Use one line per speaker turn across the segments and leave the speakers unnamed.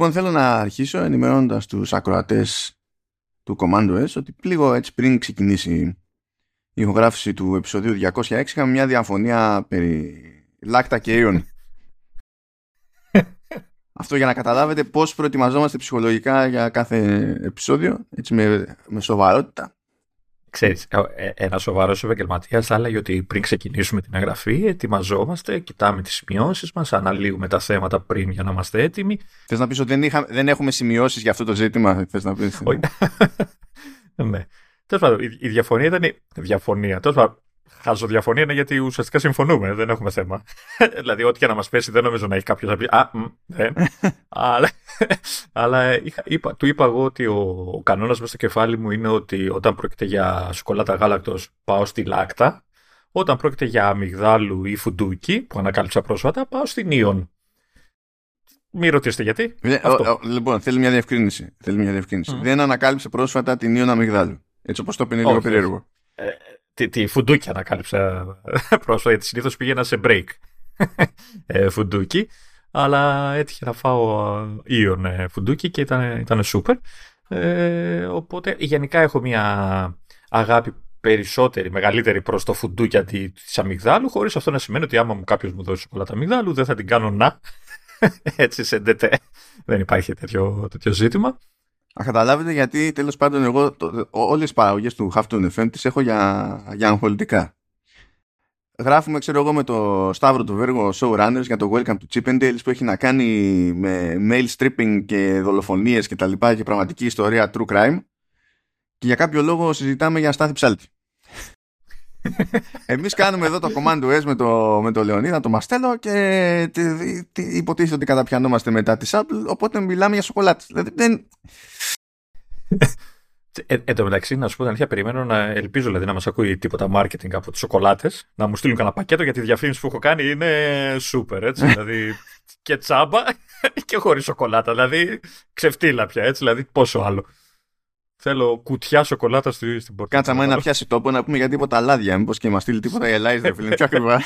Λοιπόν, θέλω να αρχίσω ενημερώνοντας τους ακροατές του Commando S ότι λίγο έτσι πριν ξεκινήσει η ηχογράφηση του επεισοδίου 206 είχαμε μια διαφωνία περί λάκτα και ίων. Αυτό για να καταλάβετε πώς προετοιμαζόμαστε ψυχολογικά για κάθε επεισόδιο, έτσι με, με σοβαρότητα.
Ξέρεις, ε, ένας σοβαρός επαγγελματίας θα έλεγε ότι πριν ξεκινήσουμε την εγγραφή, ετοιμαζόμαστε, κοιτάμε τις σημειώσεις μας, αναλύουμε τα θέματα πριν για να είμαστε έτοιμοι.
Θες να πεις ότι δεν, είχα, δεν έχουμε σημειώσεις για αυτό το ζήτημα, θες να πεις.
ναι. Τέλος πάντων, η διαφωνία ήταν. Διαφωνία. Τέλος πάντων, χαζοδιαφωνία είναι γιατί ουσιαστικά συμφωνούμε, δεν έχουμε θέμα. δηλαδή, ό,τι και να μας πέσει, δεν νομίζω να έχει κάποιος να πει. Α, μ, δεν. αλλά αλλά είχα, είπα, του είπα εγώ ότι ο, ο κανόνας μέσα στο κεφάλι μου είναι ότι όταν πρόκειται για σοκολάτα γάλακτος, πάω στη λάκτα. Όταν πρόκειται για αμυγδάλου ή φουντούκι, που ανακάλυψα πρόσφατα, πάω στην Ιον. Μην ρωτήσετε γιατί.
Ε, λοιπόν, θέλει μια διευκρίνηση. Θέλει μια διευκρίνηση. Mm. Δεν ανακάλυψε πρόσφατα την Ιον αμυγδάλου. Έτσι όπως το είπε, είναι λίγο περίεργο.
Ε, τη, τη φουντούκι ανακάλυψα πρόσφατα, γιατί συνήθως πήγαινα σε break. ε, φουντούκι. Αλλά έτυχε να φάω ίον ε, φουντούκι και ήταν, ήταν super. Ε, οπότε γενικά έχω μια αγάπη περισσότερη, μεγαλύτερη προς το φουντούκι αντί της αμυγδάλου, χωρίς αυτό να σημαίνει ότι άμα μου κάποιος μου δώσει σοκολάτα αμυγδάλου δεν θα την κάνω να. Έτσι σε ντετέ. Δεν υπάρχει τέτοιο, τέτοιο ζήτημα.
Α, καταλάβετε γιατί τέλος πάντων εγώ το, όλες τις παραγωγές του Halftone FM τις έχω για, για αγχολυτικά. Γράφουμε, ξέρω εγώ, με το Σταύρο του Βέργο Showrunners για το Welcome to Chippendales που έχει να κάνει με male stripping και δολοφονίες και τα λοιπά και πραγματική ιστορία true crime και για κάποιο λόγο συζητάμε για Στάθη Ψάλτη. Εμείς κάνουμε εδώ το Command S με το, με το Λεωνίδα, το Μαστέλο και υποτίθεται ότι καταπιανόμαστε μετά της Apple, οπότε μιλάμε για σοκολάτες. Δηλαδή δεν...
Ε, εν τω μεταξύ, να σου πω την αλήθεια, περιμένω να ελπίζω δηλαδή, να μας ακούει τίποτα marketing από τι σοκολάτες, να μου στείλουν κανένα πακέτο γιατί η διαφήμιση που έχω κάνει είναι super, έτσι. δηλαδή και τσάμπα και χωρίς σοκολάτα. Δηλαδή ξεφτύλα πια, έτσι. Δηλαδή πόσο άλλο. Θέλω κουτιά σοκολάτα στη, στην πόρτα.
Κάτσα να πιάσει τόπο να πούμε για τίποτα λάδια. Μήπως και μας στείλει τίποτα η Ελλάδα, φίλε. Πιο ακριβά.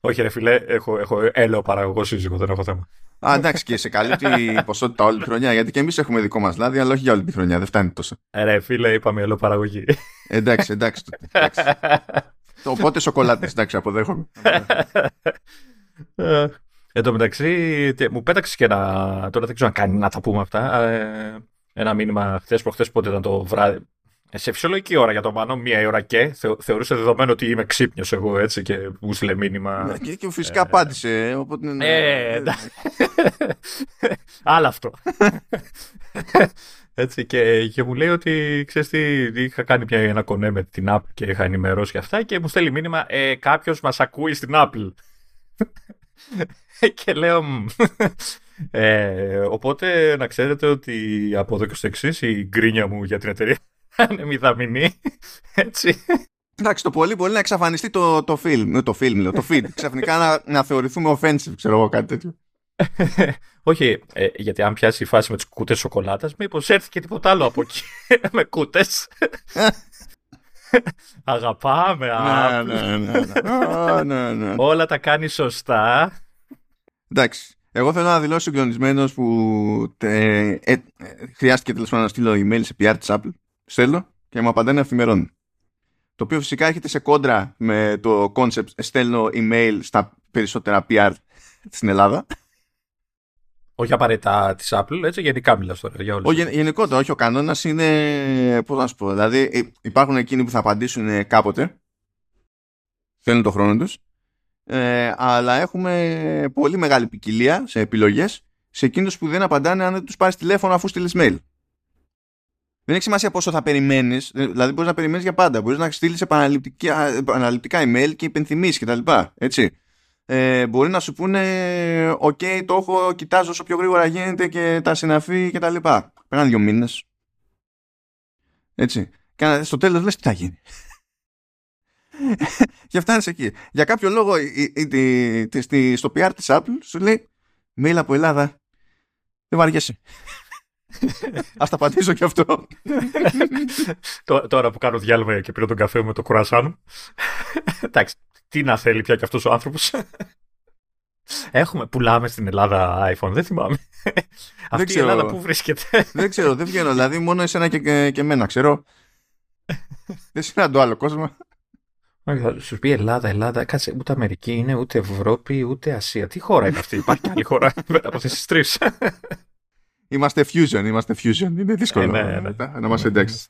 Όχι, ρε φιλέ, έχω, έχω έλεο παραγωγό σύζυγο, δεν έχω θέμα.
Α, εντάξει, και σε καλύπτει ποσότητα όλη τη χρονιά. Γιατί και εμείς έχουμε δικό μας λάδι, αλλά όχι για όλη τη χρονιά. Δεν φτάνει τόσο.
Ε, ρε φίλε, είπαμε έλεο παραγωγή.
εντάξει, εντάξει. εντάξει. Οπότε σοκολάτες, εντάξει, αποδέχομαι.
Ε, εν τω μεταξύ, μου πέταξες και ένα. Τώρα δεν ξέρω αν κάνει να τα πούμε αυτά. Ε, ένα μήνυμα χθες προχθές πότε ήταν το βράδυ. Ε, σε φυσιολογική ώρα για το Μάνο, μία η ώρα και. θεωρούσε δεδομένο ότι είμαι ξύπνιος εγώ έτσι και μου στείλε μήνυμα.
Ναι, και, και φυσικά ε, απάντησε. Οπότε, ναι,
ε, Άλλο αυτό. Έτσι, και, και μου λέει ότι ξέρεις τι, είχα κάνει μια, ένα κονέ με την Apple και είχα ενημερώσει και αυτά και μου στέλνει μήνυμα ε, κάποιος μας ακούει στην Apple. και λέω ε, οπότε να ξέρετε ότι από εδώ και στο εξής η γκρίνια μου για την εταιρεία είναι μηδαμινή. Έτσι.
Εντάξει, το πολύ μπορεί να εξαφανιστεί το, το film, το film, λέω, το feed. Ξαφνικά να, να θεωρηθούμε offensive, ξέρω εγώ κάτι τέτοιο.
Όχι, ε, γιατί αν πιάσει η φάση με τις κούτε σοκολάτας, μήπως έρθει και τίποτα άλλο από εκεί. με κούτε. Αγαπάμε,
ναι, ναι, ναι, ναι,
Όλα τα κάνει σωστά.
Εντάξει. Εγώ θέλω να δηλώσω συγκλονισμένος που ε, ε, χρειάστηκε τέλος πάντων να στείλω email σε PR της Apple. Στέλνω και μου απαντάνε αφημερών. Το οποίο φυσικά έρχεται σε κόντρα με το concept στέλνω email στα περισσότερα PR στην Ελλάδα.
Όχι απαραίτητα της Apple, έτσι γενικά μιλάς τώρα για όλους.
Γεν, γενικότερα, όχι. Ο κανόνας είναι. Πώς να σου πω. Δηλαδή, υπάρχουν εκείνοι που θα απαντήσουν κάποτε. Θέλουν το χρόνο τους. Ε, αλλά έχουμε πολύ μεγάλη ποικιλία σε επιλογές σε εκείνους που δεν απαντάνε αν δεν τους πάρεις τηλέφωνο αφού στείλεις mail. Δεν έχει σημασία πόσο θα περιμένεις, δηλαδή μπορείς να περιμένεις για πάντα. Μπορείς να στείλεις επαναληπτικά email και υπενθυμίσεις κτλ. Έτσι. Ε, μπορεί να σου πούνε, OK, το έχω, κοιτάζω όσο πιο γρήγορα γίνεται και τα συναφή κτλ. Πέραν δύο μήνες. Έτσι. Και στο τέλος λες τι θα γίνει. και φτάνεις εκεί. Για κάποιο λόγο στο PR της Apple σου λέει mail από Ελλάδα. Δεν βαριέσαι. Α τα πατήσω κι αυτό.
Τώρα που κάνω διάλειμμα και πήρω τον καφέ με το κουρασάν Εντάξει, τι να θέλει πια κι αυτός ο άνθρωπος. Έχουμε, πουλάμε στην Ελλάδα iPhone, δεν θυμάμαι. Αυτή
ξέρω.
η Ελλάδα που βρίσκεται.
δεν ξέρω, δεν βγαίνω. Δηλαδή, μόνο εσένα και, και, και εμένα ξέρω. δεν συναντώ άλλο κόσμο.
Θα σου πει Ελλάδα, Ελλάδα, κάτσε ούτε Αμερική είναι, ούτε Ευρώπη, ούτε Ασία. Τι χώρα είναι αυτή, υπάρχει άλλη χώρα πέρα από αυτές τις τρεις;
Είμαστε fusion, είμαστε fusion. Είναι δύσκολο
Ε, ναι, ναι.
μετά να μας εντάξεις.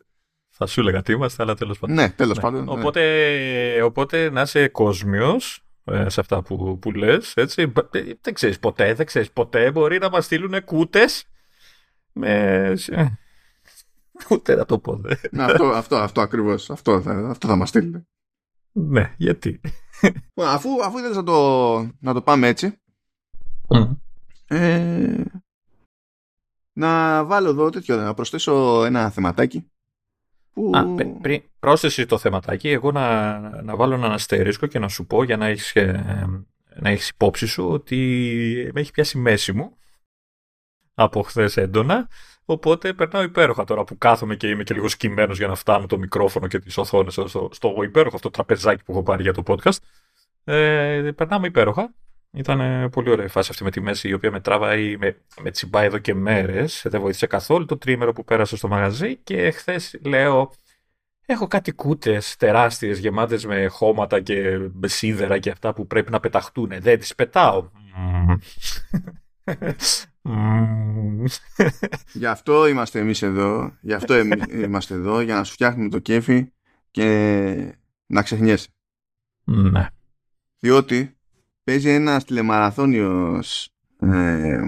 Θα σου έλεγα τι είμαστε, αλλά τέλος πάντων.
ναι, τέλος
Ναι.
πάντων. ναι.
Οπότε, οπότε να είσαι κόσμιος ε, σε αυτά που, που λες, έτσι. Μπ- ε, Δεν ξέρεις ποτέ, δεν ξέρεις ποτέ. Μπορεί να μας στείλουν κούτες με... ε, Ούτε να το πω, δε.
Ναι, αυτό, αυτό, αυτό ακριβώς. Αυτό, θα- αυτό θα μας στείλει.
Ναι, γιατί.
Λοιπόν, Αφού, αφού ήθελες να το, να το πάμε έτσι, ε, να βάλω εδώ τέτοιο, να προσθέσω ένα θεματάκι. Που...
Α, πρι- πριν πρόσθεση το θεματάκι, εγώ να, να βάλω έναν αστερίσκο και να σου πω για να έχεις, ε, να έχεις υπόψη σου ότι με έχει πιάσει μέση μου από χθες έντονα. Οπότε περνάω υπέροχα τώρα που κάθομαι και είμαι και λίγο σκυμμένος για να φτάνω το μικρόφωνο και τις οθόνες στο, στο υπέροχο αυτό τραπεζάκι που έχω πάρει για το podcast. Ε, περνάμε υπέροχα. Ήταν ε, πολύ ωραία η φάση αυτή με τη μέση η οποία με τράβαει, με, με τσιμπάει εδώ και μέρες. Δεν βοήθησε καθόλου το τρίμερο που πέρασε στο μαγαζί και χθε λέω. Έχω κάτι κούτες τεράστιες γεμάτες με χώματα και με σίδερα και αυτά που πρέπει να πεταχτούν. Δεν τις πετάω. Μμμ.
Γι' αυτό είμαστε εμείς εδώ, γι' αυτό εμείς είμαστε εδώ, για να σου φτιάχνουμε το κέφι και να ξεχνιέσαι.
ναι.
Διότι παίζει ένας τηλεμαραθώνιος ε,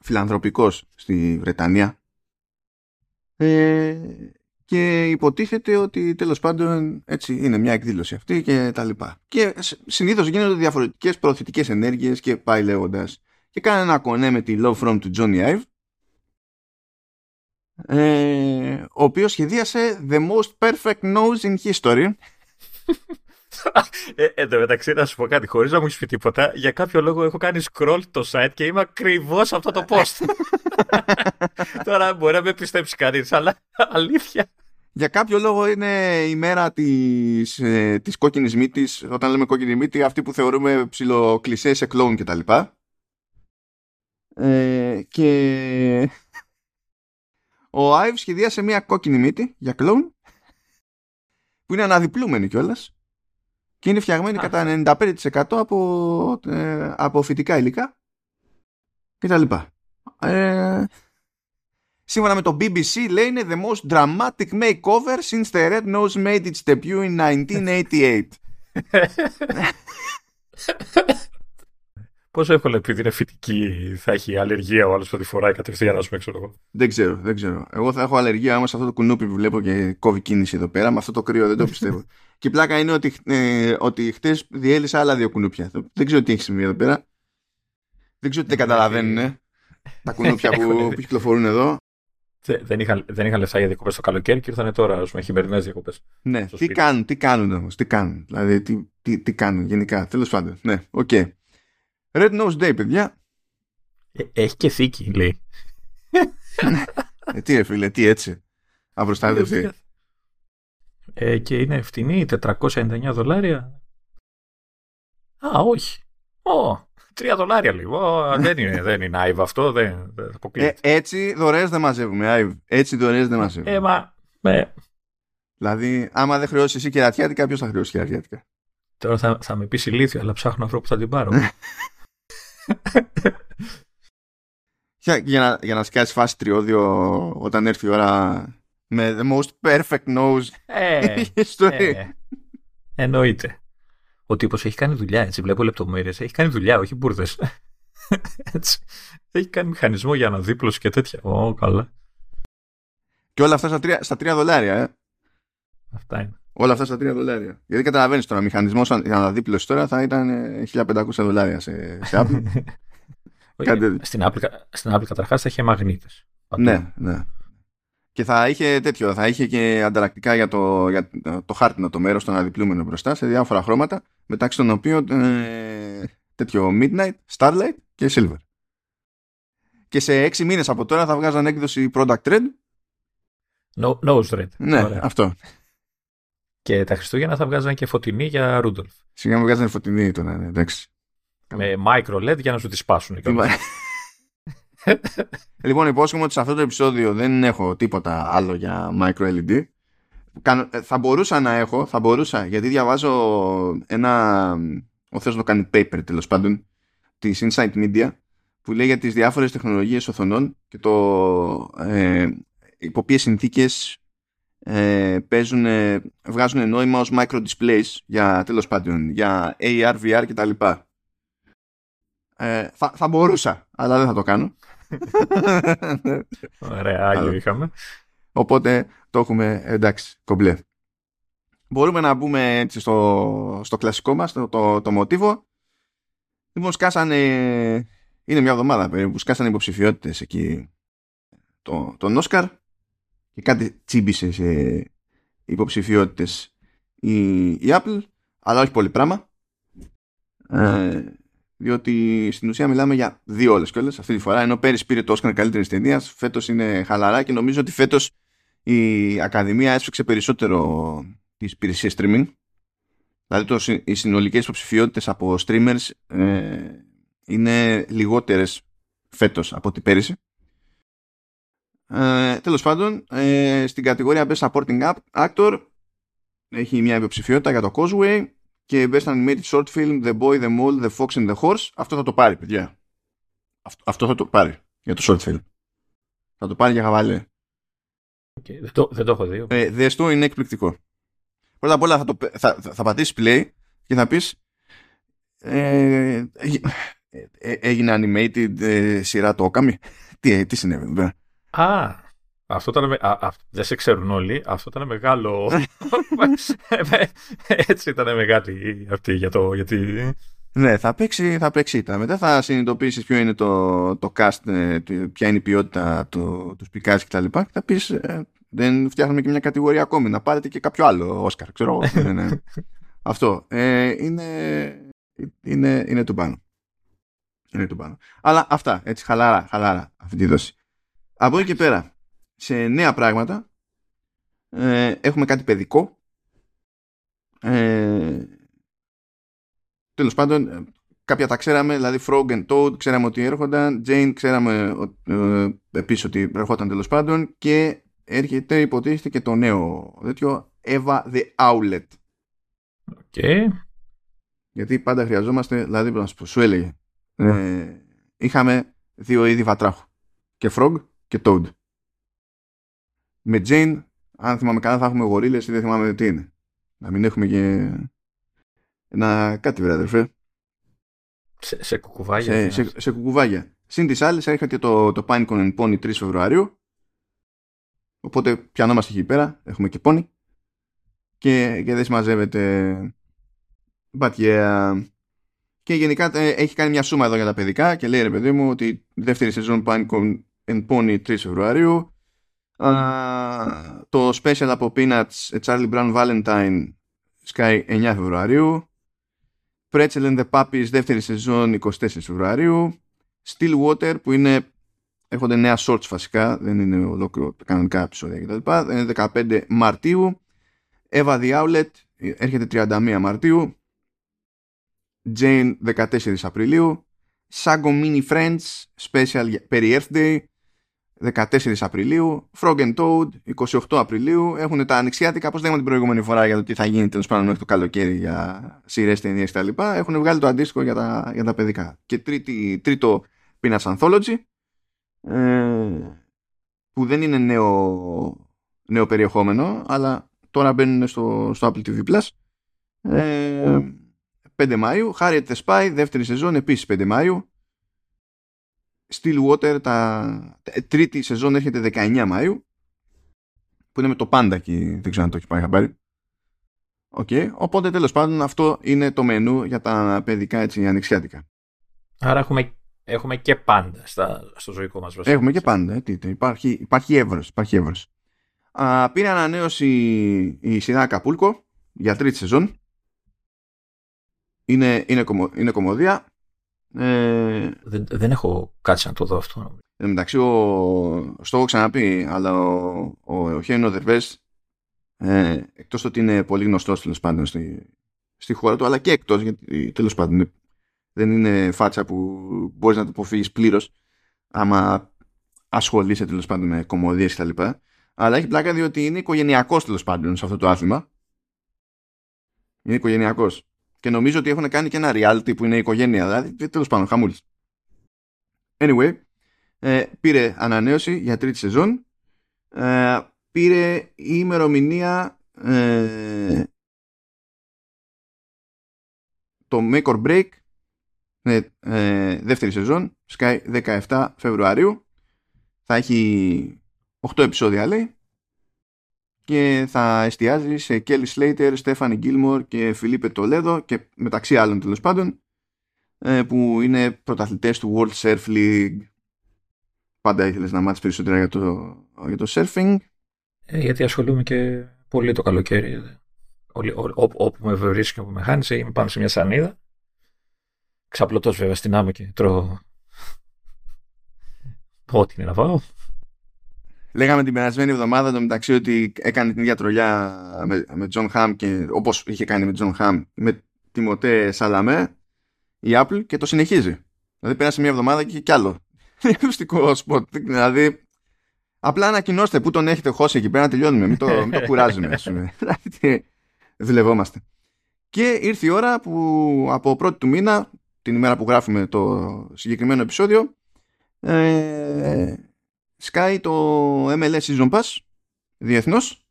φιλανθρωπικός στη Βρετανία ε, και υποτίθεται ότι τέλος πάντων έτσι είναι μια εκδήλωση αυτή και τα λοιπά. Και σ- συνήθως γίνονται διαφορετικές προωθητικές ενέργειες και πάει λέγοντας. Και κάνει ένα κονέ με τη Love From του Johnny Ive ε, ο οποίος σχεδίασε The Most Perfect Nose in History
Ε, εν τω μεταξύ, να σου πω κάτι, χωρίς να μου έχεις πει τίποτα, για κάποιο λόγο έχω κάνει scroll το site και είμαι ακριβώς σε αυτό το post. Τώρα μπορεί να με πιστέψει κανείς, αλλά αλήθεια.
Για κάποιο λόγο είναι η μέρα της, ε, της κόκκινης μύτης, όταν λέμε κόκκινη μύτη, αυτή που θεωρούμε ψιλοκλισές σε κλόουν και τα λοιπά. Ε, και ο Άιβ σχεδίασε μια κόκκινη μύτη για κλόουν που είναι αναδιπλούμενη κιόλας και είναι φτιαγμένη
Α.
κατά 95% από, ε, από φυτικά υλικά και τα λοιπά. Ε, Σύμφωνα με το BBC λέει είναι the most dramatic makeover since the Red Nose made its debut in 1988.
Πόσο εύκολα επειδή είναι φυτική θα έχει αλλεργία ο άλλος που τη φοράει κατευθείαν, ας πούμε, ξέρω εγώ.
δεν ξέρω, δεν ξέρω. Εγώ θα έχω αλλεργία άμα σε αυτό το κουνούπι που βλέπω και κόβει κίνηση εδώ πέρα. Με αυτό το κρύο δεν το πιστεύω. και η πλάκα είναι ότι, ε, ότι χτες διέλυσα άλλα δύο κουνούπια. Δεν ξέρω τι έχει συμβεί εδώ πέρα. Δεν ξέρω τι δεν καταλαβαίνουν τα κουνούπια που,
Έχουν-
που κυκλοφορούν εδώ.
Θε- Δεν είχαν, δεν είχαν λεφτά για διακοπές το καλοκαίρι και ήρθαν τώρα, ας πούμε, χειμερινές διακοπές.
Ναι,
στο
τι
σπίτι.
κάνουν, τι κάνουν όμως, τι κάνουν. Δηλαδή, τι, τι, τι κάνουν γενικά. Τέλος πάντων, ναι, OK. Red Nose Day, παιδιά.
Ε, έχει και θήκη, λέει.
Ε, τι ρε φίλε, τι έτσι. Απροστάτευτη.
Ε, και είναι φτηνή, 499 δολάρια. Α, όχι. Ω, 3 δολάρια λίγο. Ω, δεν είναι, δεν είναι Ive αυτό, δεν, δεν
Ε,
αποκλείεται.
έτσι δωρεές δεν μαζεύουμε, Ive. Έτσι δωρεές δεν μαζεύουμε.
Ε, μα, ε,
Δηλαδή, άμα δεν χρεώσεις εσύ κερατιάτικα, ποιος θα χρεώσει κερατιάτικα.
τώρα θα, θα με πεις ηλίθιο, αλλά ψάχνω αυτό που θα την πάρω.
Για, για, να, για να σκάσει φάση τριώδιο όταν έρθει η ώρα με the most perfect nose
ε,
history.
ε, εννοείται. Ο τύπος έχει κάνει δουλειά, έτσι. Βλέπω λεπτομέρειες. Έχει κάνει δουλειά, όχι μπουρδες. έτσι. Έχει κάνει μηχανισμό για αναδίπλωση και τέτοια. Ω, καλά.
Και όλα αυτά στα τρία, στα τρία δολάρια, ε.
Αυτά είναι.
Όλα αυτά στα 3 δολάρια. Γιατί καταλαβαίνεις τώρα, μηχανισμός για αναδίπλωση τώρα θα ήταν ε, 1500 δολάρια σε, σε Apple.
Όχι,
Κάντε-
Στην Apple, στην Apple καταρχάς θα είχε μαγνήτες.
ναι, ναι. Και θα είχε τέτοιο, θα είχε και ανταλλακτικά για το, για το χάρτινο το μέρος, το αναδιπλούμενο μπροστά, σε διάφορα χρώματα, μεταξύ των οποίων ε, τέτοιο Midnight, Starlight και Silver. Και σε έξι μήνες από τώρα θα βγάζαν έκδοση Product Red.
No, nose red.
Ναι,
Ωραία.
αυτό.
Και τα Χριστούγεννα θα βγάζαν και φωτεινή για Ρούντολφ.
Σιγά μου βγάζανε φωτεινή τώρα, ναι, εντάξει.
Με micro LED για να σου τη σπάσουν.
λοιπόν, υπόσχομαι ότι σε αυτό το επεισόδιο δεν έχω τίποτα άλλο για micro LED. Ε, θα μπορούσα να έχω, θα μπορούσα, γιατί διαβάζω ένα, ο Θεός να το κάνει paper τέλος πάντων, της Insight Media, που λέει για τις διάφορες τεχνολογίες οθονών και το ε, υπό ποιες συνθήκες ε, παίζουν, βγάζουν νόημα ως micro displays για τέλος πάντων, για AR, VR κτλ. Ε, θα, θα μπορούσα, αλλά δεν θα το κάνω.
Ωραία, άγιο είχαμε.
Οπότε το έχουμε εντάξει, κομπλέ. Μπορούμε να μπούμε έτσι στο, στο κλασικό μας, το, το, το μοτίβο. Λοιπόν, σκάσανε, είναι μια εβδομάδα περίπου, που σκάσανε υποψηφιότητες εκεί το, τον Όσκαρ και κάτι τσίμπησε σε υποψηφιότητες η, η Apple, αλλά όχι πολύ πράγμα. Ε, διότι στην ουσία μιλάμε για δύο όλες και όλες αυτή τη φορά, ενώ πέρυσι πήρε το Όσκαρ καλύτερης ταινίας, φέτος είναι χαλαρά και νομίζω ότι φέτος η Ακαδημία έσφιξε περισσότερο τις υπηρεσίες streaming. Δηλαδή το, οι συνολικές υποψηφιότητες από streamers ε, είναι λιγότερες φέτος από την πέρυσι. Ε, τέλος πάντων, ε, στην κατηγορία Best Supporting Actor έχει μια υποψηφιότητα για το Causeway και Best Animated Short Film The Boy, The Mole, The Fox and The Horse. Αυτό θα το πάρει, παιδιά. Αυτό, αυτό θα το πάρει για το short film. Θα το πάρει για χαβαλέ.
Okay, δεν, το, δεν το έχω δει.
Ε, δες το, είναι εκπληκτικό. Πρώτα απ' όλα θα, το, θα, θα, θα πατήσεις play και θα πεις ε, ε, έγινε animated ε, σειρά το Okami; τι, τι συνέβη εδώ
Α, αυτό ήταν, α, α, δεν σε ξέρουν όλοι, αυτό ήταν μεγάλο. Έτσι ήταν μεγάλη αυτή για το. Γιατί...
Ναι, θα παίξει, θα παίξει τα. Μετά θα συνειδητοποιήσεις ποιο είναι το, το cast, ε, ποια είναι η ποιότητα τους, του σπικάζ κτλ. Και, και θα πεις, ε, δεν φτιάχνουμε και μια κατηγορία ακόμη. Να πάρετε και κάποιο άλλο Όσκαρ, ξέρω εγώ. ναι, ναι. Αυτό. Ε, είναι, είναι, είναι του πάνω. Είναι του πάνω. Αλλά αυτά, έτσι, χαλάρα, χαλάρα αυτή τη δόση. Από εκεί και πέρα, σε νέα πράγματα, ε, έχουμε κάτι παιδικό. Ε, τέλος πάντων, ε, κάποια τα ξέραμε, δηλαδή Frog and Toad ξέραμε ότι έρχονταν, Jane ξέραμε ε, επίσης ότι έρχονταν τέλος πάντων και έρχεται υποτίθεται και το νέο τέτοιο Eva the Owlet.
Okay.
Γιατί πάντα χρειαζόμαστε, δηλαδή να σου, σου έλεγε, ε, είχαμε δύο είδη βατράχου και Frog και Toad. Με Jane, αν θυμάμαι καλά, θα έχουμε γορίλες ή δεν θυμάμαι τι είναι. Να μην έχουμε και ένα κάτι βέβαια αδερφέ.
Σε, σε κουκουβάγια.
Σε, σε, σε κουκουβάγια. Συν τις άλλες έρχεται το, το Pinecone and Pony 3 Φεβρουαρίου. Οπότε πιανόμαστε εκεί πέρα. Έχουμε και πόνι. Και, και δεν συμμαζεύεται. But yeah. Και γενικά ε, έχει κάνει μια σούμα εδώ για τα παιδικά και λέει ρε παιδί μου ότι η δεύτερη σεζόν Pinecone and Pony 3 Φεβρουαρίου. το special από Peanuts Charlie Brown Valentine Sky 9 Φεβρουαρίου. Pretzel and the Puppies δεύτερη σεζόν 24 Φεβρουαρίου. Stillwater που είναι έχονται νέα shorts βασικά δεν είναι ολόκληρο κανονικά επεισόδια κτλ. Είναι 15 Μαρτίου. Eva the Outlet έρχεται 31 Μαρτίου. Jane 14 Απριλίου. Sago Mini Friends Special περί Earth Day 14 Απριλίου, Frog and Toad 28 Απριλίου. Έχουν τα ανοιξιάτικα, όπω λέγαμε την προηγούμενη φορά για το τι θα γίνει τέλος πάντων μέχρι το καλοκαίρι για σειρές, ταινίες κτλ. Έχουν βγάλει το αντίστοιχο για τα, για τα παιδικά. Και τρίτη, τρίτο Peanuts Anthology, ε, που δεν είναι νέο, νέο περιεχόμενο, αλλά τώρα μπαίνουν στο, στο Apple TV Plus. Ε, 5 Μαΐου, Harriet the Spy, δεύτερη σεζόν, επίσης 5 Μαΐου. Stillwater τα τρίτη σεζόν έρχεται 19 Μαΐου που είναι με το πάντα εκεί δεν ξέρω αν το έχει πάει χαμπάρι okay. οπότε τέλος πάντων αυτό είναι το μενού για τα παιδικά έτσι ανοιξιάτικα
άρα έχουμε, έχουμε και πάντα στα, στο ζωικό μας
βασίλειο. έχουμε και πάντα ε, τι, τι, υπάρχει, υπάρχει εύρος, υπάρχει εύρος. Α, πήρε ανανέωση η, η σειρά Καπούλκο για τρίτη σεζόν είναι, είναι, κομμω, είναι κομμωδία
ε, δεν, δεν έχω κάτι να το δω αυτό.
Εν μεταξύ, ο, στο έχω ξαναπεί, αλλά ο, ο, ο Χένο Δερβές, ε, εκτός ότι είναι πολύ γνωστός τέλος πάντων στη, στη χώρα του, αλλά και εκτός, γιατί τέλος πάντων είναι Δεν είναι φάτσα που μπορείς να το αποφύγεις πλήρως άμα ασχολείσαι τέλος πάντων με κομμωδίες κτλ. Αλλά έχει πλάκα διότι είναι οικογενειακός τέλος πάντων σε αυτό το άθλημα. Είναι οικογενειακός. Και νομίζω ότι έχουν κάνει και ένα reality που είναι η οικογένεια. Δηλαδή, τέλος πάντων, χαμούλης. Anyway, ε, πήρε ανανέωση για τρίτη σεζόν. Ε, πήρε η ημερομηνία ε, το Make or Break ε, ε, δεύτερη σεζόν Sky 17 Φεβρουαρίου θα έχει 8 επεισόδια λέει και θα εστιάζει σε Kelly Slater, Stephanie Gilmore και Φιλίπε Τολέδο και μεταξύ άλλων τέλος πάντων ε, που είναι πρωταθλητές του World Surf League. Πάντα ήθελες να μάθεις περισσότερα για το, για το surfing;
Ε, γιατί ασχολούμαι και πολύ το καλοκαίρι. όπου με βρίσκει και όπου με χάνει, είμαι πάνω σε μια σανίδα. Ξαπλωτός βέβαια στην άμμο και τρώω ό,τι είναι να φάω.
Λέγαμε την περασμένη εβδομάδα το μεταξύ ότι έκανε την ίδια τρολιά με, με John Hamm και όπως είχε κάνει με John Hamm με Τιμωτέ Σαλαμέ η Apple και το συνεχίζει. Δηλαδή πέρασε μια εβδομάδα και κι άλλο. Διαγνωστικό σποτ. Δηλαδή απλά ανακοινώστε που τον έχετε χώσει εκεί πέρα να τελειώνουμε. Μην το, μην το κουράζουμε. Δηλαδή δουλευόμαστε. Και ήρθε η ώρα που από πρώτη του μήνα, την ημέρα που γράφουμε το συγκεκριμένο επεισόδιο, ε, σκάει το MLS Season Pass διεθνώς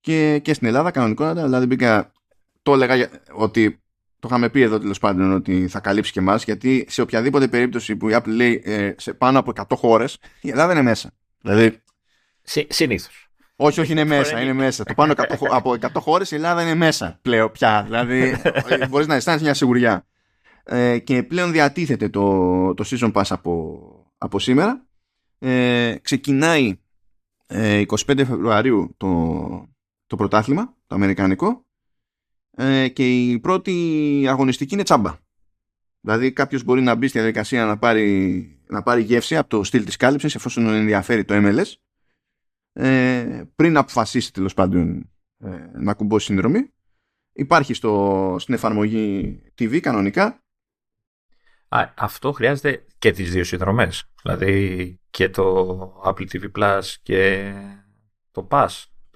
και, και στην Ελλάδα κανονικότατα δηλαδή μπήκα το έλεγα ότι το είχαμε πει εδώ τέλος πάντων ότι θα καλύψει και εμάς, γιατί σε οποιαδήποτε περίπτωση που η Apple λέει ε, σε πάνω από 100 χώρες, η Ελλάδα είναι μέσα. Δηλαδή.
Συνήθως.
Όχι, όχι, είναι μέσα. είναι μέσα. το πάνω από 100 χώρες η Ελλάδα είναι μέσα πλέον πια. Δηλαδή, μπορείς να αισθάνεσαι μια σιγουριά. Ε, και πλέον διατίθεται το, το Season Pass από, από σήμερα. Ε, ξεκινάει ε, 25 Φεβρουαρίου το, το πρωτάθλημα, το αμερικανικό ε, και η πρώτη αγωνιστική είναι τσάμπα. Δηλαδή κάποιος μπορεί να μπει στη διαδικασία να πάρει, να πάρει γεύση από το στυλ της κάλυψης εφόσον ενδιαφέρει το MLS ε, πριν αποφασίσει τέλος πάντων ε, να κουμπώσει συνδρομή. Υπάρχει στο, στην εφαρμογή TV κανονικά.
Α, αυτό χρειάζεται και τις δύο συνδρομές. Δηλαδή και το Apple TV Plus και το Pass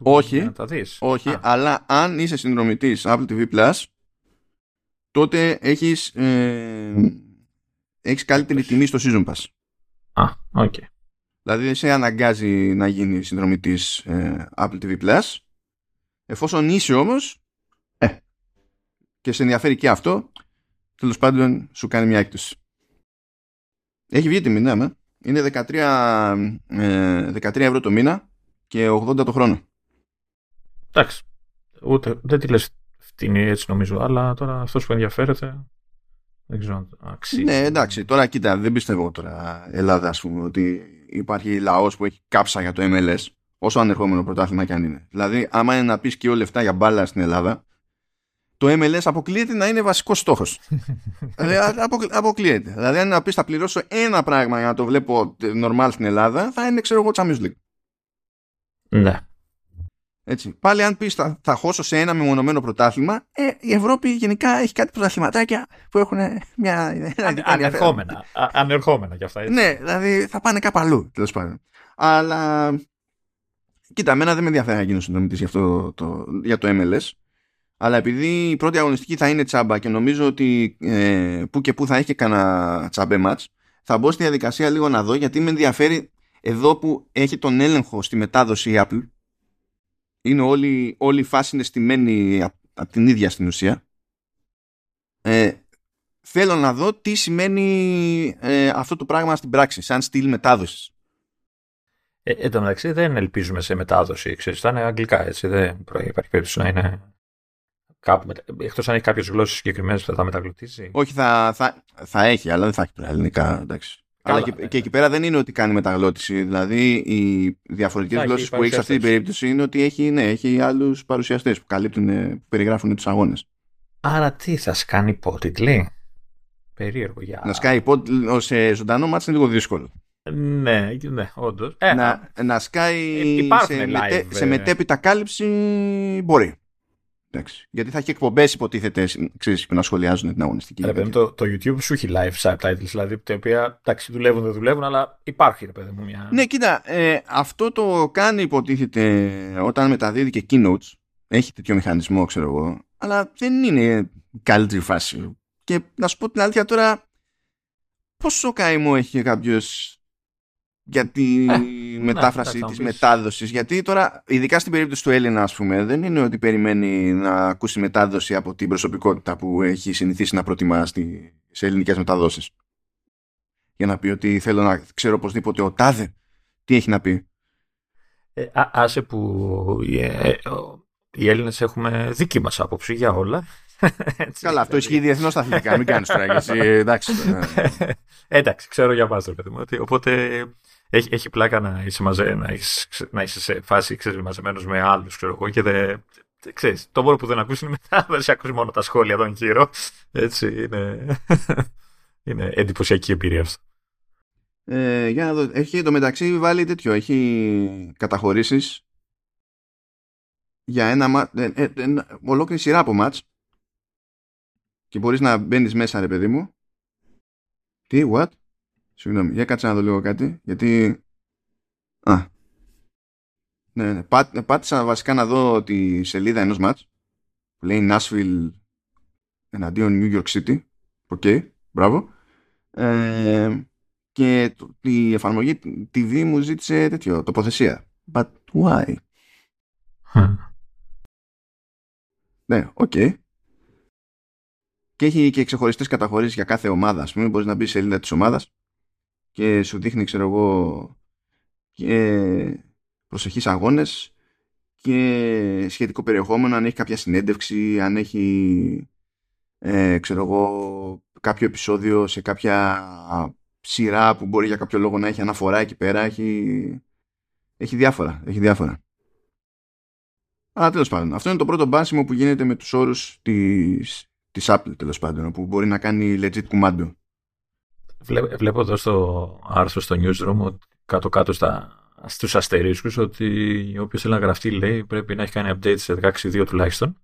όχι, όχι αλλά αν είσαι συνδρομητής Apple TV Plus, τότε έχεις, ε, έχεις καλύτερη τιμή στο Season Pass.
Α, OK. Okay.
Δηλαδή δεν σε αναγκάζει να γίνει συνδρομητής ε, Apple TV Plus. Εφόσον είσαι όμως, ε, και σε ενδιαφέρει και αυτό, τέλος πάντων σου κάνει μια έκπτωση. Έχει βγει τιμή, ναι, είναι 13, ε, 13 ευρώ το μήνα και 80 το χρόνο.
Εντάξει. Ούτε, δεν τη λες φτηνή έτσι νομίζω, αλλά τώρα αυτός που ενδιαφέρεται. Δεν ξέρω αν αξίζει.
Ναι, εντάξει. Τώρα κοίτα, δεν πιστεύω τώρα Ελλάδα, ας πούμε, ότι υπάρχει λαός που έχει κάψα για το MLS, όσο ανερχόμενο πρωτάθλημα κι αν είναι. Δηλαδή, άμα είναι να πεις και λεφτά για μπάλα στην Ελλάδα, το MLS αποκλείεται να είναι βασικός στόχος. δηλαδή, αποκλείεται. Δηλαδή, αν να πεις θα πληρώσω ένα πράγμα για να το βλέπω normal στην Ελλάδα, θα είναι, ξέρω εγώ, Champions League.
Ναι.
Έτσι. Πάλι αν πεις θα, θα χώσω σε ένα μεμονωμένο πρωτάθλημα, ε, η Ευρώπη γενικά έχει κάτι πρωταθληματάκια που έχουν μια...
Αν, ανερχόμενα, ανερχόμενα κι αυτά. Έτσι.
Ναι, δηλαδή θα πάνε κάπου αλλού, τέλος πάντων. Αλλά, κοίτα, εμένα δεν με ενδιαφέρει να γίνω συνδρομητής για, αυτό, το, για το MLS, αλλά επειδή η πρώτη αγωνιστική θα είναι τσάμπα και νομίζω ότι ε, που και που θα έχει και κανένα τσαμπέ μάτς, θα μπω στη διαδικασία λίγο να δω, γιατί με ενδιαφέρει εδώ που έχει τον έλεγχο στη μετάδοση η Apple, είναι όλη, όλη η φάση είναι στημένη από την ίδια στην ουσία. Ε, θέλω να δω τι σημαίνει ε, αυτό το πράγμα στην πράξη, σαν στυλ μετάδοσης.
Ε, εν τω μεταξύ δεν ελπίζουμε σε μετάδοση, ξέρεις, θα είναι αγγλικά, έτσι, δεν υπάρχει περίπτωση να είναι κάπου, μετα... εκτός αν έχει κάποιες γλώσσες συγκεκριμένες που θα μεταγλωτήσει.
Όχι, θα, θα, θα έχει, αλλά δεν θα έχει ελληνικά, εντάξει. Αλλά και, και, εκεί πέρα δεν είναι ότι κάνει μεταγλώτηση. Δηλαδή, οι διαφορετικές γλώσσες που έχει σε αυτή την περίπτωση είναι ότι έχει, ναι, έχει άλλους παρουσιαστές που καλύπτουν, που περιγράφουν τους αγώνες.
Άρα τι, θα σκάνει υπότιτλοι. Περίεργο για.
Να σκάει υπότιτλοι σε ζωντανό μάτι είναι λίγο δύσκολο.
Ναι, ναι, όντως. Ε,
να, να σκάει ε, σε, μετε, σε μετέπειτα κάλυψη μπορεί. Εντάξει. Γιατί θα έχει εκπομπές, υποτίθεται, ξέρεις, που να σχολιάζουν την αγωνιστική.
Ρε παιδί, το, το YouTube σου έχει live subtitles, δηλαδή τα οποία εντάξει, δουλεύουν, δεν δουλεύουν, αλλά υπάρχει, ρε παιδί μου, μια.
Ναι, κοίτα, ε, αυτό το κάνει, υποτίθεται, όταν μεταδίδει και keynotes. Έχει τέτοιο μηχανισμό, ξέρω εγώ. Αλλά δεν είναι καλύτερη φάση. Και να σου πω την αλήθεια τώρα, πόσο καημό έχει κάποιος για τη ε, μετάφραση ναι, της μετάδοσης. Γιατί τώρα, ειδικά στην περίπτωση του Έλληνα, ας πούμε, δεν είναι ότι περιμένει να ακούσει μετάδοση από την προσωπικότητα που έχει συνηθίσει να προτιμά στη, σε ελληνικές μεταδόσεις. Για να πει ότι θέλω να ξέρω οπωσδήποτε ο Τάδε τι έχει να πει.
Ε, α, άσε που ε, οι Έλληνες έχουμε δική μας άποψη για όλα.
Καλά, αυτό ισχύει διεθνώς στα αθλητικά. Μην κάνεις τώρα εσύ. Εντάξει.
Εντάξει, ξέρω για βάζω, παιδί μου. Οπότε έχει, έχει πλάκα να είσαι, μαζε, να, είσαι, να είσαι σε φάση μαζεμένος με άλλους, ξέρω εγώ, και δεν. Ξέρεις, το μόνο που δεν ακούσει είναι μετά, δεν σε ακούσει μόνο τα σχόλια των γύρω. Έτσι, είναι, είναι εντυπωσιακή εμπειρία αυτό.
Ε, για να δω, έχει εντωμεταξύ βάλει τέτοιο, έχει καταχωρήσεις για ένα, ε, ε, ε, ολόκληρη σειρά από μάτς και μπορείς να μπαίνεις μέσα ρε παιδί μου τι, what; Συγγνώμη, για κάτσε να δω λίγο κάτι, γιατί... Α, ναι, ναι. Πά, πάτησα βασικά να δω τη σελίδα ενός μάτς που λέει Nashville εναντίον New York City. OK, okay, μπράβο. Ε, και η εφαρμογή TV μου ζήτησε τέτοιο, τοποθεσία. But why? ναι, OK. Okay. Και έχει και ξεχωριστές καταχωρήσεις για κάθε ομάδα. Ας πούμε, μπορείς να μπεις σε σελίδα της ομάδας και σου δείχνει ξέρω εγώ και προσεχείς αγώνες και σχετικό περιεχόμενο αν έχει κάποια συνέντευξη αν έχει ε, ξέρω εγώ κάποιο επεισόδιο σε κάποια σειρά που μπορεί για κάποιο λόγο να έχει αναφορά εκεί πέρα έχει, έχει διάφορα έχει διάφορα. Αλλά τέλος πάντων αυτό είναι το πρώτο μπάσιμο που γίνεται με τους όρους της, της Apple τέλος πάντων που μπορεί να κάνει legit κουμάντο
Βλέπω εδώ στο άρθρο στο newsroom ότι κάτω-κάτω στα, στους αστερίσκους ότι όποιος θέλει να γραφτεί λέει πρέπει να έχει κάνει update σε 16.2 τουλάχιστον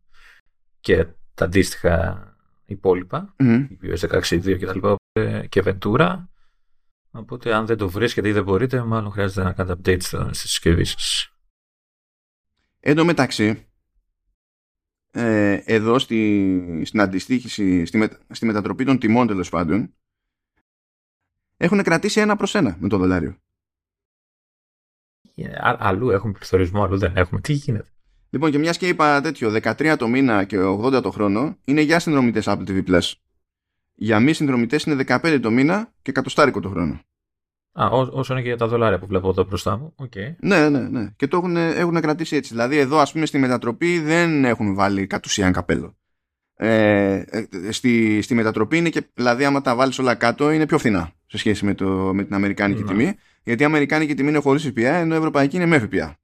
και τα αντίστοιχα υπόλοιπα, mm. iOS 16.2 και τα λοιπά και Ventura. Οπότε αν δεν το βρίσκετε ή δεν μπορείτε, μάλλον χρειάζεται να κάνετε update στη συσκευή σας.
Εν τω μεταξύ, ε, εδώ στη, στην αντιστοίχηση, στη, στη μετατροπή των τιμών τέλος πάντων, έχουν κρατήσει ένα προς ένα με το δολάριο.
Yeah, ε, αλλού έχουμε πληθωρισμό, αλλού δεν έχουμε. Τι γίνεται;
Λοιπόν, και μιας και είπα τέτοιο, 13 το μήνα και 80 το χρόνο, είναι για συνδρομητές Apple TV Plus. Για μη συνδρομητές είναι 15 το μήνα και κατοστάρικο το χρόνο.
Α, ό, όσο είναι και για τα δολάρια που βλέπω εδώ μπροστά μου. Okay.
Ναι, ναι, ναι. Και το έχουν, έχουν κρατήσει έτσι. Δηλαδή, εδώ, ας πούμε, στη μετατροπή δεν έχουν βάλει κατ' ουσίαν καπέλο. Ε, ε, στη, στη μετατροπή είναι και, δηλαδή, άμα τα βάλεις όλα κάτω, είναι πιο φθηνά σε σχέση με, το, με την Αμερικάνικη ναι. τιμή. Γιατί η Αμερικάνικη τιμή είναι χωρίς ΦΠΑ, ενώ η Ευρωπαϊκή είναι με ΦΠΑ.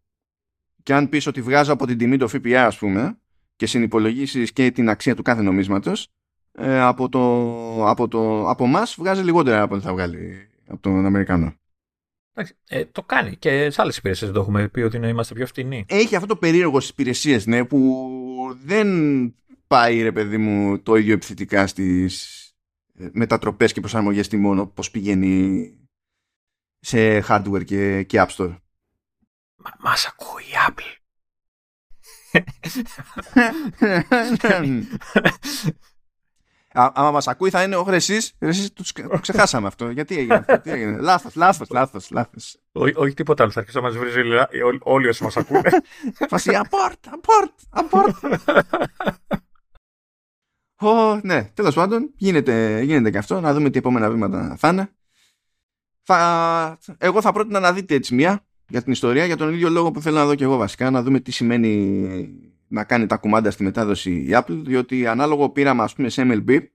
Και αν πεις ότι βγάζω από την τιμή το ΦΠΑ, ας πούμε, και συνυπολογίσεις και την αξία του κάθε νομίσματος, ε, από, το, από, το, από εμάς βγάζει λιγότερα από ό,τι θα βγάλει από τον Αμερικανό.
Ε, το κάνει και σε άλλες υπηρεσίες το έχουμε πει ότι είμαστε πιο φτηνοί.
Έχει αυτό το περίεργο στις υπηρεσίες, ναι, που δεν πάει ρε παιδί μου το ίδιο επιθετικά στις ε, μετατροπές και προσαρμογές τιμών πώς πηγαίνει σε hardware και, και App Store.
Μα, μας ακούει η Apple.
Α, άμα μας ακούει θα είναι όχι εσείς, εσείς το ξεχάσαμε αυτό. Γιατί έγινε αυτό, τι έγινε. Λάθος, λάθος, λάθος, λάθος.
όχι τίποτα άλλο, θα αρχίσει να μας βρίζει όλοι όσοι μας ακούνε.
Φασί, απόρτ, απόρτ, απόρτ. Oh, ναι, τέλος πάντων, γίνεται, γίνεται και αυτό. Να δούμε τι επόμενα βήματα θα είναι. Θα, εγώ θα πρότεινα να δείτε έτσι μία για την ιστορία, για τον ίδιο λόγο που θέλω να δω και εγώ βασικά, να δούμε τι σημαίνει να κάνει τα κουμάντα στη μετάδοση η Apple, διότι ανάλογο πείραμα ας πούμε σε MLB,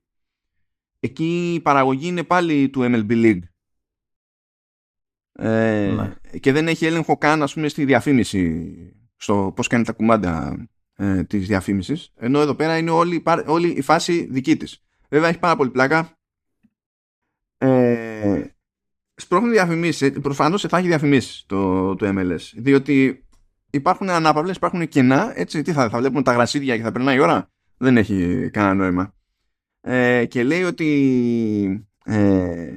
εκεί η παραγωγή είναι πάλι του MLB League. Ε, ναι. Και δεν έχει έλεγχο καν ας πούμε στη διαφήμιση στο πώς κάνει τα κουμάντα ε, της διαφήμισης ενώ εδώ πέρα είναι όλη, όλη η φάση δική της βέβαια έχει πάρα πολύ πλάκα ε, σπρώχνει διαφημίσεις ε, προφανώς θα έχει διαφημίσεις το, το MLS διότι υπάρχουν ανάπαυλες, υπάρχουν κενά, έτσι, τι θα, θα βλέπουμε τα γρασίδια και θα περνάει η ώρα; Δεν έχει κανένα νόημα. Ε, και λέει ότι ε,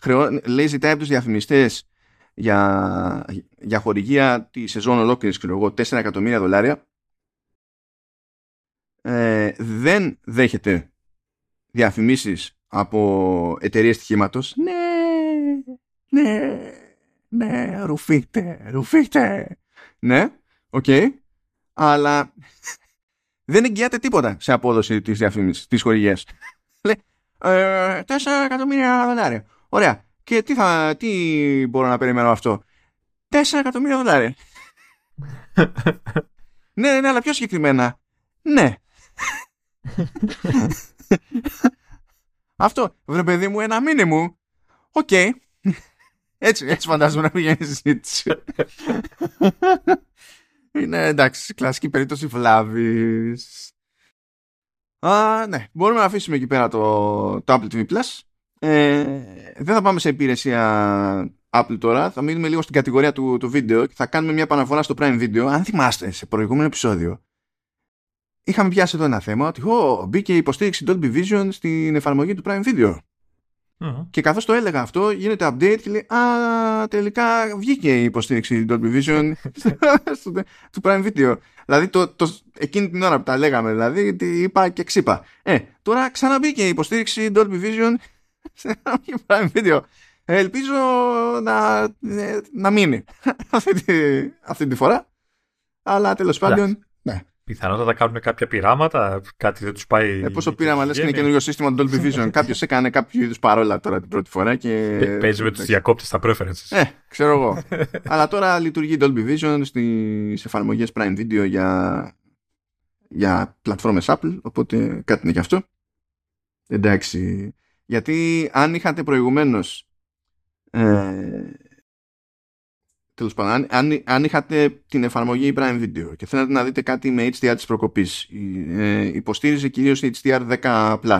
χρεώ, λέει ζητάει από τους διαφημιστές για, για χορηγία τη σεζόν ολόκληρης, ξέρω εγώ, 4 εκατομμύρια δολάρια ε, δεν δέχεται διαφημίσεις από εταιρείες στοιχήματος. Ναι, ναι, ναι, ρουφίχτε, ρουφίχτε. Ναι, OK. Okay. Αλλά δεν εγγυάται τίποτα σε απόδοση της διαφήμισης, της χορηγίας. Λέει, ε, 4 εκατομμύρια δολάρια. Ωραία. Και τι, θα, τι μπορώ να περιμένω αυτό; 4 εκατομμύρια δολάρια. ναι, ναι, αλλά πιο συγκεκριμένα. Ναι. Αυτό, βρε παιδί μου, ένα μίνιμουμ. OK. Okay. Έτσι, έτσι φαντάζομαι να πηγαίνει η συζήτηση. Είναι εντάξει, κλασική περίπτωση βλάβης. Α, ναι, μπορούμε να αφήσουμε εκεί πέρα το, το Apple TV Plus. Ε, δεν θα πάμε σε υπηρεσία Apple τώρα. Θα μείνουμε λίγο στην κατηγορία του, του βίντεο και θα κάνουμε μια επαναφορά στο Prime Video. Αν θυμάστε, σε προηγούμενο επεισόδιο είχαμε πιάσει εδώ ένα θέμα ότι oh, μπήκε η υποστήριξη Dolby Vision στην εφαρμογή του Prime Video. Και καθώς το έλεγα αυτό γίνεται update και λέει Α, τελικά βγήκε η υποστήριξη Dolby Vision του Prime Video. Δηλαδή το, το, εκείνη την ώρα που τα λέγαμε, δηλαδή είπα και ξύπα. Ε, τώρα ξαναμπήκε η υποστήριξη Dolby Vision σε Prime Video. ελπίζω να, ε, να μείνει αυτή τη, αυτή τη φορά. Αλλά τέλος πάντων, ναι.
Πιθανότατα κάνουν κάποια πειράματα, κάτι δεν τους πάει.
Ε, πόσο πείραμα λες και είναι καινούριο σύστημα Dolby Vision. Κάποιος έκανε κάποιο είδους παρόλα τώρα την πρώτη φορά και.
Παίζει με τους διακόπτες στα preferences.
Ε, ξέρω εγώ. Αλλά τώρα λειτουργεί Dolby Vision στις εφαρμογές Prime Video για, για πλατφόρμες Apple, οπότε κάτι είναι γι' αυτό. Εντάξει. Γιατί αν είχατε προηγουμένως ε, Τέλος πάντων, αν, αν, είχατε την εφαρμογή Prime Video και θέλατε να δείτε κάτι με HDR της προκοπής, ε, υποστήριζε κυρίως HDR10+.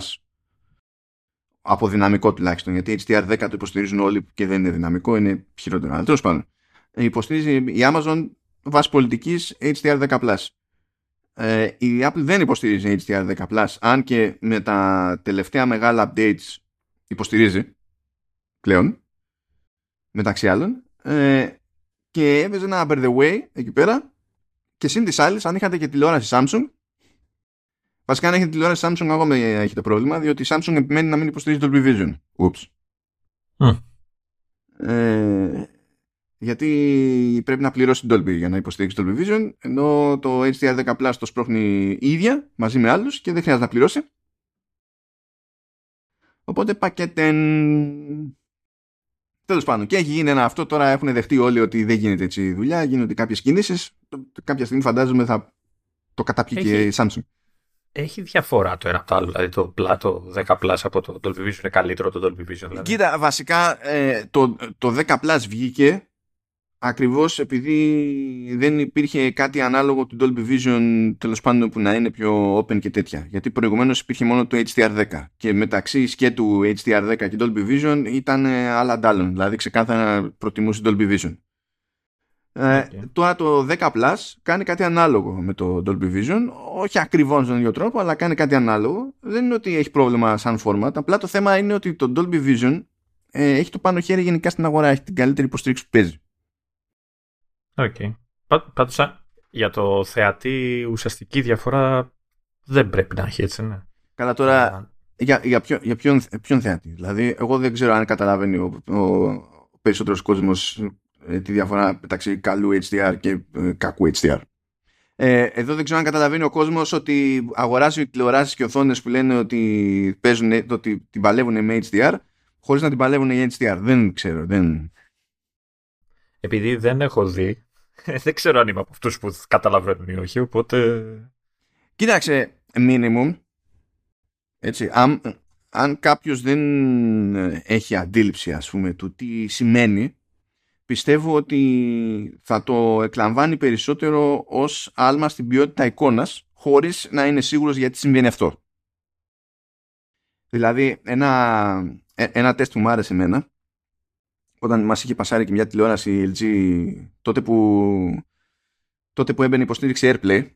Από δυναμικό τουλάχιστον, γιατί HDR10 το υποστηρίζουν όλοι και δεν είναι δυναμικό, είναι χειρότερο. Αλλά τέλος πάντων, υποστηρίζει η Amazon βάσει πολιτικής HDR10+. Ε, η Apple δεν υποστηρίζει HDR10+, αν και με τα τελευταία μεγάλα updates υποστηρίζει πλέον, μεταξύ άλλων. Ε, και έβαιζε ένα By the Way εκεί πέρα και συν της άλλης, αν είχατε και τηλεόραση Samsung, βασικά αν έχετε τηλεόραση Samsung, ακόμα έχετε πρόβλημα, διότι η Samsung επιμένει να μην υποστηρίζει το Dolby Vision. Oops. Ε, γιατί πρέπει να πληρώσει το Dolby για να υποστηρίξει το Dolby Vision, ενώ το HDR10 Plus το σπρώχνει η ίδια μαζί με άλλους και δεν χρειάζεται να πληρώσει. Οπότε πακέτεν Τέλος πάντων, και έχει γίνει ένα αυτό. Τώρα έχουν δεχτεί όλοι ότι δεν γίνεται έτσι η δουλειά. Γίνονται κάποιες κινήσεις. Κάποια στιγμή φαντάζομαι θα το καταπιεί έχει... και η Samsung.
Έχει διαφορά το ένα από το άλλο. Δηλαδή το, το 10 Plus από το Dolby Vision είναι καλύτερο το Dolby Vision. Δηλαδή.
Κοίτα, βασικά ε, το, το 10 Plus βγήκε ακριβώς επειδή δεν υπήρχε κάτι ανάλογο του Dolby Vision τέλος πάντων που να είναι πιο open και τέτοια. Γιατί προηγουμένως υπήρχε μόνο το HDR10 και μεταξύ και του HDR10 και Dolby Vision ήταν ε, άλλα αντάλλων δηλαδή ξεκάθαρα προτιμούσε Dolby Vision. Okay. ε, τώρα το 10 Plus κάνει κάτι ανάλογο με το Dolby Vision. Όχι ακριβώς τον ίδιο τρόπο αλλά κάνει κάτι ανάλογο. Δεν είναι ότι έχει πρόβλημα σαν format. Απλά το θέμα είναι ότι το Dolby Vision ε, έχει το πάνω χέρι γενικά στην αγορά. Έχει την καλύτερη υποστήριξη που παίζει
OK. Okay. για το θεατή ουσιαστική διαφορά δεν πρέπει να έχει έτσι, ναι.
Καλά τώρα, για, για, ποιο, για ποιον, ποιον θεατή; Δηλαδή, εγώ δεν ξέρω αν καταλαβαίνει ο, ο, ο περισσότερος κόσμος ε, τη διαφορά μεταξύ καλού HDR και ε, κακού HDR. Ε, εδώ δεν ξέρω αν καταλαβαίνει ο κόσμος ότι αγοράζει τηλεοράσεις και οθόνες που λένε ότι, παίζουν, ότι την παλεύουν με HDR χωρίς να την παλεύουν για HDR. Δεν ξέρω. Δεν...
Επειδή δεν έχω δει δεν ξέρω αν είμαι από αυτούς που καταλαβαίνουν ή όχι, οπότε...
Κοίταξε, minimum, έτσι, αν, αν κάποιος δεν έχει αντίληψη, ας πούμε, του τι σημαίνει, πιστεύω ότι θα το εκλαμβάνει περισσότερο ως άλμα στην ποιότητα εικόνας, χωρίς να είναι σίγουρος γιατί συμβαίνει αυτό. Δηλαδή, ένα, ε, ένα τεστ που μου άρεσε εμένα, όταν μας είχε πασάρει και μια τηλεόραση LG τότε που, τότε που έμπαινε υποστήριξη AirPlay.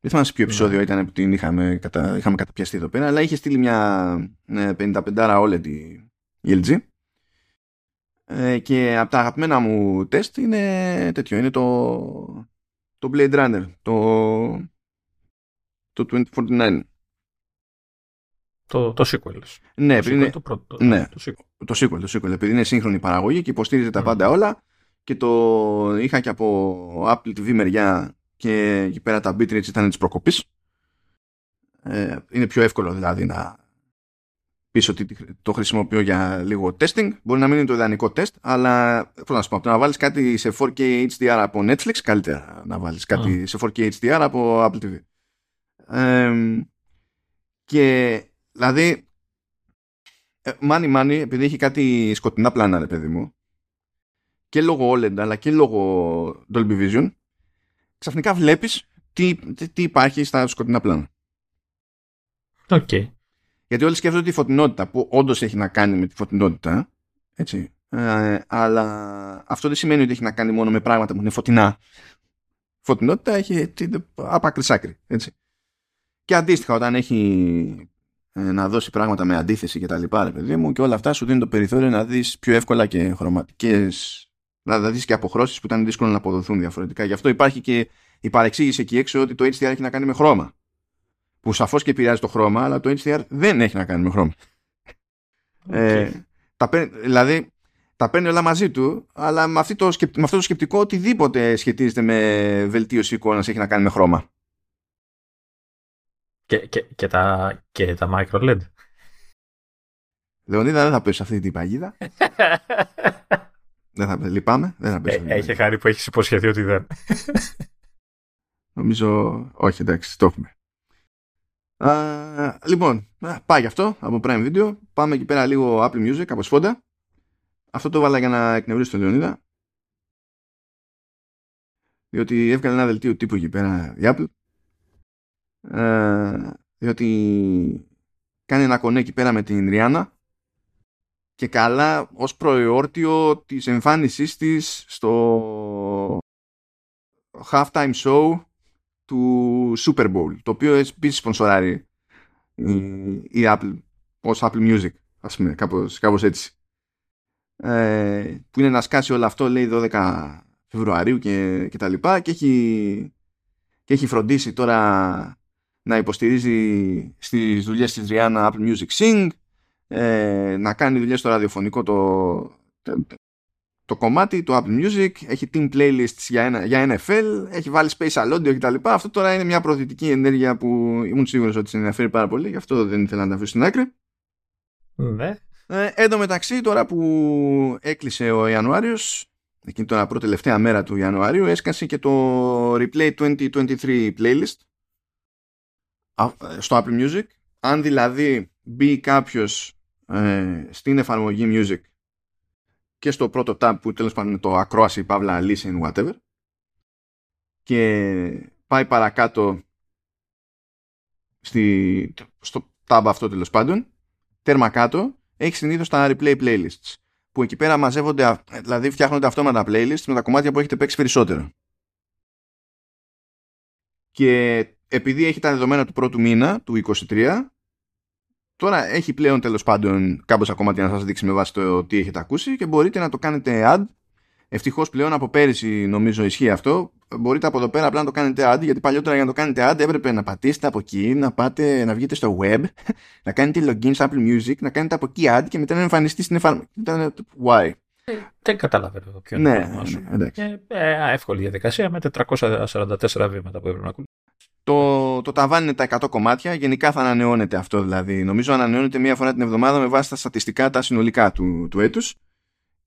Δεν θυμάμαι σε ποιο επεισόδιο ναι. ήταν που την είχαμε, κατα... είχαμε καταπιαστεί εδώ πέρα αλλά είχε στείλει μια 55 OLED η LG ε, και από τα αγαπημένα μου τεστ είναι τέτοιο είναι το, το Blade Runner το, το 2049
το, το sequel.
Ναι,
το
είναι,
το πρώτο.
Ναι,
το sequel.
Το sequel, το sequel. Επειδή είναι σύγχρονη παραγωγή και υποστήριζε τα πάντα όλα και το είχα και από Apple TV μεριά και εκεί πέρα τα bitrates ήταν της προκοπής. Ε, είναι πιο εύκολο δηλαδή να πεις ότι το χρησιμοποιώ για λίγο testing. Μπορεί να μην είναι το ιδανικό test, αλλά πώς να σου πω, να βάλεις κάτι σε 4K HDR από Netflix, καλύτερα να βάλεις κάτι σε 4K HDR από Apple TV. Ε, και δηλαδή, μάνι μάνι, επειδή έχει κάτι σκοτεινά πλάνα, ρε παιδί μου, και λόγω OLED αλλά και λόγω Dolby Vision, ξαφνικά βλέπεις τι, τι, υπάρχει στα σκοτεινά πλάνα.
OK. Okay.
Γιατί όλοι σκέφτονται τη φωτεινότητα, που όντως έχει να κάνει με τη φωτεινότητα, έτσι. Ε, αλλά αυτό δεν σημαίνει ότι έχει να κάνει μόνο με πράγματα που είναι φωτεινά. Φωτεινότητα έχει από άκρη άκρη, έτσι. Και αντίστοιχα όταν έχει ε, να δώσει πράγματα με αντίθεση και τα λοιπά, ρε παιδί μου, και όλα αυτά σου δίνουν το περιθώριο να δεις πιο εύκολα και χρωματικές, να δεις και αποχρώσεις που ήταν δύσκολο να αποδοθούν διαφορετικά. Γι' αυτό υπάρχει και η παρεξήγηση εκεί έξω ότι το HDR έχει να κάνει με χρώμα. Που σαφώς και επηρεάζει το χρώμα, αλλά το HDR δεν έχει να κάνει με χρώμα. Okay. Ε, τα, δηλαδή, τα παίρνει όλα μαζί του, αλλά με, το, με αυτό το σκεπτικό οτιδήποτε σχετίζεται με βελτίωση εικόνας έχει να κάνει με χρώμα.
Και, και, και, τα, και τα micro LED.
Λεωνίδα δεν θα πέσει αυτή την παγίδα. δεν θα λυπάμαι. Δεν θα πέσει
ε, έχει χάρη που έχεις υποσχεθεί ότι δεν.
Νομίζω, όχι εντάξει, το έχουμε. Α, λοιπόν, πάει γι' αυτό από Prime Video. Πάμε εκεί πέρα λίγο Apple Music από σφόντα. Αυτό το βάλα για να εκνευρίσω τον Λεωνίδα. Διότι έβγαλε ένα δελτίο τύπου εκεί πέρα η Apple ε, διότι κάνει ένα κονέ εκεί πέρα με την Ριάννα και καλά ως προεόρτιο της εμφάνισής της στο halftime show του Super Bowl το οποίο επίσης σπονσοράρει η, η Apple ως Apple Music ας πούμε κάπως, κάπως έτσι. Ε, που είναι να σκάσει όλο αυτό λέει 12 Φεβρουαρίου και, και τα λοιπά και έχει, και έχει φροντίσει τώρα να υποστηρίζει στις δουλειές της Rihanna Apple Music Sing, ε, να κάνει δουλειές στο ραδιοφωνικό το, το, κομμάτι του Apple Music, έχει team playlists για, για NFL, έχει βάλει spatial audio κτλ. Αυτό τώρα είναι μια προοδητική ενέργεια που ήμουν σίγουρος ότι ενδιαφέρει πάρα πολύ, γι' αυτό δεν ήθελα να τα αφήσω στην άκρη.
Ναι.
Ε, εν τω μεταξύ τώρα που έκλεισε ο Ιανουάριος, εκείνη τώρα πρώτη τελευταία μέρα του Ιανουαρίου, έσκασε και το Replay 2023 playlist στο Apple Music. Αν δηλαδή μπει κάποιος ε, στην εφαρμογή Music και στο πρώτο tab που τέλος πάντων είναι το ακρόαση παύλα listen whatever και πάει παρακάτω στη, στο tab αυτό τέλος πάντων τέρμα κάτω έχει συνήθως τα replay playlists που εκεί πέρα μαζεύονται δηλαδή φτιάχνονται αυτόματα playlists με τα κομμάτια που έχετε παίξει περισσότερο. Και επειδή έχει τα δεδομένα του πρώτου μήνα, του 23, τώρα έχει πλέον τέλος πάντων κάπως ακόμα να σας δείξει με βάση το τι έχετε ακούσει και μπορείτε να το κάνετε ad. Ευτυχώς πλέον από πέρυσι νομίζω ισχύει αυτό. Μπορείτε από εδώ πέρα απλά να το κάνετε ad, γιατί παλιότερα για να το κάνετε ad έπρεπε να πατήσετε από εκεί, να, πάτε, να βγείτε στο web, να κάνετε login στο Apple Music, να κάνετε από εκεί ad και μετά να εμφανιστεί στην εφαρμογή. Why?
Δεν καταλαβαίνω ποιο
είναι ναι, το ναι,
ναι, ε, εύκολη διαδικασία με 444 βήματα που έπρεπε να ακούσουν.
Το, το ταβάνι είναι τα 100 κομμάτια. Γενικά θα ανανεώνεται αυτό δηλαδή. Νομίζω ανανεώνεται μία φορά την εβδομάδα με βάση τα στατιστικά τα συνολικά του, του έτους.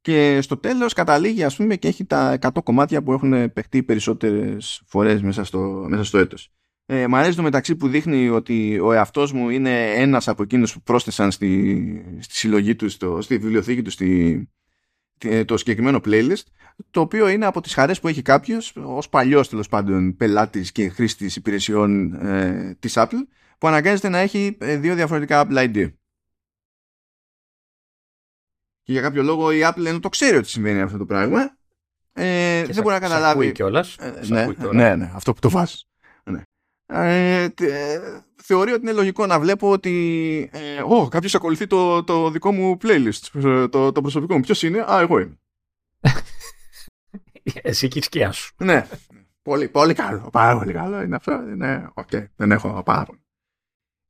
Και στο τέλος καταλήγει ας πούμε και έχει τα 100 κομμάτια που έχουν παιχτεί περισσότερες φορές μέσα στο, μέσα στο έτος. Ε, μ' αρέσει το μεταξύ που δείχνει ότι ο εαυτός μου είναι ένας από εκείνους που πρόσθεσαν στη, στη συλλογή του, στο, στη βιβλιοθήκη του, στη, ε, το συγκεκριμένο playlist το οποίο είναι από τις χαρές που έχει κάποιος ως παλιός τέλος πάντων πελάτης και χρήστης υπηρεσιών ε, της Apple που αναγκάζεται να έχει ε, δύο διαφορετικά Apple ID. Και για κάποιο λόγο η Apple ενώ το ξέρει ότι συμβαίνει αυτό το πράγμα, ε, δεν μπορεί να καταλάβει.
Κιόλας.
Ε, ναι, ναι, ναι, αυτό που το βάζεις. Ναι. Ε, ε, θεωρεί ότι είναι λογικό να βλέπω ότι ε, oh, κάποιος ακολουθεί το, το δικό μου playlist, το, το προσωπικό μου. Ποιος είναι; Α, εγώ είμαι.
Εσύ και η σκιά σου.
Ναι. Πολύ, πολύ καλό. Πάρα πολύ καλό είναι αυτό. Ναι, okay. δεν έχω πάρα πολύ.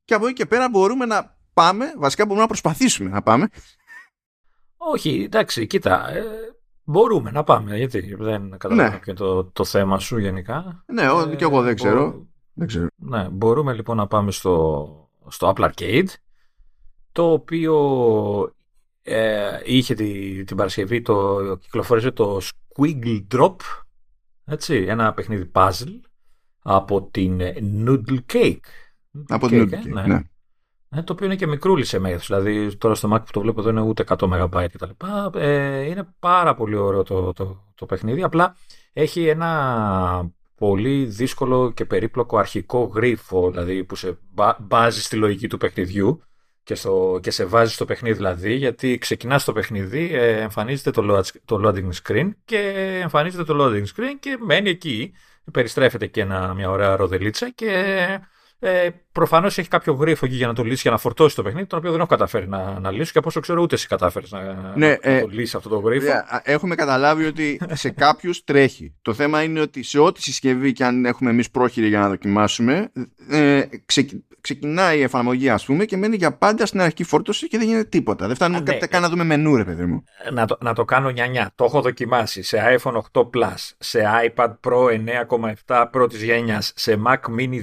Και από εκεί και πέρα μπορούμε να πάμε, βασικά μπορούμε να προσπαθήσουμε να πάμε.
Όχι, εντάξει, κοίτα, ε, μπορούμε να πάμε, γιατί δεν καταλαβαίνω ναι. ποιο το, το θέμα σου γενικά.
Ναι, ε, και εγώ δεν ξέρω. Δεν ξέρω.
Ναι, μπορούμε λοιπόν να πάμε στο, στο Apple Arcade, το οποίο ε, είχε τη, την Παρασκευή, το, κυκλοφόρησε το Squiggle Drop, έτσι, ένα παιχνίδι puzzle από την Noodle Cake.
Από την Noodle Cake, ναι. ναι.
Ε, το οποίο είναι και μικρούλι σε μέγεθος. Δηλαδή, τώρα στο Mac που το βλέπω εδώ είναι ούτε 100 MB κτλ. Ε, είναι πάρα πολύ ωραίο το, το, το παιχνίδι. Απλά έχει ένα πολύ δύσκολο και περίπλοκο αρχικό γρίφο, δηλαδή που σε μπάζει στη λογική του παιχνιδιού και, στο, και σε βάζει στο παιχνίδι δηλαδή, γιατί ξεκινάς το παιχνίδι, ε, εμφανίζεται το, το loading screen και εμφανίζεται το loading screen και μένει εκεί. Περιστρέφεται και ένα, μια ωραία ροδελίτσα και ε, Προφανώς έχει κάποιο γρίφο εκεί για να το λύσει, για να φορτώσει το παιχνίδι, το οποίο δεν έχω καταφέρει να, να λύσω και από όσο ξέρω ούτε εσύ κατάφερες να, ναι, να, ε, το λύσεις αυτό το γρίφο. Ε,
έχουμε καταλάβει ότι σε κάποιους τρέχει. Το θέμα είναι ότι σε ό,τι συσκευή και αν έχουμε εμείς πρόχειρη για να δοκιμάσουμε, ε, ξε, ξεκινάει η εφαρμογή, ας πούμε, και μένει για πάντα στην αρχική φόρτωση και δεν γίνεται τίποτα. Δεν φτάνουμε ναι, καν να δούμε μενού, ρε παιδί μου.
Να το, να το κάνω νιανιά. Το έχω δοκιμάσει σε iPhone 8 Plus, σε iPad Pro 9,7 πρώτης γενιά, σε Mac Mini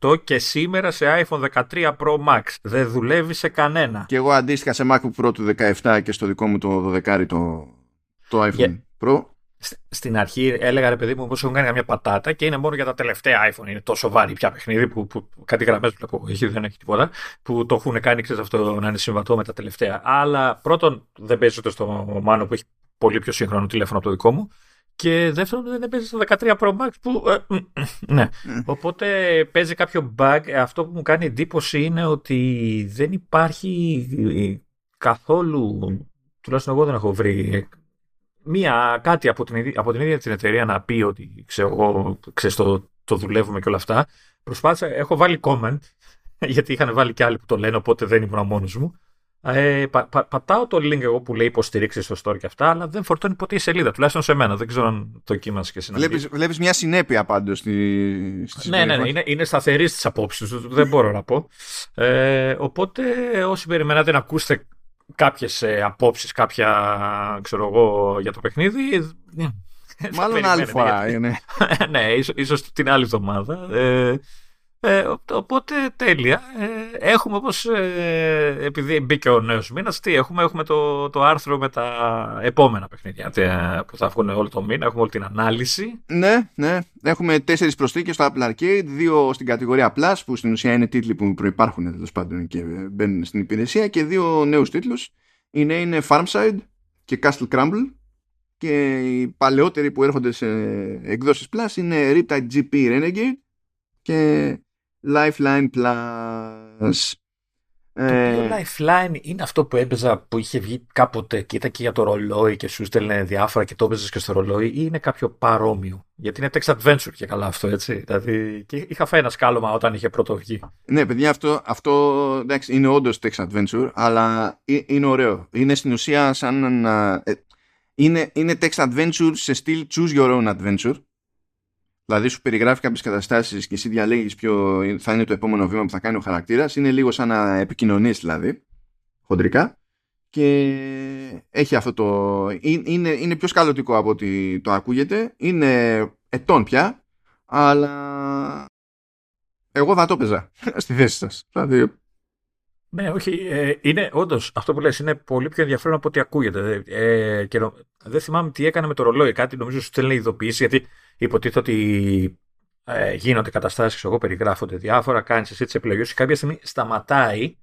2018 και σήμερα σε iPhone 13 Pro Max. Δεν δουλεύει σε κανένα.
Και εγώ αντίστοιχα σε MacBook Pro του 17 και στο δικό μου το 12 το, το iPhone Pro
στην αρχή έλεγα ρε παιδί μου πως έχουν κάνει καμιά πατάτα και είναι μόνο για τα τελευταία iPhone. Είναι τόσο βάρη πια παιχνίδι που, που κάτι γραμμές βλέπω έχει, δεν έχει τίποτα. Που το έχουν κάνει ξέρεις, αυτό να είναι συμβατό με τα τελευταία. Αλλά πρώτον δεν παίζει ούτε στο Μάνο που έχει πολύ πιο σύγχρονο τηλέφωνο από το δικό μου. Και δεύτερον δεν παίζει στο 13 Pro Max που. Ε, ναι. Οπότε παίζει κάποιο bug. Αυτό που μου κάνει εντύπωση είναι ότι δεν υπάρχει καθόλου. Τουλάχιστον εγώ δεν έχω βρει μία, κάτι από την, από την ίδια την εταιρεία να πει ότι ξέρω εγώ, ξέρεις, το, το δουλεύουμε και όλα αυτά. Προσπάθησα, έχω βάλει comment, γιατί είχαν βάλει και άλλοι που το λένε, οπότε δεν ήμουν μόνος μου. Ε, πα, πα, πατάω το link εγώ που λέει υποστηρίξεις στο store και αυτά, αλλά δεν φορτώνει ποτέ η σελίδα, τουλάχιστον σε μένα. Δεν ξέρω αν το κύμασε και εσύ.
Βλέπεις, βλέπεις μια συνέπεια πάντως στη,
στη Ναι, ναι, ναι, είναι, είναι σταθερής στις απόψεις του, δεν μπορώ να πω. Ε, οπότε όσοι περιμένατε να ακούσετε κάποιες ε, απόψεις, κάποια ξέρω εγώ για το παιχνίδι.
Ναι. Μάλλον άλλη φορά είναι.
ναι, ίσως, ίσως την άλλη εβδομάδα. Ε, ε, οπότε τέλεια. Ε, έχουμε όπως, ε, επειδή μπήκε ο νέος μήνας, τι έχουμε, έχουμε το, το άρθρο με τα επόμενα παιχνίδια που θα βγουν όλο το μήνα, έχουμε όλη την ανάλυση.
Ναι, ναι. Έχουμε τέσσερις προσθήκες στο Apple Arcade, δύο στην κατηγορία Plus, που στην ουσία είναι τίτλοι που προϋπάρχουν τέλος πάντων και μπαίνουν στην υπηρεσία, και δύο νέους τίτλους. Είναι, είναι Farmside και Castle Crumble και οι παλαιότεροι που έρχονται σε εκδόσεις Plus είναι Riptide GP Renegade και Lifeline Plus.
Το ε... Lifeline είναι αυτό που έπαιζα που είχε βγει κάποτε και ήταν και για το ρολόι και σου στέλνε διάφορα και το έπαιζες και στο ρολόι ή είναι κάποιο παρόμοιο; Γιατί είναι text adventure και καλά αυτό έτσι. Δηλαδή και είχα φάει ένα σκάλωμα όταν είχε πρώτο βγει.
Ναι, παιδιά, αυτό, αυτό εντάξει, είναι όντως text adventure, αλλά είναι ωραίο. Είναι στην ουσία σαν να. Ε, είναι, είναι text adventure σε στυλ choose your own adventure Δηλαδή σου περιγράφει κάποιες καταστάσεις και εσύ διαλέγεις ποιο θα είναι το επόμενο βήμα που θα κάνει ο χαρακτήρας. Είναι λίγο σαν να επικοινωνείς δηλαδή, χοντρικά. Και έχει αυτό το. Είναι, είναι πιο σκαλωτικό από ότι το ακούγεται. Είναι ετών πια. Αλλά εγώ θα το έπαιζα στη θέση σας. Δηλαδή.
Ναι, όχι. Ε, είναι όντως αυτό που λες είναι πολύ πιο ενδιαφέρον από ό,τι ακούγεται. Ε, και, δεν θυμάμαι τι έκανε με το ρολόι. Κάτι νομίζω σου στέλνει ειδοποίηση γιατί υποτίθεται ότι ε, γίνονται καταστάσεις, εγώ περιγράφονται διάφορα, κάνεις εσύ τις επιλογές και κάποια στιγμή σταματάει,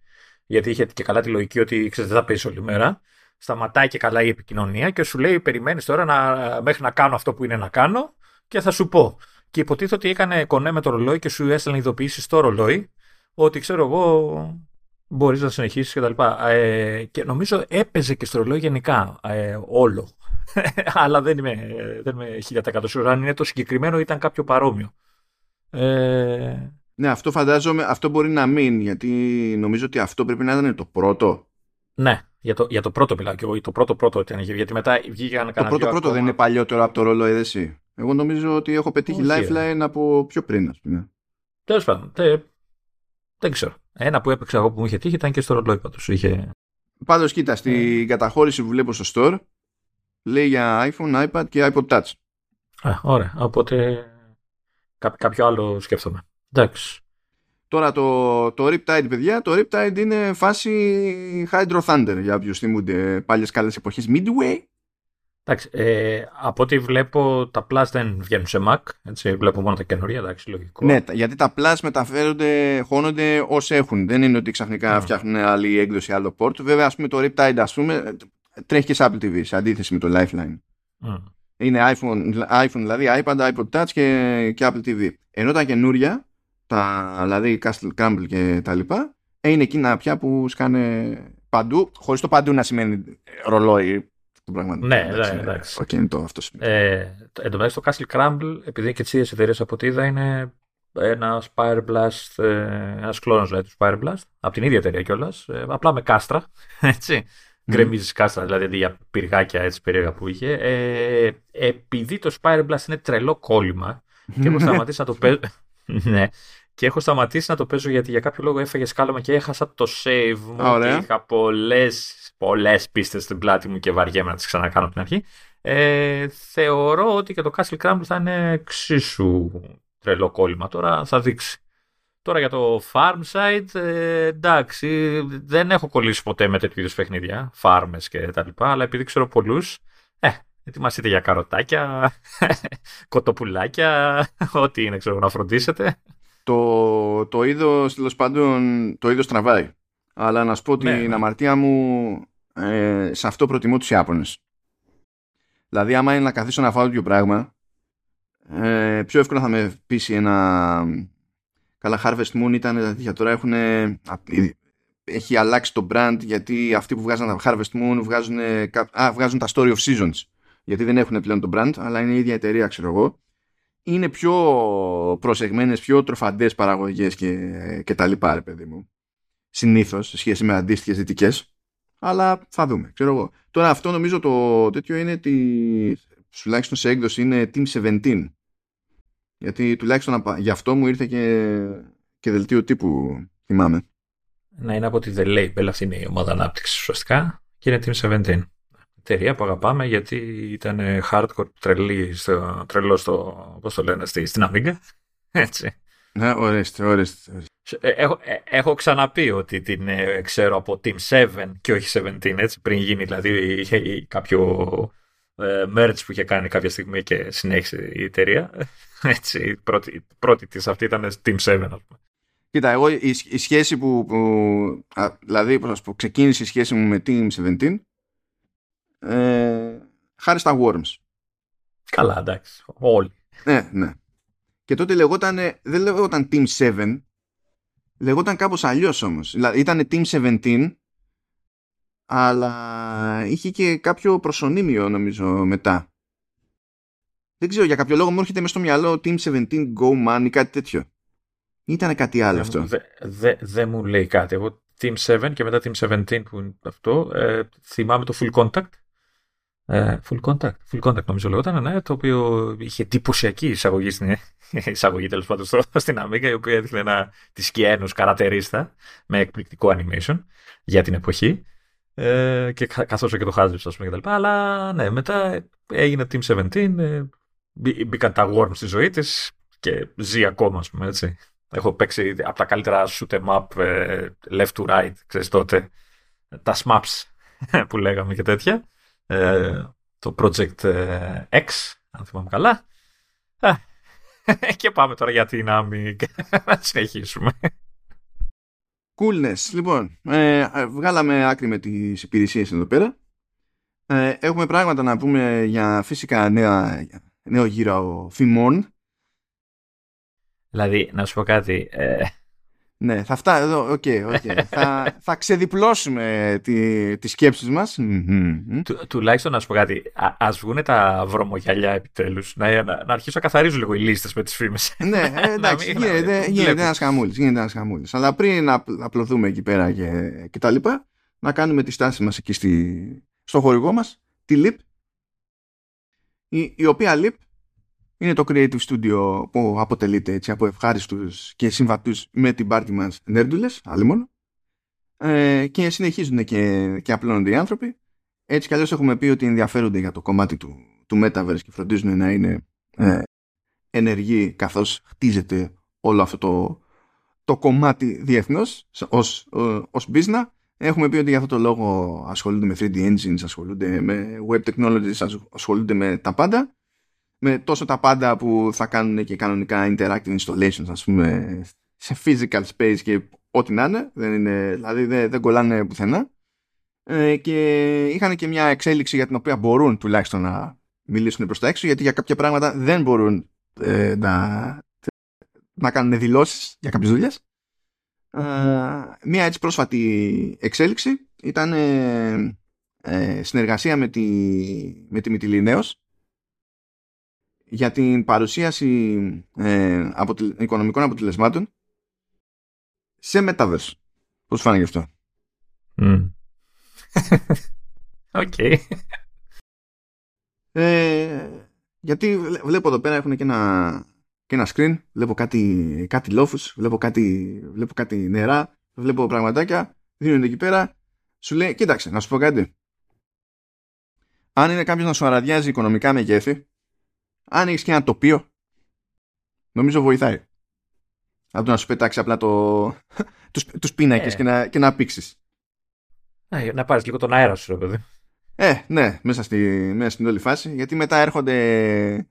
γιατί είχε και καλά τη λογική ότι ξέρετε, δεν θα παίζει όλη μέρα. Σταματάει και καλά η επικοινωνία και σου λέει: Περιμένεις τώρα να, μέχρι να κάνω αυτό που είναι να κάνω και θα σου πω. Και υποτίθεται ότι έκανε κονέ με το ρολόι και σου έστελνε ειδοποιήσει στο ρολόι ότι ξέρω εγώ μπορείς να συνεχίσεις και τα λοιπά. Ε, και νομίζω έπαιζε και στο ρολόι γενικά ε, όλο. Αλλά δεν είμαι, δεν είμαι 1000% σίγουρος. Αν είναι το συγκεκριμένο ήταν κάποιο παρόμοιο.
Ε... Ναι, αυτό φαντάζομαι, αυτό μπορεί να μην, γιατί νομίζω ότι αυτό πρέπει να ήταν το πρώτο.
Ναι, για το, για το πρώτο μιλάω και εγώ, το πρώτο πρώτο ήταν, γιατί μετά βγήκαν
Το πρώτο πρώτο δεν είναι παλιότερο από το ρολόι, εσύ. Εγώ νομίζω ότι έχω πετύχει lifeline από πιο πριν, ας πούμε.
Τέλος πάντων, δεν ξέρω. Ένα που έπαιξα εγώ που μου είχε τύχει ήταν και στο ρολόι πάντως. Είχε...
Πάντως, κοίτα, στην ε. καταχώρηση που βλέπω στο store λέει για iPhone, iPad και iPod Touch.
Α, ωραία. Οπότε κά, κάποιο άλλο σκέφτομαι. Εντάξει.
Τώρα το, το Riptide, παιδιά, το Riptide είναι φάση Hydro Thunder για όποιους θυμούνται πάλιες καλές εποχές Midway.
Εντάξει, ε, από ό,τι βλέπω τα Plus δεν βγαίνουν σε Mac, έτσι, βλέπω μόνο τα καινούργια, εντάξει, λογικό.
Ναι, γιατί τα Plus μεταφέρονται, χώνονται όσοι έχουν. Δεν είναι ότι ξαφνικά mm. φτιάχνουν άλλη έκδοση, άλλο port. Βέβαια, ας πούμε, το Riptide, ας πούμε, τρέχει και σε Apple TV, σε αντίθεση με το Lifeline. Mm. Είναι iPhone, iPhone, δηλαδή iPad, iPod Touch και, και Apple TV. Ενώ τα καινούρια, τα, δηλαδή Castle Crumble και τα λοιπά, είναι εκείνα πια που σκάνε παντού, χωρίς το παντού να σημαίνει ρολόι
ναι, ναι, εντάξει.
Το κινητό αυτό
ε, Εν τω μεταξύ το Castle Crumble, επειδή και τις ίδιες εταιρείες από ό,τι είδα, είναι ένας Spire Blast, ε, ένας κλόνος δηλαδή τους Spire Blast, από την ίδια εταιρεία κιόλας, ε, απλά με κάστρα. Έτσι. Mm. Γκρεμίζεις κάστρα, δηλαδή αντί για πυργάκια έτσι περίεργα που είχε. Ε, επειδή το Spire Blast είναι τρελό κόλλημα και έχω σταματήσει να το παίζω. ναι, και έχω σταματήσει να το παίζω γιατί για κάποιο λόγο έφαγε σκάλωμα και έχασα το save μου και είχα πολλές πολλές πίστες στην πλάτη μου και βαριέμαι να τις ξανακάνω από την αρχή. Ε, θεωρώ ότι και το Castle Crumble θα είναι εξίσου τρελό κόλλημα. Τώρα θα δείξει. Τώρα για το farm side, ε, εντάξει, δεν έχω κολλήσει ποτέ με τέτοιου είδους παιχνίδια, farmers και τα λοιπά, αλλά επειδή ξέρω πολλούς, ε, ετοιμαστείτε για καροτάκια, κοτοπουλάκια, ό,τι είναι, ξέρω, να φροντίσετε.
Το, το είδος, τέλος πάντων, το είδος τραβάει. Αλλά να σου πω την ναι, ναι. αμαρτία μου ε, σε αυτό προτιμώ τους Ιάπωνες. Δηλαδή άμα είναι να καθίσω να φάω τέτοιο πράγμα ε, πιο εύκολα θα με πείσει ένα καλά Harvest Moon ήταν για τώρα έχουν έχει αλλάξει το brand γιατί αυτοί που βγάζαν τα Harvest Moon βγάζουν, α, βγάζουν τα Story of Seasons γιατί δεν έχουν πλέον το brand αλλά είναι η ίδια εταιρεία ξέρω εγώ είναι πιο προσεγμένες, πιο τροφαντές παραγωγές και, και τα λοιπά ρε παιδί μου συνήθως σε σχέση με αντίστοιχες δυτικές. Αλλά θα δούμε, ξέρω εγώ. Τώρα αυτό νομίζω το τέτοιο είναι ότι τουλάχιστον σε έκδοση είναι Team 17. Γιατί τουλάχιστον γι' αυτό μου ήρθε και, και δελτίο τύπου, θυμάμαι.
Να είναι από τη The Label, αυτή είναι η ομάδα ανάπτυξης ουσιαστικά και είναι Team 17. Εταιρεία που αγαπάμε γιατί ήταν hardcore τρελή στο, τρελό στο, πώς το λένε, στην Amiga. Έτσι.
Ναι, ορίστε, ορίστε.
Ε, έχω, ε, έχω ξαναπεί ότι την ε, ξέρω από Team 7 και όχι 17, έτσι, πριν γίνει δηλαδή είχε κάποιο ε, merge που είχε κάνει κάποια στιγμή και συνέχισε η εταιρεία. Έτσι, η πρώτη, πρώτη της αυτή ήταν Team 7, ας πούμε.
Κοίτα, εγώ η, η σχέση που, που α, δηλαδή πώς πω, ξεκίνησε η σχέση μου με Team 17 ε, χάρη στα Worms.
Καλά, εντάξει, όλοι.
Ναι, ναι. Και τότε λεγόταν, δεν λεγόταν Team 7, λεγόταν κάπως αλλιώς όμως. Δηλαδή ήταν Team 17, αλλά είχε και κάποιο προσωνύμιο νομίζω μετά. Δεν ξέρω, για κάποιο λόγο μου έρχεται μέσα στο μυαλό Team 17 Go Man ή κάτι τέτοιο. Ήταν κάτι άλλο αυτό.
Δεν δε, δε μου λέει κάτι. Εγώ Team 7 και μετά Team 17 που είναι αυτό, ε, θυμάμαι το Full Contact ε, full contact, full contact νομίζω λεγόταν, ναι, το οποίο είχε εντυπωσιακή εισαγωγή στην εισαγωγή τέλος πάντων στην Amiga, η οποία έδειχνε ένα τη σκιένου καρατερίστα με εκπληκτικό animation για την εποχή. Ε, και καθώς και το χάζεψα, ας πούμε, κτλ. Αλλά ναι, μετά έγινε Team 17, ε, μπήκαν τα Worms στη ζωή της και ζει ακόμα, ας πούμε, έτσι. Έχω παίξει από τα καλύτερα shoot em up, ε, left to right, ξέρεις τότε, τα smaps που λέγαμε και τέτοια. Ε, το Project ε, X, αν θυμάμαι καλά. Ε, και πάμε τώρα για την άμυ να συνεχίσουμε.
Coolness. Λοιπόν, ε, βγάλαμε άκρη με τις υπηρεσίες εδώ πέρα. Ε, έχουμε πράγματα να πούμε για φυσικά νέα, νέο γύρο φημών.
Δηλαδή, να σου πω κάτι. Ε,
Ναι, θα φτά... εδώ, OK, OK. θα, θα ξεδιπλώσουμε τη, τις σκέψεις μας.
Του, τουλάχιστον να σου πω κάτι. Α ας βγουν τα βρωμογυαλιά επιτέλους. Να, να, να αρχίσω να καθαρίζω λίγο οι λίστες με τις φήμες.
ναι, ε, εντάξει, γίνεται, γίνεται ένας χαμούλης, γίνεται ένας χαμούλης. Αλλά πριν να απλωθούμε εκεί πέρα και, και τα λοιπά, να κάνουμε τη στάση μας εκεί στη, στο χορηγό μας, τη LIP, η, η οποία LIP είναι το Creative Studio που αποτελείται έτσι από ευχάριστους και συμβατούς με την πάρτι μας νέρντουλες, άλλη μόνο. Ε, και συνεχίζουν και, και απλώνονται οι άνθρωποι. Έτσι κι αλλιώς έχουμε πει ότι ενδιαφέρονται για το κομμάτι του, του Metaverse και φροντίζουν να είναι ε, ενεργοί καθώς χτίζεται όλο αυτό το, το κομμάτι διεθνώς ως, ως business. Έχουμε πει ότι για αυτό το λόγο ασχολούνται με 3D engines, ασχολούνται με web technologies, ασχολούνται με τα πάντα με τόσο τα πάντα που θα κάνουν και κανονικά interactive installations ας πούμε σε physical space και ό,τι να είναι, δεν είναι δηλαδή δεν, δεν κολλάνε πουθενά. Ε, και είχαν και μια εξέλιξη για την οποία μπορούν τουλάχιστον να μιλήσουν προς τα έξω γιατί για κάποια πράγματα δεν μπορούν ε, να, να κάνουν δηλώσεις για κάποιες δουλειές. Ε, μια έτσι πρόσφατη εξέλιξη ήταν ε, ε, συνεργασία με τη, με τη για την παρουσίαση ε, οικονομικών αποτελεσμάτων σε Metaverse. Πώς φάνηκε αυτό;
Οκ.
Ε, γιατί βλέπω εδώ πέρα έχουν και ένα, και ένα screen, βλέπω κάτι, κάτι λόφους, βλέπω κάτι, βλέπω κάτι νερά, βλέπω πραγματάκια, δίνονται εκεί πέρα, σου λέει, κοίταξε, να σου πω κάτι. Αν είναι κάποιος να σου αραδιάζει οικονομικά μεγέθη, αν έχεις και ένα τοπίο, νομίζω βοηθάει. Από το να σου πετάξει απλά το... τους, τους πίνακες ε. και να, και να πήξεις.
Ε, να πάρεις λίγο τον αέρα σου, ρε παιδί.
Ε, ναι, μέσα, στη, μέσα στην όλη φάση. Γιατί μετά έρχονται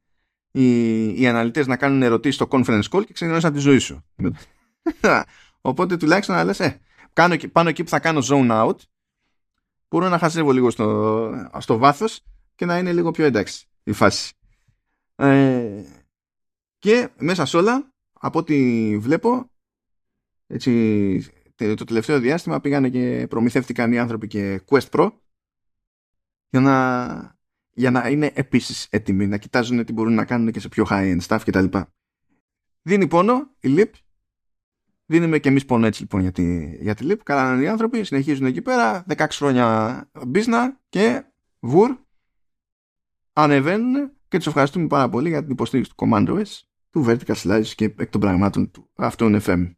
οι, οι αναλυτές να κάνουν ερωτήσεις στο conference call και ξεκινάς από τη ζωή σου. Οπότε τουλάχιστον να λες, ε, κάνω, πάνω εκεί που θα κάνω zone out, μπορώ να χασεύω λίγο στο, στο βάθος και να είναι λίγο πιο εντάξει η φάση. Ε, και μέσα σε όλα, από ό,τι βλέπω, έτσι, το τελευταίο διάστημα πήγανε και προμηθεύτηκαν οι άνθρωποι και Quest Pro για να, για να είναι επίσης έτοιμοι, να κοιτάζουν τι μπορούν να κάνουν και σε πιο high-end stuff κτλ. Δίνει πόνο η LIP, δίνουμε και εμείς πόνο έτσι λοιπόν για τη, για τη LIP, καλά οι άνθρωποι, συνεχίζουν εκεί πέρα, 16 χρόνια business και βουρ, ανεβαίνουν και τους ευχαριστούμε πάρα πολύ για την υποστήριξη του CommandOS, του Vertical Slice και εκ των πραγμάτων του αυτών FM.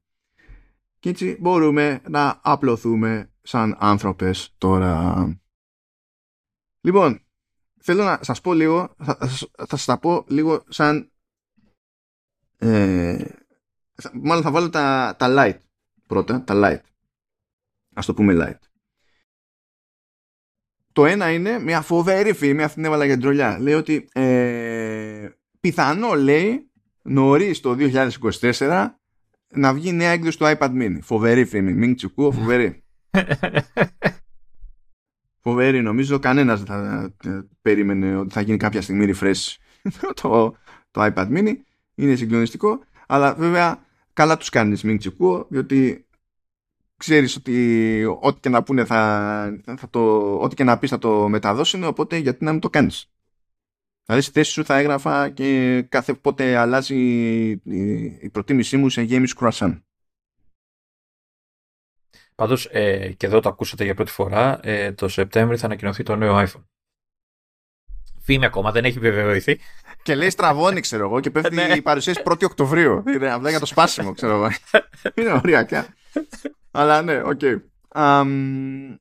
Και έτσι μπορούμε να απλωθούμε σαν άνθρωπες τώρα. Λοιπόν, θέλω να σας πω λίγο, θα, θα σας τα πω λίγο σαν... Ε, μάλλον θα βάλω τα, τα light πρώτα, τα light. Ας το πούμε light. Το ένα είναι μια φοβερή φήμη, αυτή την έβαλα για τρολιά. Λέει ότι ε, πιθανό λέει νωρίς το 2024 να βγει νέα έκδοση του iPad mini. Φοβερή φήμη. Μην τσουκού, φοβερή. φοβερή. Νομίζω κανένας δεν θα ε, περίμενε ότι θα γίνει κάποια στιγμή refresh το, το iPad mini. Είναι συγκλονιστικό. Αλλά βέβαια καλά τους κάνεις μην τσουκού, διότι ξέρεις ότι ό,τι και να πούνε θα, θα το, ό,τι και να πεις θα το μεταδώσουν οπότε γιατί να μην το κάνεις δηλαδή στη θέση σου θα έγραφα και κάθε πότε αλλάζει η, προτίμησή μου σε γέμιση κρουασάν
Πάντως ε, και εδώ το ακούσατε για πρώτη φορά ε, το Σεπτέμβριο θα ανακοινωθεί το νέο iPhone Φήμη ακόμα, δεν έχει βεβαιωθεί.
Και λέει στραβώνει, ξέρω εγώ, και πέφτει ναι. η παρουσίαση 1η Οκτωβρίου. Είναι απλά για το σπάσιμο, ξέρω εγώ. Είναι οριακά. Αλλά ναι, OK. Okay.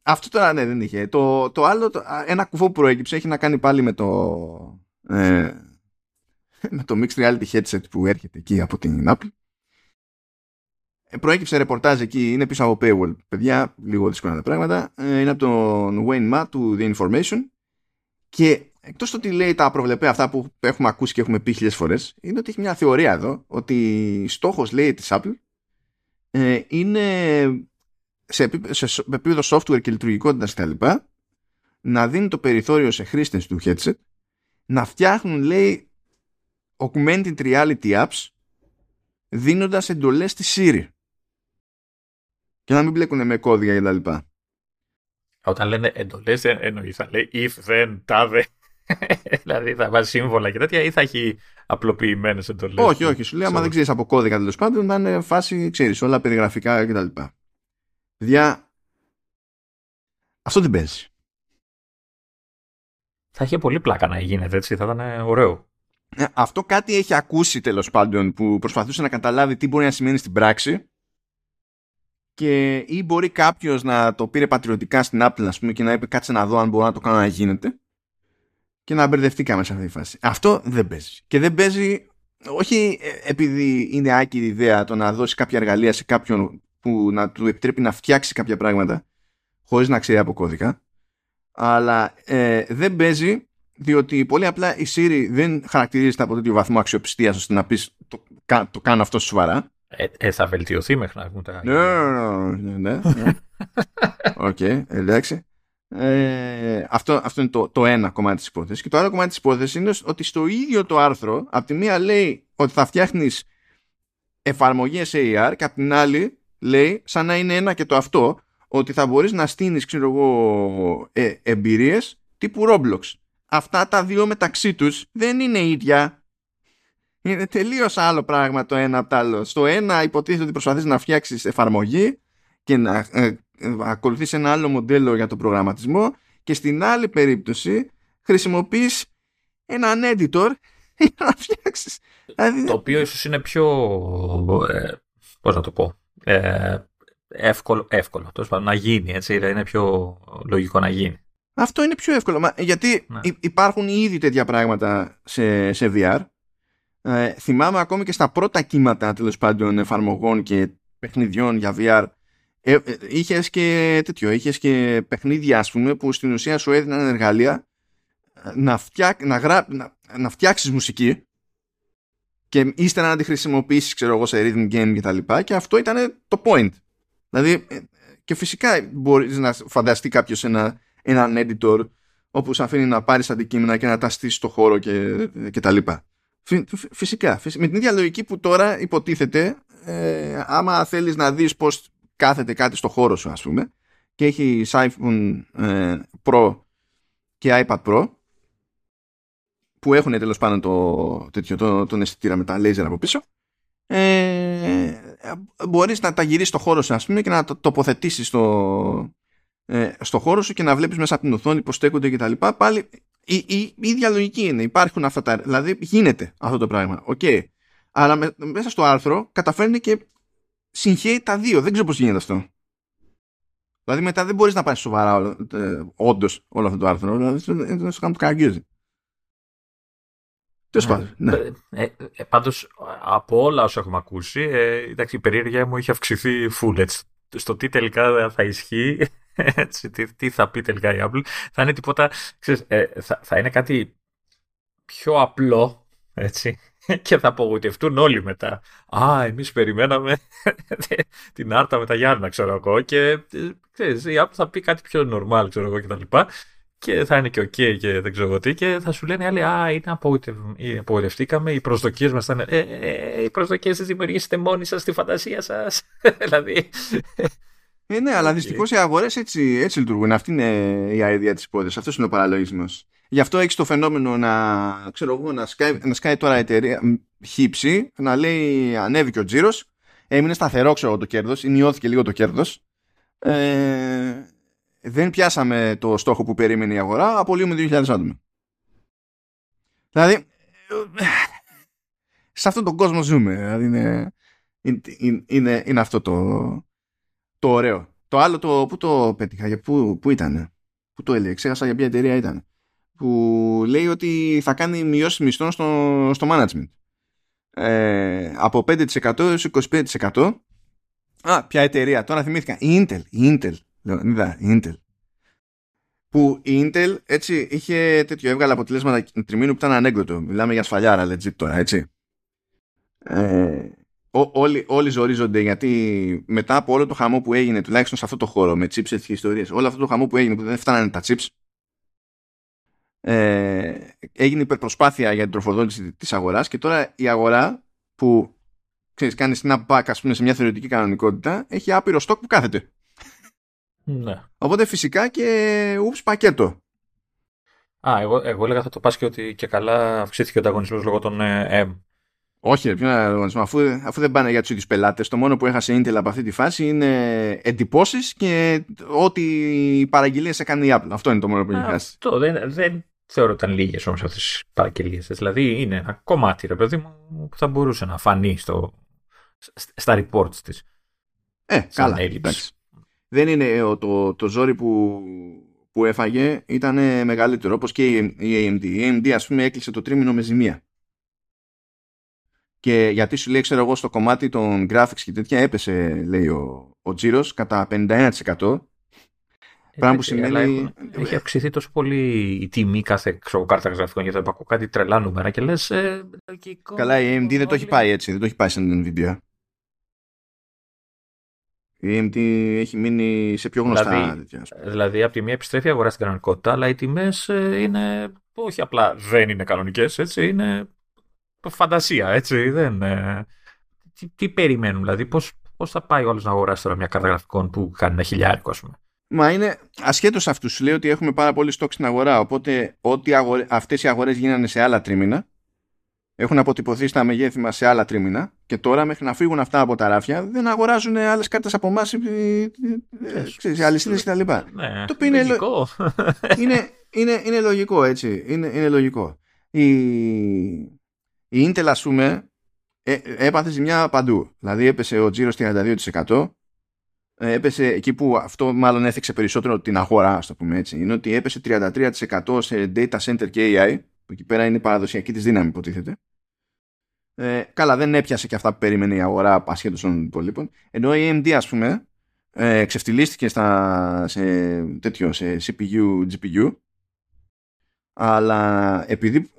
αυτό τώρα ναι, δεν είχε. Το, το άλλο, το, ένα κουφό που προέκυψε έχει να κάνει πάλι με το, ε, με το Mixed Reality Headset που έρχεται εκεί από την Apple. Ε, προέκυψε ρεπορτάζ εκεί, είναι πίσω από paywall. Παιδιά, λίγο δύσκολα τα πράγματα. Ε, είναι από τον Wayne Ma του The Information. Και εκτός το ότι λέει τα προβλεπέ αυτά που έχουμε ακούσει και έχουμε πει χιλιές φορές, είναι ότι έχει μια θεωρία εδώ, ότι στόχος λέει της Apple ε, είναι σε επίπεδο software και λειτουργικότητας κτλ. να δίνει το περιθώριο σε χρήστες του headset να φτιάχνουν λέει augmented reality apps δίνοντας εντολές στη Siri. και να μην μπλέκουν με κώδικα κτλ.
Όταν λένε εντολές, εννοείς θα λέει if, then, τάδε. δηλαδή θα βάζει σύμβολα και τέτοια ή θα έχει απλοποιημένες εντολές.
Όχι, όχι. Σου λέει, άμα δεν ξέρεις από κώδικα τέλος πάντων, να είναι φάση, ξέρεις, όλα περιγραφικά κτλ. Δια. Αυτό δεν παίζει.
Θα είχε πολύ πλάκα να γίνεται έτσι, θα ήταν ωραίο.
Ε, αυτό κάτι έχει ακούσει τέλος πάντων που προσπαθούσε να καταλάβει τι μπορεί να σημαίνει στην πράξη και ή μπορεί κάποιος να το πήρε πατριωτικά στην Apple ας πούμε, και να είπε κάτσε να δω αν μπορώ να το κάνω να γίνεται και να μπερδευτήκαμε σε αυτή τη φάση. Αυτό δεν παίζει. Και δεν παίζει όχι ε, επειδή είναι άκυρη ιδέα το να δώσει κάποια εργαλεία σε κάποιον που να του επιτρέπει να φτιάξει κάποια πράγματα χωρίς να ξέρει από κώδικα αλλά ε, δεν παίζει διότι πολύ απλά η Siri δεν χαρακτηρίζεται από τέτοιο βαθμό αξιοπιστίας ώστε να πεις το, το κάνω αυτό σοβαρά
ε, ε, θα βελτιωθεί μέχρι να βγουν τα.
Ναι, ναι, ναι. ναι. Οκ, εντάξει. Ε, αυτό, αυτό είναι το, το ένα κομμάτι της υπόθεσης. Και το άλλο κομμάτι της υπόθεσης είναι ότι στο ίδιο το άρθρο από τη μία λέει ότι θα φτιάχνεις εφαρμογές AR και από την άλλη λέει σαν να είναι ένα και το αυτό ότι θα μπορείς να στείνεις ξέρω εγώ ε, εμπειρίες τύπου Roblox. Αυτά τα δύο μεταξύ τους δεν είναι ίδια. Είναι τελείως άλλο πράγμα το ένα από το άλλο. Στο ένα υποτίθεται ότι προσπαθείς να φτιάξεις εφαρμογή και να ε, ε, ακολουθείς ένα άλλο μοντέλο για τον προγραμματισμό και στην άλλη περίπτωση χρησιμοποιείς έναν editor για να φτιάξεις.
Δηλαδή, το οποίο ίσως είναι πιο, ε, πώς να το πω, ε, εύκολο, εύκολο τόσο, να γίνει, έτσι, είναι πιο λογικό να γίνει.
Αυτό είναι πιο εύκολο, γιατί ναι. υπάρχουν ήδη τέτοια πράγματα σε, σε VR ε, θυμάμαι ακόμη και στα πρώτα κύματα τέλος πάντων εφαρμογών και παιχνιδιών για VR ε, ε, είχες και τέτοιο, είχες και παιχνίδια ας πούμε που στην ουσία σου έδιναν εργαλεία ε, να, φτιάξ, να, γρά, να, να φτιάξεις μουσική και ύστερα να τη χρησιμοποιήσεις ξέρω εγώ σε rhythm game και τα λοιπά και αυτό ήταν το point. Δηλαδή ε, και φυσικά μπορείς να φανταστεί κάποιος ένα, έναν editor όπου σου αφήνει να πάρεις αντικείμενα και να τα στήσεις στο χώρο και, και τα λοιπά. Φυσικά, Με την ίδια λογική που τώρα υποτίθεται, ε, άμα θέλεις να δεις πώς κάθεται κάτι στο χώρο σου, ας πούμε, και έχει iPhone ε, Pro και iPad Pro, που έχουν τέλος πάντων το, τέτοιο, το, τον αισθητήρα με τα laser από πίσω, ε, μπορείς να τα γυρίσεις στο χώρο σου, ας πούμε, και να το τοποθετήσεις στο, ε, στο χώρο σου και να βλέπεις μέσα από την οθόνη πως στέκονται κτλ. Πάλι η, η, η ίδια λογική είναι. Υπάρχουν αυτά τα. Δηλαδή γίνεται αυτό το πράγμα. OK. Okay. Αλλά με, μέσα στο άρθρο καταφέρνει και συγχέει τα δύο. Δεν ξέρω πώς γίνεται αυτό. Δηλαδή μετά δεν μπορείς να πάρεις σοβαρά ε, όντως όλο αυτό το άρθρο. Δηλαδή δεν σου κάνει το καγκίζει. Τέλος
ναι. πάντων. Ναι. Ε, ε, ε Πάντως από όλα όσα έχουμε ακούσει, ε, εντάξει, η περίεργεια μου έχει αυξηθεί full. Έτσι. Στο τι τελικά θα ισχύει έτσι, τι, τι, θα πει τελικά η Apple, θα είναι τίποτα, ξέρεις, ε, θα, θα είναι κάτι πιο απλό, έτσι, και θα απογοητευτούν όλοι μετά. Α, εμείς περιμέναμε την άρτα με τα Γιάννα, ξέρω εγώ, και ε, ξέρεις, η Apple θα πει κάτι πιο normal, ξέρω εγώ, και τα λοιπά. Και θα είναι και OK okay και δεν ξέρω τι και θα σου λένε άλλοι «Α, είναι απογοητευ... απογοητευτήκαμε, οι προσδοκίες μας θα είναι «Ε, ε, οι προσδοκίες τις δημιουργήσετε μόνοι σας στη φαντασία σας». δηλαδή,
ε, ναι, αλλά δυστυχώς οι αγορές έτσι, έτσι λειτουργούν. Αυτή είναι η αηδία της υπόθεσης. Αυτός είναι ο παραλογισμός. Γι' αυτό έχει το φαινόμενο να, ξέρω εγώ, να, σκάει, να σκάει τώρα η εταιρεία χι ψι, να λέει ανέβηκε ο τζίρος, έμεινε σταθερό ξέρω το κέρδος, μειώθηκε λίγο το κέρδος. Ε, δεν πιάσαμε το στόχο που περίμενε η αγορά, απολύουμε 2.000 άτομα. Δηλαδή, σε αυτόν τον κόσμο ζούμε. Δηλαδή είναι, είναι, είναι, είναι αυτό το, το ωραίο. Το άλλο το, πού το πέτυχα, για πού, πού ήταν, πού το έλεγε, ξέχασα για ποια εταιρεία ήταν. Που λέει ότι θα κάνει μειώσεις μισθών στο, στο management. Ε, από 5% έως 25%. Α, ποια εταιρεία, τώρα θυμήθηκα. Η Intel, η Intel. Λέω, είδα, η Intel. Που η Intel έτσι είχε τέτοιο, έβγαλε αποτελέσματα τριμήνου που ήταν ανέκδοτο. Μιλάμε για σφαλιάρα legit τώρα, έτσι. Ε, όλοι, όλοι ζορίζονται γιατί μετά από όλο το χαμό που έγινε, τουλάχιστον σε αυτό το χώρο με chips και ιστορίες, όλο αυτό το χαμό που έγινε που δεν φτάνανε τα chips, ε, έγινε υπερπροσπάθεια για την τροφοδότηση της αγοράς και τώρα η αγορά που ξέρεις, κάνει snapback ας πούμε σε μια θεωρητική κανονικότητα, έχει άπειρο στόκ που κάθεται.
Ναι.
Οπότε φυσικά και ούψ πακέτο.
Α, εγώ, εγώ έλεγα θα το πας και ότι και καλά αυξήθηκε ο ανταγωνισμός λόγω των ε, M.
Όχι, ποιο είναι ανταγωνισμός, αφού, αφού δεν πάνε για τους ίδιους πελάτες. Το μόνο που έχασε Intel από αυτή τη φάση είναι εντυπώσεις και ό,τι παραγγελίες έκανε η Apple. Αυτό είναι το μόνο που έχει χάσει.
Αυτό δεν, δεν θεωρώ ότι ήταν λίγες όμως αυτές τις παραγγελίες. Δηλαδή είναι ένα κομμάτι, ρε παιδί μου, που θα μπορούσε να φανεί στο, στα reports της.
Ε, καλά. Εντάξει. Δεν είναι ε, το, το ζόρι που, που έφαγε ήταν μεγαλύτερο όπως και η AMD. Η AMD ας πούμε έκλεισε το τρίμηνο με ζημία. Και γιατί σου λέει, ξέρω εγώ, στο κομμάτι των graphics και τέτοια έπεσε, λέει ο, ο τζίρος, κατά 51%. Πράγμα που σημαίνει.
Έχουν, έχει αυξηθεί τόσο πολύ η τιμή κάθε ξέρω, κάρτα γραφικών γιατί θα ακούω κάτι τρελά νούμερα και λες. Ε,
Καλά, η AMD δεν το έχει πάει έτσι, δεν το έχει πάει σαν την Nvidia. Η AMD έχει μείνει σε πιο γνωστά
δηλαδή, τέτοια. Δηλαδή, από τη μία επιστρέφει αγορά στην κανονικότητα, αλλά οι τιμές ε, είναι. Όχι απλά δεν είναι κανονικές, έτσι. Είναι φαντασία, έτσι. Δεν, ε, τι, τι περιμένουν, δηλαδή, πώς πώς θα πάει όλο να αγοράσει τώρα μια κάρτα γραφικών που κάνει ένα χιλιάρικο, ας πούμε.
Μα είναι ασχέτως αυτού. Σου λέει ότι έχουμε πάρα πολύ στόκ στην αγορά. Οπότε, ό,τι αγορε... αυτές οι αγορές γίνανε σε άλλα τρίμηνα, έχουν αποτυπωθεί στα μεγέθη μας σε άλλα τρίμηνα. Και τώρα, μέχρι να φύγουν αυτά από τα ράφια, δεν αγοράζουν άλλες κάρτες από εμάς, σε αλυσίδες κτλ.
Ναι, το οποίο είναι λογικό.
είναι, είναι, είναι λογικό, έτσι. Είναι, είναι λογικό. Η, η Intel, ας πούμε, ε, έπαθε ζημιά παντού. Δηλαδή έπεσε ο τζίρος 32%, ε, έπεσε εκεί που αυτό μάλλον έθιξε περισσότερο την αγορά, ας το πούμε έτσι, είναι ότι έπεσε 33% σε data center και AI, που εκεί πέρα είναι η παραδοσιακή της δύναμη υποτίθεται. Ε, καλά, δεν έπιασε και αυτά που περίμενε η αγορά ασχέτως των υπολείπων. Ενώ η AMD, ας πούμε, ε, ξεφτυλίστηκε στα, σε, τέτοιο, σε CPU, GPU, αλλά επειδή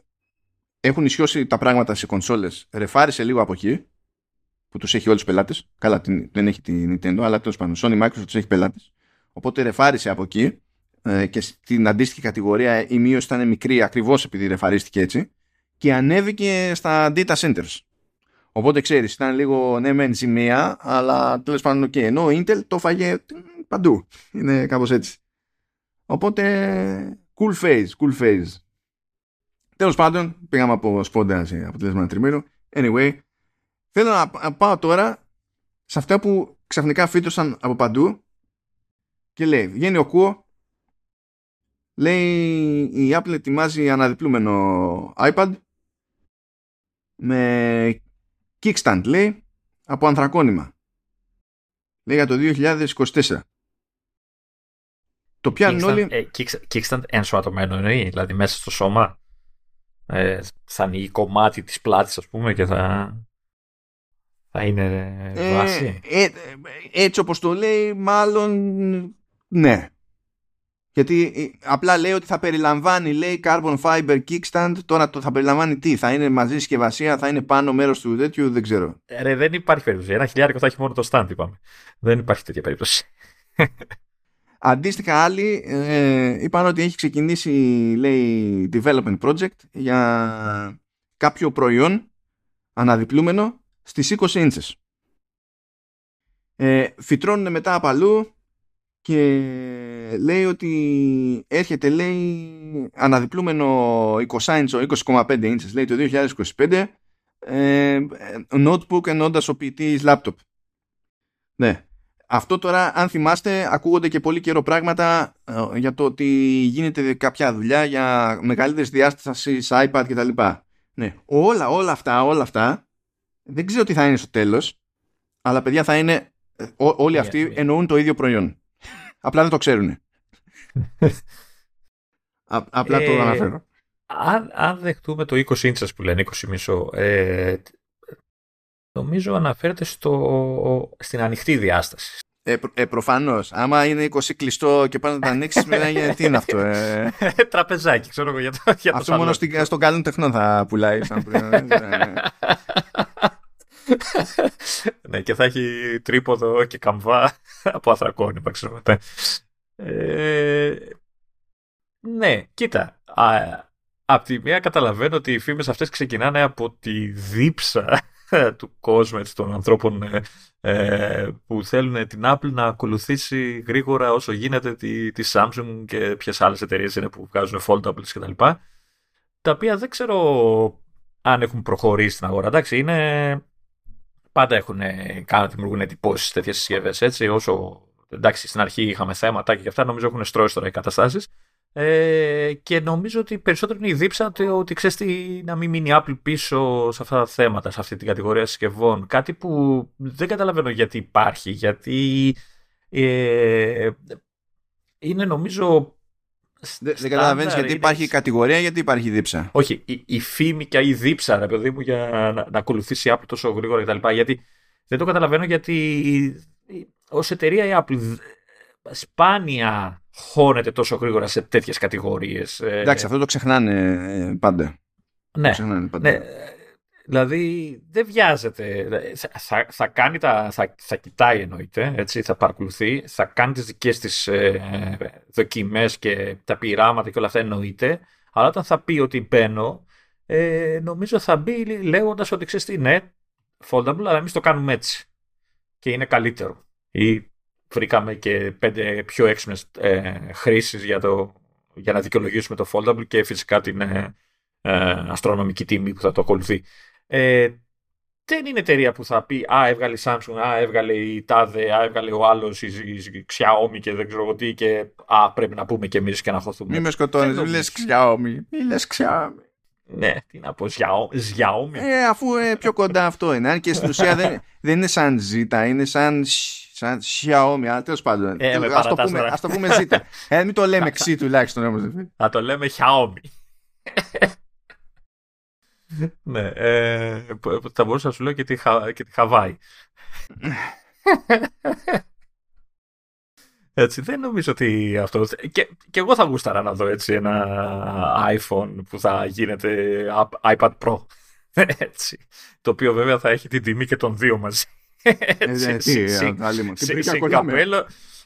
έχουν ισιώσει τα πράγματα σε κονσόλες, ρεφάρισε λίγο από εκεί, που τους έχει όλους τους πελάτες. Καλά, δεν έχει την Nintendo, αλλά τέλος πάντων, Sony Microsoft τους έχει πελάτες. Οπότε ρεφάρισε από εκεί ε, και στην αντίστοιχη κατηγορία η μείωση ήταν μικρή ακριβώς επειδή ρεφαρίστηκε έτσι και ανέβηκε στα data centers. Οπότε ξέρεις, ήταν λίγο ναι μεν ζημία, αλλά τέλος πάντων okay. ενώ ο Intel το φάγε παντού. Είναι κάπως έτσι. Οπότε cool phase, cool phase. Τέλος πάντων, πήγαμε από σπόντα σε αποτέλεσμα τριμήνου. Anyway, θέλω να πάω τώρα σε αυτά που ξαφνικά φύτωσαν από παντού και λέει, βγαίνει ο Κουο, λέει η Apple ετοιμάζει αναδιπλούμενο iPad με kickstand, λέει, από ανθρακόνημα. Λέει για το 2024. Το πιάνουν όλοι...
Ε, kickstand ενσωματωμένο εννοεί, δηλαδή μέσα στο σώμα ε, θα ανοίγει κομμάτι της πλάτης ας πούμε και θα, θα είναι ε, βάση.
Ε, έτσι όπως το λέει μάλλον ναι. Γιατί ε, απλά λέει ότι θα περιλαμβάνει λέει carbon fiber kickstand τώρα το θα περιλαμβάνει τι θα είναι μαζί συσκευασία θα είναι πάνω μέρος του τέτοιου δεν ξέρω.
Ρε, δεν υπάρχει περίπτωση. Ένα χιλιάρικο θα έχει μόνο το stand είπαμε. Δεν υπάρχει τέτοια περίπτωση.
Αντίστοιχα άλλοι ε, είπαν ότι έχει ξεκινήσει λέει development project για κάποιο προϊόν αναδιπλούμενο στις 20 ίντσες. Ε, φυτρώνουν μετά από αλλού και λέει ότι έρχεται λέει αναδιπλούμενο 20 ίντσο 20,5 ίντσες λέει το 2025 ε, notebook ενώντας ο ποιητής laptop. Ναι. Αυτό τώρα, αν θυμάστε, ακούγονται και πολύ καιρό πράγματα ε, για το ότι γίνεται κάποια δουλειά για μεγαλύτερη διάσταση iPad κτλ. Ναι, όλα, όλα αυτά, όλα αυτά, δεν ξέρω τι θα είναι στο τέλος, αλλά παιδιά θα είναι, ε, όλοι αυτοί εννοούν το ίδιο προϊόν. Απλά δεν το ξέρουν. απλά το ε, αναφέρω.
Αν, αν δεχτούμε το 20 ίντσας που λένε, 20 μισό, ε, νομίζω αναφέρεται στο, στην ανοιχτή διάσταση.
Ε, ε, Προφανώς. Άμα είναι 20 κλειστό και πάνε να τα ανοίξεις, μιλάει τι είναι αυτό. Ε;
Τραπεζάκι, ξέρω εγώ για το. Για
αυτό μόνο στην, στον καλόν τεχνό θα πουλάει. Σαν
ναι, και θα έχει τρίποδο και καμβά από αθρακόνημα, ξέρω ε, ναι, κοίτα. Α, απ' τη μία καταλαβαίνω ότι οι φήμες αυτές ξεκινάνε από τη δίψα του κόσμου, έτσι, των ανθρώπων ε, ε, που θέλουν την Apple να ακολουθήσει γρήγορα όσο γίνεται τη, τη Samsung και ποιες άλλες εταιρείες είναι που βγάζουν foldables κτλ. Τα, τα οποία δεν ξέρω αν έχουν προχωρήσει στην αγορά. Εντάξει, είναι... πάντα έχουν κάνει δημιουργούν εντυπώσεις τέτοιες συσκευές έτσι. Όσο εντάξει, στην αρχή είχαμε θέματα και αυτά, νομίζω έχουν στρώσει τώρα οι καταστάσεις. Ε, και νομίζω ότι περισσότερο είναι η δίψα ότι, ότι ξέρεις τι, να μην μείνει η Apple πίσω σε αυτά τα θέματα, σε αυτή την κατηγορία συσκευών. Κάτι που δεν καταλαβαίνω γιατί υπάρχει, γιατί ε, είναι νομίζω.
Δεν, δεν καταλαβαίνεις γιατί υπάρχει η κατηγορία, γιατί υπάρχει η δίψα.
Όχι, η, η φήμη και η δίψα, ρε παιδί μου, για να, να ακολουθήσει η Apple τόσο γρήγορα κτλ. Γιατί δεν το καταλαβαίνω γιατί ως εταιρεία η Apple σπάνια χώνεται τόσο γρήγορα σε τέτοιες κατηγορίες.
Ε, Εντάξει, αυτό το ξεχνάνε ε, πάντα.
Ναι, ξεχνάνε πάντα. ναι. Δηλαδή δεν βιάζεται. Θα, θα, κάνει τα, θα, θα κοιτάει εννοείται, έτσι, θα παρακολουθεί, θα κάνει τις δικές της ε, δοκιμές και τα πειράματα και όλα αυτά εννοείται, αλλά όταν θα πει ότι μπαίνω, ε, νομίζω θα μπει λέγοντας ότι ξέρεις τι, ναι, foldable, αλλά εμείς το κάνουμε έτσι και είναι καλύτερο. Ή βρήκαμε και πέντε πιο έξυπνες ε, χρήσεις για, το, για να δικαιολογήσουμε το foldable και φυσικά την ε, ε, αστρονομική τιμή που θα το ακολουθεί. Ε, δεν είναι εταιρεία που θα πει Α, έβγαλε η Samsung, Α, έβγαλε η Tade, Α, έβγαλε ο άλλος η, η Xiaomi και δεν ξέρω τι. Και Α, πρέπει να πούμε και εμείς και να χωθούμε.
Μην με σκοτώνεις, μην λες Xiaomi. Μην λες Xiaomi.
Ναι, τι να πω, Xiaomi.
Ε, αφού ε, πιο κοντά αυτό είναι. Αν και στην ουσία δεν, δεν είναι σαν Z, είναι σαν Σαν Xiaomi, αλλά τέλος πάντων.
Ε,
ας, το πούμε, ας το πούμε ζήτα. ε, μην το λέμε ξύ τουλάχιστον όμως.
Θα το λέμε Xiaomi. Ναι, ε, θα μπορούσα να σου λέω και τη, και τη Χαβάη. Έτσι, δεν νομίζω ότι αυτό. Και, και εγώ θα γούσταρα να δω έτσι ένα iPhone που θα γίνεται iPad Pro. Έτσι. Το οποίο βέβαια θα έχει την τιμή και των δύο μαζί.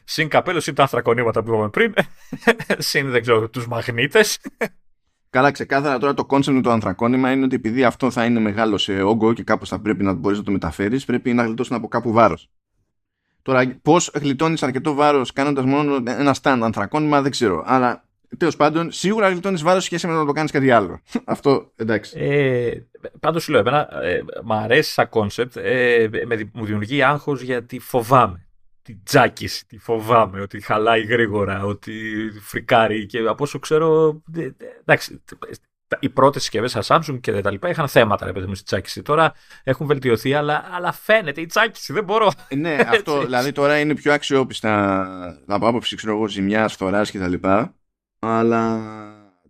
Συν καπέλο, συν τα ανθρακονήματα που είπαμε πριν, συν δεν ξέρω, τους μαγνήτες.
Καλά, ξεκάθαρα τώρα το concept με το ανθρακόνημα είναι ότι επειδή αυτό θα είναι μεγάλο σε όγκο και κάπως θα πρέπει να μπορείς να το μεταφέρεις, πρέπει να γλιτώσουν από κάπου βάρος. Τώρα, πώς γλιτώνεις αρκετό βάρος κάνοντας μόνο ένα stand ανθρακόνημα, δεν ξέρω. Αλλά τέλος πάντων, σίγουρα γλιτώνεις βάρος σχέση με το να το κάνεις κάτι άλλο. Αυτό εντάξει.
Ε, Πάντως σου λέω, εμένα ε, μ' αρέσει σαν concept. Ε, μου δημιουργεί άγχος γιατί φοβάμαι. Τη τσάκιση, τη φοβάμαι, ότι χαλάει γρήγορα, ότι φρικάρει και από όσο ξέρω. Εντάξει, οι πρώτες συσκευές σαν Samsung και τα λοιπά είχαν θέματα, ρε παιδί μου, στη τσάκιση. Τώρα έχουν βελτιωθεί, αλλά, αλλά φαίνεται η τσάκιση, δεν μπορώ.
Ε, ναι, αυτό δηλαδή τώρα είναι πιο αξιόπιστα από άποψη ξέρω εγώ ζημιά, φθοράς κτλ. Αλλά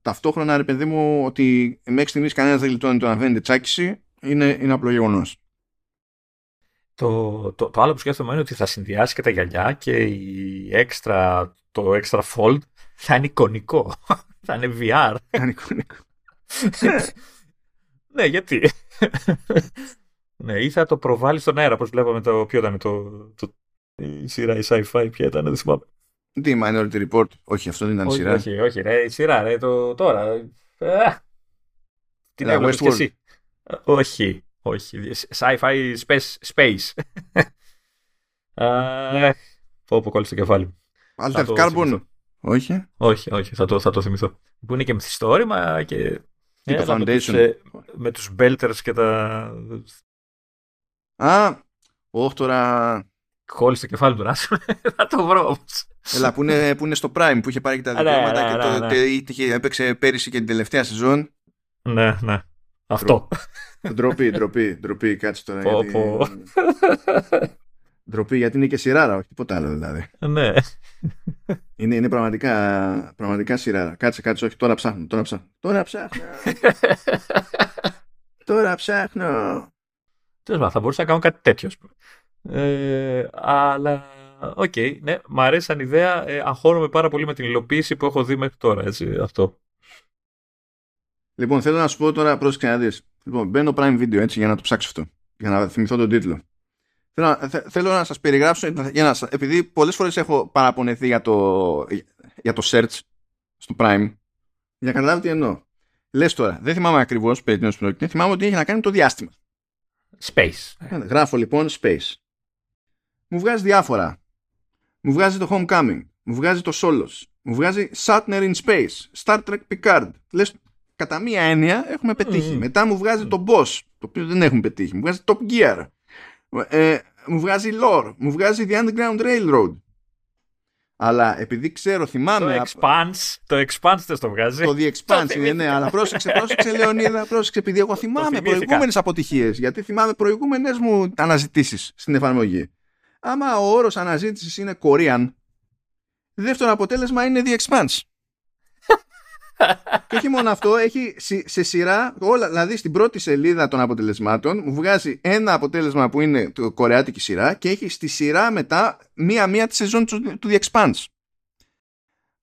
ταυτόχρονα, ρε παιδί μου, ότι μέχρι στιγμής κανένας δεν γλιτώνει το να βαίνει τσάκιση είναι, είναι απλό γεγονός.
Το, το, το, άλλο που σκέφτομαι είναι ότι θα συνδυάσει και τα γυαλιά και η extra, το extra fold θα είναι εικονικό. θα είναι VR.
Θα είναι εικονικό.
ναι, γιατί; ναι, ή θα το προβάλλει στον αέρα, όπως βλέπαμε το. Ποιο ήταν το, το, η σειρά, η sci-fi, ποια ήταν, δεν θυμάμαι.
Τι Minority Report, όχι αυτό δεν ήταν
όχι,
σειρά.
Όχι, όχι, ρε, η σειρά, ρε, το, τώρα. Ε, τι να και εσύ. Όχι, όχι. Sci-fi space. space. Πω πω κόλλησε το κεφάλι μου.
Altered Carbon. Όχι.
Όχι, όχι, θα το, θα το θυμηθώ. Που είναι και μυθιστόρημα και...
Και το Foundation. Με τους,
ε, με τους Belters και τα...
Α, όχι τώρα
Χόλει το κεφάλι του Ράσου. θα το βρω όμως.
Έλα, που είναι, που είναι στο Prime που είχε πάρει και τα ναι, δικαιώματα ναι, και το, ναι, έπαιξε πέρυσι και την τελευταία σεζόν.
Ναι, ναι. Αυτό.
Ντροπή, ντροπή, ντροπή, κάτσε τώρα. γιατί... ντροπή γιατί είναι και σειράρα, όχι τίποτα άλλο δηλαδή.
Ναι.
Είναι, είναι πραγματικά, πραγματικά σειράρα. Κάτσε, κάτσε, όχι, τώρα ψάχνω, τώρα ψάχνω. Τώρα ψάχνω. τώρα ψάχνω.
Τέλος θα μπορούσα να κάνω κάτι τέτοιο. Ε, αλλά, OK, okay, ναι, μ' αρέσει σαν ιδέα. Ε, αγχώνομαι πάρα πολύ με την υλοποίηση που έχω δει μέχρι τώρα, έτσι, αυτό.
Λοιπόν, θέλω να σου πω τώρα, πρόσεξε να δεις. Λοιπόν, μπαίνω Prime Video, έτσι, για να το ψάξω αυτό. Για να θυμηθώ τον τίτλο. Θέλω να, θέλω να σας περιγράψω, για να, επειδή πολλές φορές έχω παραπονεθεί για το, για το search στο Prime, για να καταλάβω τι εννοώ. Λες τώρα, δεν θυμάμαι ακριβώς περί τίνος πρόκειται, θυμάμαι ότι έχει να κάνει το διάστημα.
Space.
Ε, γράφω λοιπόν Space. Μου βγάζει διάφορα. Μου βγάζει το Homecoming. Μου βγάζει το Solos. Μου βγάζει Shatner in Space. Star Trek Picard. Λες, κατά μία έννοια έχουμε πετύχει.
Mm.
Μετά μου βγάζει το Boss, το οποίο δεν έχουμε πετύχει. Μου βγάζει Top Gear. Ε, μου βγάζει Lore. Μου βγάζει The Underground Railroad. Αλλά επειδή ξέρω, θυμάμαι.
Το
απ-
Expanse, το Expanse δεν το βγάζει.
το The Expanse
Το
είναι, ναι,
θυμήθηκα.
αλλά πρόσεξε, πρόσεξε Λεωνίδα, πρόσεξε, επειδή εγώ θυμάμαι
θυμήθηκα.
προηγούμενες αποτυχίες, γιατί θυμάμαι προηγούμενες μου αναζητήσεις στην εφαρμογή. Άμα ο όρος αναζήτησης είναι Korean, δεύτερο αποτέλεσμα είναι The Expanse. Και όχι μόνο αυτό, έχει σε- σε σειρά, όλα, δηλαδή στην πρώτη σελίδα των αποτελεσμάτων, μου βγάζει ένα αποτέλεσμα που είναι το κορεάτικη σειρά και έχει στη σειρά μετά μία-μία τη σεζόν του, του The Expanse.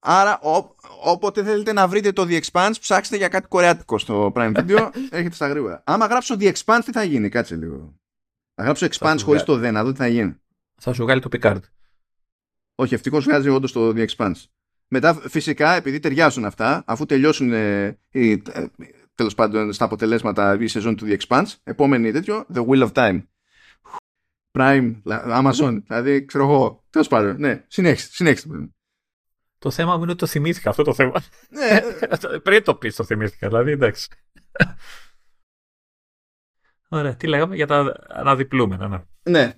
Άρα, ό, όποτε θέλετε να βρείτε το The Expanse, ψάξτε για κάτι κορεάτικο στο Prime Video, έχετε στα γρήγορα. Άμα γράψω The Expanse, τι θα γίνει, κάτσε λίγο. Θα γράψω Expanse
σου
χωρίς
βγάλει.
το δεν, να δω τι θα γίνει.
Θα σου βγάλει το Picard.
Όχι, ευτυχώς βγάζει όντως το The Expanse. Μετά, φυσικά, επειδή ταιριάζουν αυτά, αφού τελειώσουν ε, οι, ε, τέλος πάντων στα αποτελέσματα η σεζόν του The Expanse, επόμενη τέτοιο, The Wheel of Time. Prime, λα- Amazon, δηλαδή, ξέρω εγώ, τέλος πάντων, ναι, συνέχιστε, συνέχιστε.
Το θέμα μου είναι ότι το θυμήθηκα αυτό το θέμα.
Ναι,
Πριν το πεις, το θυμήθηκα. Δηλαδή, εντάξει. Ωραία, τι λέγαμε για τα αναδιπλούμενα. Ναι.
ναι.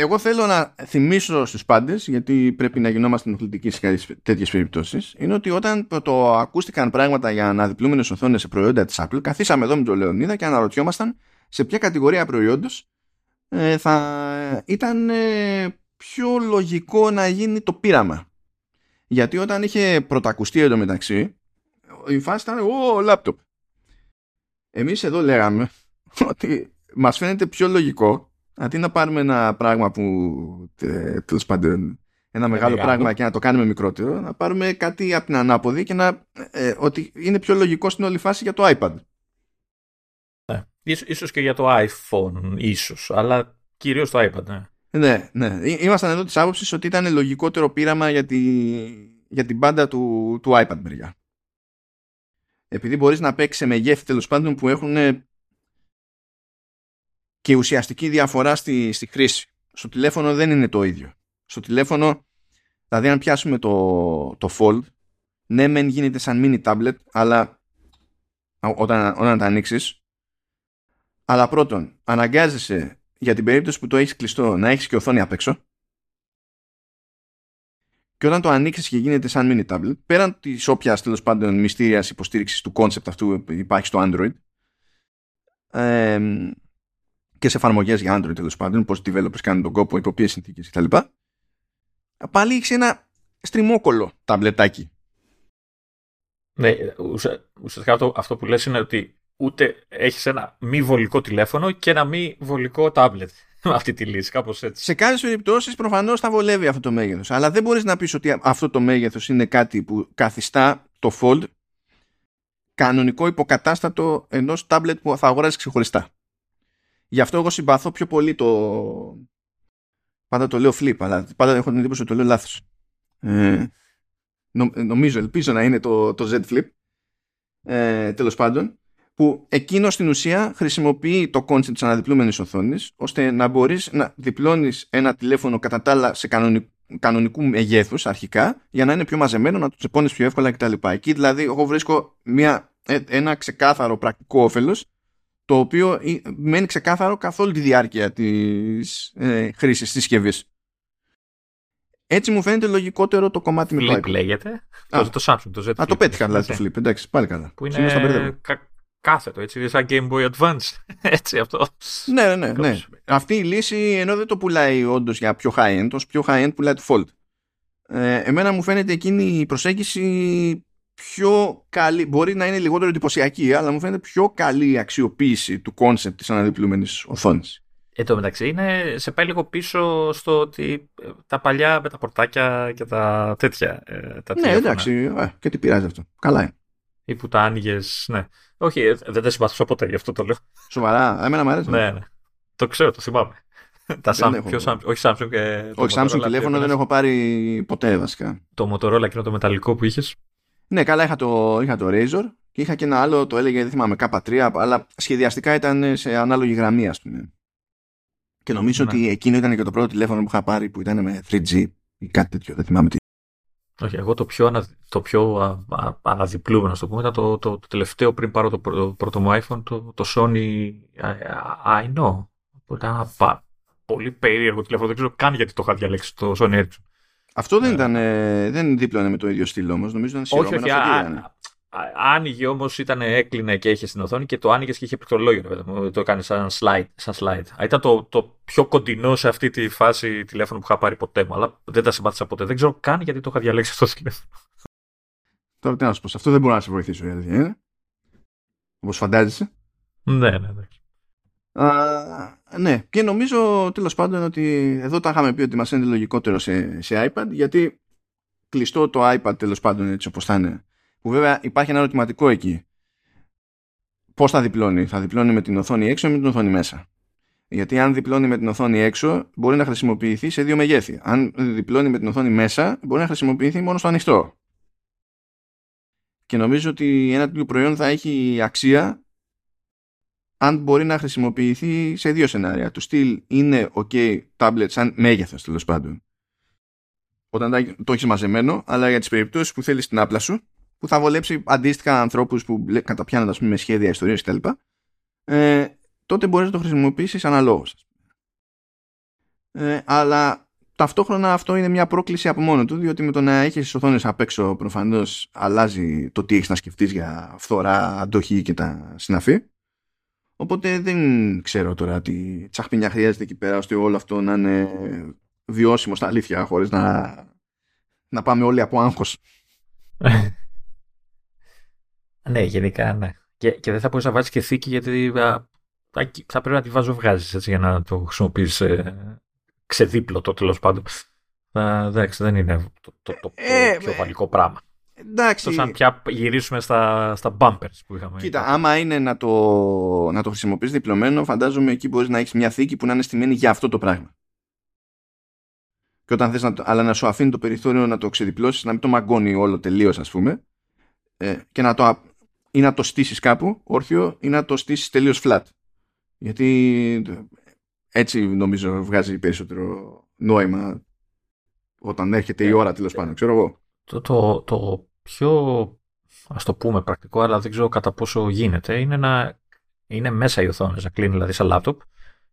Εγώ θέλω να θυμίσω στους πάντες, γιατί πρέπει να γινόμαστε ενοχλητικοί σε κάποιες τέτοιες περιπτώσεις, είναι ότι όταν το, το ακούστηκαν πράγματα για αναδιπλούμενες οθόνες σε προϊόντα της Apple, καθίσαμε εδώ με τον Λεωνίδα και αναρωτιόμασταν σε ποια κατηγορία προϊόντος ε, θα ήταν ε, πιο λογικό να γίνει το πείραμα. Γιατί όταν είχε πρωτακουστεί εντωμεταξύ, η φάση ήταν «Ω, λάπτοπ». Εμείς εδώ λέγαμε ότι μας φαίνεται πιο λογικό αντί να πάρουμε ένα πράγμα που ε, τέλος πάντων ένα μεγάλο
μεγάλο.
πράγμα και να το κάνουμε μικρότερο, να πάρουμε κάτι από την ανάποδη και να ε, ότι είναι πιο λογικό στην όλη φάση για το iPad.
Ναι. Ίσως, ίσως και για το iPhone, ίσως, αλλά κυρίως το iPad, ναι.
Ναι, ναι. Ή- Ήμασταν εδώ της άποψης ότι ήταν λογικότερο πείραμα για, τη, για την πάντα του, του iPad μεριά. Επειδή μπορείς να παίξεις σε μεγέθη τέλος πάντων που έχουν ε, και ουσιαστική διαφορά στη, στη χρήση. Στο τηλέφωνο δεν είναι το ίδιο. Στο τηλέφωνο, δηλαδή αν πιάσουμε το, το Fold, ναι μεν γίνεται σαν mini tablet, αλλά α, όταν, όταν τα ανοίξεις, αλλά πρώτον, αναγκάζεσαι για την περίπτωση που το έχεις κλειστό να έχεις και οθόνη απ' έξω και όταν το ανοίξεις και γίνεται σαν mini tablet πέραν της όποιας τέλος πάντων μυστήριας υποστήριξης του concept αυτού που υπάρχει στο Android εμ, και σε εφαρμογές για Android τέλος πάντων, πώς developers κάνουν τον κόπο, υπό ποιες συνθήκες κτλ. Πάλι έχεις ένα στριμόκολο ταμπλετάκι.
Ναι, ουσα- ουσιαστικά αυτό, αυτό που λες είναι ότι ούτε έχεις ένα μη βολικό τηλέφωνο και ένα μη βολικό τάμπλετ με αυτή τη λύση, κάπως έτσι.
Σε κάποιες περιπτώσεις προφανώς θα βολεύει αυτό το μέγεθος. Αλλά δεν μπορείς να πεις ότι αυτό το μέγεθος είναι κάτι που καθιστά το Fold κανονικό υποκατάστατο ενός τάμπλετ που θα αγοράσεις ξεχωριστά. Γι' αυτό εγώ συμπαθώ πιο πολύ το. Πάντα το λέω flip, αλλά πάντα έχω την εντύπωση ότι το λέω λάθος. Ε, νο- νομίζω, ελπίζω να είναι το, το Z Flip. Ε, Τέλος πάντων, που εκείνος στην ουσία χρησιμοποιεί το concept της αναδιπλούμενης οθόνης ώστε να μπορείς να διπλώνεις ένα τηλέφωνο κατά τα άλλα σε κανονι- κανονικού μεγέθους αρχικά για να είναι πιο μαζεμένο, να το τσεπώνεις πιο εύκολα κτλ. Εκεί δηλαδή εγώ βρίσκω μια, ε, ένα ξεκάθαρο πρακτικό όφελος το οποίο ε, μένει ξεκάθαρο καθ' όλη τη διάρκεια της ε, χρήσης της συσκευής. Έτσι μου φαίνεται λογικότερο το κομμάτι με το
Flip
iPad.
λέγεται.
Α.
Το, το Samsung, το Z
Α, το
Flip.
πέτυχα δηλαδή το
Έτσι.
flip. Εντάξει, πάλι καλά.
Που
Συνήθως τα μπερδεύω.
είναι κα- κάθετο, έτσι, σαν Game Boy Advance. έτσι αυτό.
Ναι, ναι, ναι, ναι.
Κάπως.
Αυτή η λύση ενώ δεν το πουλάει όντως για πιο high-end, ως πιο high-end πουλάει το Fold. Ε, εμένα μου φαίνεται εκείνη η προσέγγιση πιο καλή, μπορεί να είναι λιγότερο εντυπωσιακή, αλλά μου φαίνεται πιο καλή η αξιοποίηση του concept της αναδιπλούμενης οθόνης.
Εν τω μεταξύ, είναι, σε πάει λίγο πίσω στο ότι ε, τα παλιά με τα πορτάκια και τα τέτοια. ε, τα
Ναι,
τηλέφωνα,
εντάξει, ε, και τι πειράζει αυτό. Καλά είναι.
Ή που τα άνοιγες. Ναι. Όχι, ε, δεν τα συμπαθούσα ποτέ, γι' αυτό το λέω.
Σοβαρά, εμένα μου αρέσει.
ναι, ναι. Το ξέρω, το θυμάμαι. τα
Δεν
Samsung,
έχω.
ποιος Samsung, όχι Samsung και. το
Όχι, Samsung
Motorola,
τηλέφωνο
το-
δεν έχω πάρει ποτέ βασικά.
Το Motorola εκείνο το μεταλλικό που είχες.
Ναι, καλά, είχα το, είχα το Razor και είχα και ένα άλλο, το έλεγε, δεν θυμάμαι, K3, αλλά σχεδιαστικά ήταν σε ανάλογη γραμμή, ας πούμε. Και νομίζω
Ναι.
ότι εκείνο ήταν και το πρώτο τηλέφωνο που είχα πάρει που ήταν με 3G ή κάτι τέτοιο. Δεν θυμάμαι τι.
Όχι, εγώ το πιο, ανα, το πιο α, α, αναδιπλούμενο, να το πούμε, ήταν το, το, το τελευταίο πριν πάρω το, πρώτο- πρώτο μου iPhone, το, το Sony I, I know. Που ήταν ένα πα- πολύ περίεργο τηλέφωνο. Δεν ξέρω καν γιατί το είχα διαλέξει το Sony Ericsson.
Αυτό δεν
Ναι.
ήταν. ε, δεν δίπλωνε με το ίδιο στυλ όμως. Νομίζω ήταν
Όχι,
σειρώμενο
όχι.
αυτό
α-
τι ήταν.
α- α- άνοιγε όμως, ήταν έκλεινε και είχε στην οθόνη και το άνοιγες και είχε πληκτρολόγιο. ρε παιδί μου. Το έκανε σαν slide. Σαν slide. Α, Ήταν το, το πιο κοντινό σε αυτή τη φάση τηλέφωνο που είχα πάρει ποτέ μου, αλλά δεν τα συμπάθησα ποτέ. Δεν ξέρω καν γιατί το είχα διαλέξει αυτό το τηλέφωνο.
Τώρα τι να σου πω. Σε αυτό δεν μπορώ να σε βοηθήσω. η αλήθεια είναι. Όπως φαντάζεσαι.
ναι, ναι, ναι.
Α, ναι, και νομίζω τέλος πάντων ότι εδώ τα είχαμε πει ότι μας είναι λογικότερο σε, σε iPad γιατί κλειστό το iPad τέλος πάντων έτσι όπως θα είναι. Που βέβαια υπάρχει ένα ερωτηματικό εκεί. Πώς θα διπλώνει, θα διπλώνει με την οθόνη έξω ή με την οθόνη μέσα; Γιατί αν διπλώνει με την οθόνη έξω, μπορεί να χρησιμοποιηθεί σε δύο μεγέθη. Αν διπλώνει με την οθόνη μέσα, μπορεί να χρησιμοποιηθεί μόνο στο ανοιχτό. Και νομίζω ότι ένα τέτοιο προϊόν θα έχει αξία αν μπορεί να χρησιμοποιηθεί σε δύο σενάρια. Του στυλ είναι ok tablet σαν μέγεθος τέλος πάντων. Όταν τα- το έχεις μαζεμένο, αλλά για τις περιπτώσεις που θέλεις την άπλα σου, που θα βολέψει αντίστοιχα ανθρώπους που λέ- καταπιάνονται ας πούμε, με σχέδια, ιστορίες κτλ. Ε, τότε μπορείς να το χρησιμοποιήσεις αναλόγως. Ε, αλλά ταυτόχρονα αυτό είναι μια πρόκληση από μόνο του, διότι με το να έχεις τις οθόνες απ' έξω προφανώς αλλάζει το τι έχεις να σκεφτείς για φθορά, αντοχή και τα συναφή. Οπότε δεν ξέρω τώρα τι τσαχπινιά χρειάζεται εκεί πέρα ώστε όλο αυτό να είναι βιώσιμο στα αλήθεια χωρίς να, να πάμε όλοι από άγχος.
ναι, γενικά ναι. Και, και δεν θα μπορείς να βάλεις και θήκη γιατί α, θα, θα πρέπει να τη βάζω βγάζεις έτσι για να το χρησιμοποιήσει ε, ξεδίπλωτο τέλος πάντων. Θα, εντάξει, δεν είναι το, το, το, το
Ε,
πιο
ε,
βαλικό πράγμα.
Εντάξει,
Εκτός αν πια γυρίσουμε στα, στα bumpers που είχαμε.
κοίτα, άμα είναι να το, να το χρησιμοποιείς διπλωμένο, φαντάζομαι εκεί μπορείς να έχεις μια θήκη που να είναι στημένη για αυτό το πράγμα. Και όταν θες να το, αλλά να σου αφήνει το περιθώριο να το ξεδιπλώσεις, να μην το μαγκώνει όλο τελείως ας πούμε, ε, και να το, α- ή να το στήσεις κάπου όρθιο ή να το στήσεις τελείως flat. Γιατί ε, έτσι νομίζω βγάζει περισσότερο νόημα όταν έρχεται η ώρα τέλος πάντων, ξέρω εγώ.
Το, το, το πιο, ας το πούμε πρακτικό, αλλά δεν ξέρω κατά πόσο γίνεται, είναι να είναι μέσα οι οθόνες, να κλείνει δηλαδή σαν λάπτοπ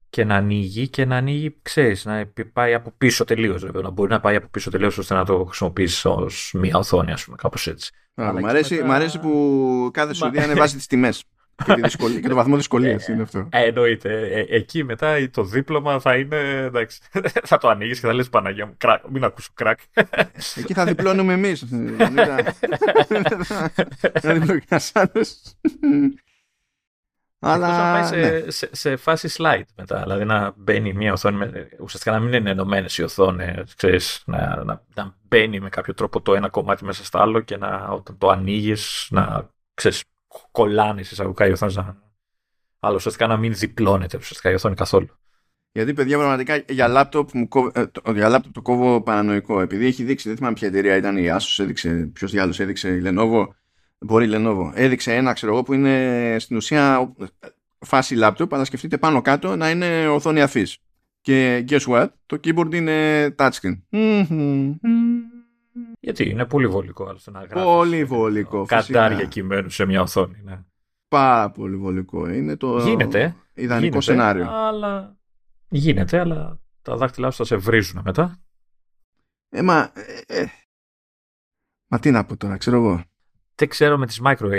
και να ανοίγει και να ανοίγει, ξέρεις, να επι- πάει από πίσω τελείως, δηλαδή, να μπορεί να πάει από πίσω τελείως ώστε να το χρησιμοποιήσεις ως μία οθόνη, ας πούμε, κάπως έτσι.
Α,
Αλλά
μ'
εκεί
αρέσει,
μετά-
μ' αρέσει που κάθε σου ιδέα ανεβάζει τις τιμές και, τη δυσκολία, και το βαθμό δυσκολίας είναι αυτό.
Ε, εννοείται. Ε, εκεί μετά το δίπλωμα θα είναι, εντάξει, θα το ανοίγεις και θα λες Παναγία μου, κρακ, μην ακούσω κρακ.
Εκεί θα διπλώνουμε εμείς. Λεωνίδα. Θα διπλώνει ένας άλλος.
Αλλά να πάει
Αλλά
σε,
ναι.
σε, σε φάση slide μετά. Δηλαδή να μπαίνει μια οθόνη, με, ουσιαστικά να μην είναι ενωμένες οι οθόνες, να, να, να μπαίνει με κάποιο τρόπο το ένα κομμάτι μέσα στο άλλο και να, όταν το ανοίγεις να ξέρεις, κολλάνε εισαγωγικά οι οθόνες. Να, αλλά ουσιαστικά να μην διπλώνεται ουσιαστικά η οθόνη καθόλου.
Γιατί παιδιά πραγματικά για λάπτοπ, μου κόβ- ε, το, για λάπτοπ το κόβω παρανοϊκό. Επειδή έχει δείξει, δεν θυμάμαι ποια εταιρεία ήταν η Asus, έδειξε, ποιος διάλογος έδειξε η Lenovo. Μπορεί η Lenovo. Έδειξε ένα, ξέρω εγώ, που είναι στην ουσία φάση λάπτοπ, αλλά σκεφτείτε πάνω κάτω να είναι οθόνη αφής. Και guess what, το keyboard είναι touchscreen. Μμμ.
Γιατί είναι πολύ βολικό άλλωστε να γράφεις.
Πολύ βολικό,
Καντάρια
φυσικά.
κειμένου σε μια οθόνη. Ναι.
Πάρα πολύ βολικό. Είναι το
Γίνεται.
ιδανικό
γίνεται,
σενάριο.
Αλλά... Γίνεται, αλλά τα δάχτυλά σου θα σε βρίζουν μετά.
Ε, μα, ε, ε, μα τι να πω τώρα, ξέρω εγώ.
Δεν ξέρω με τις micro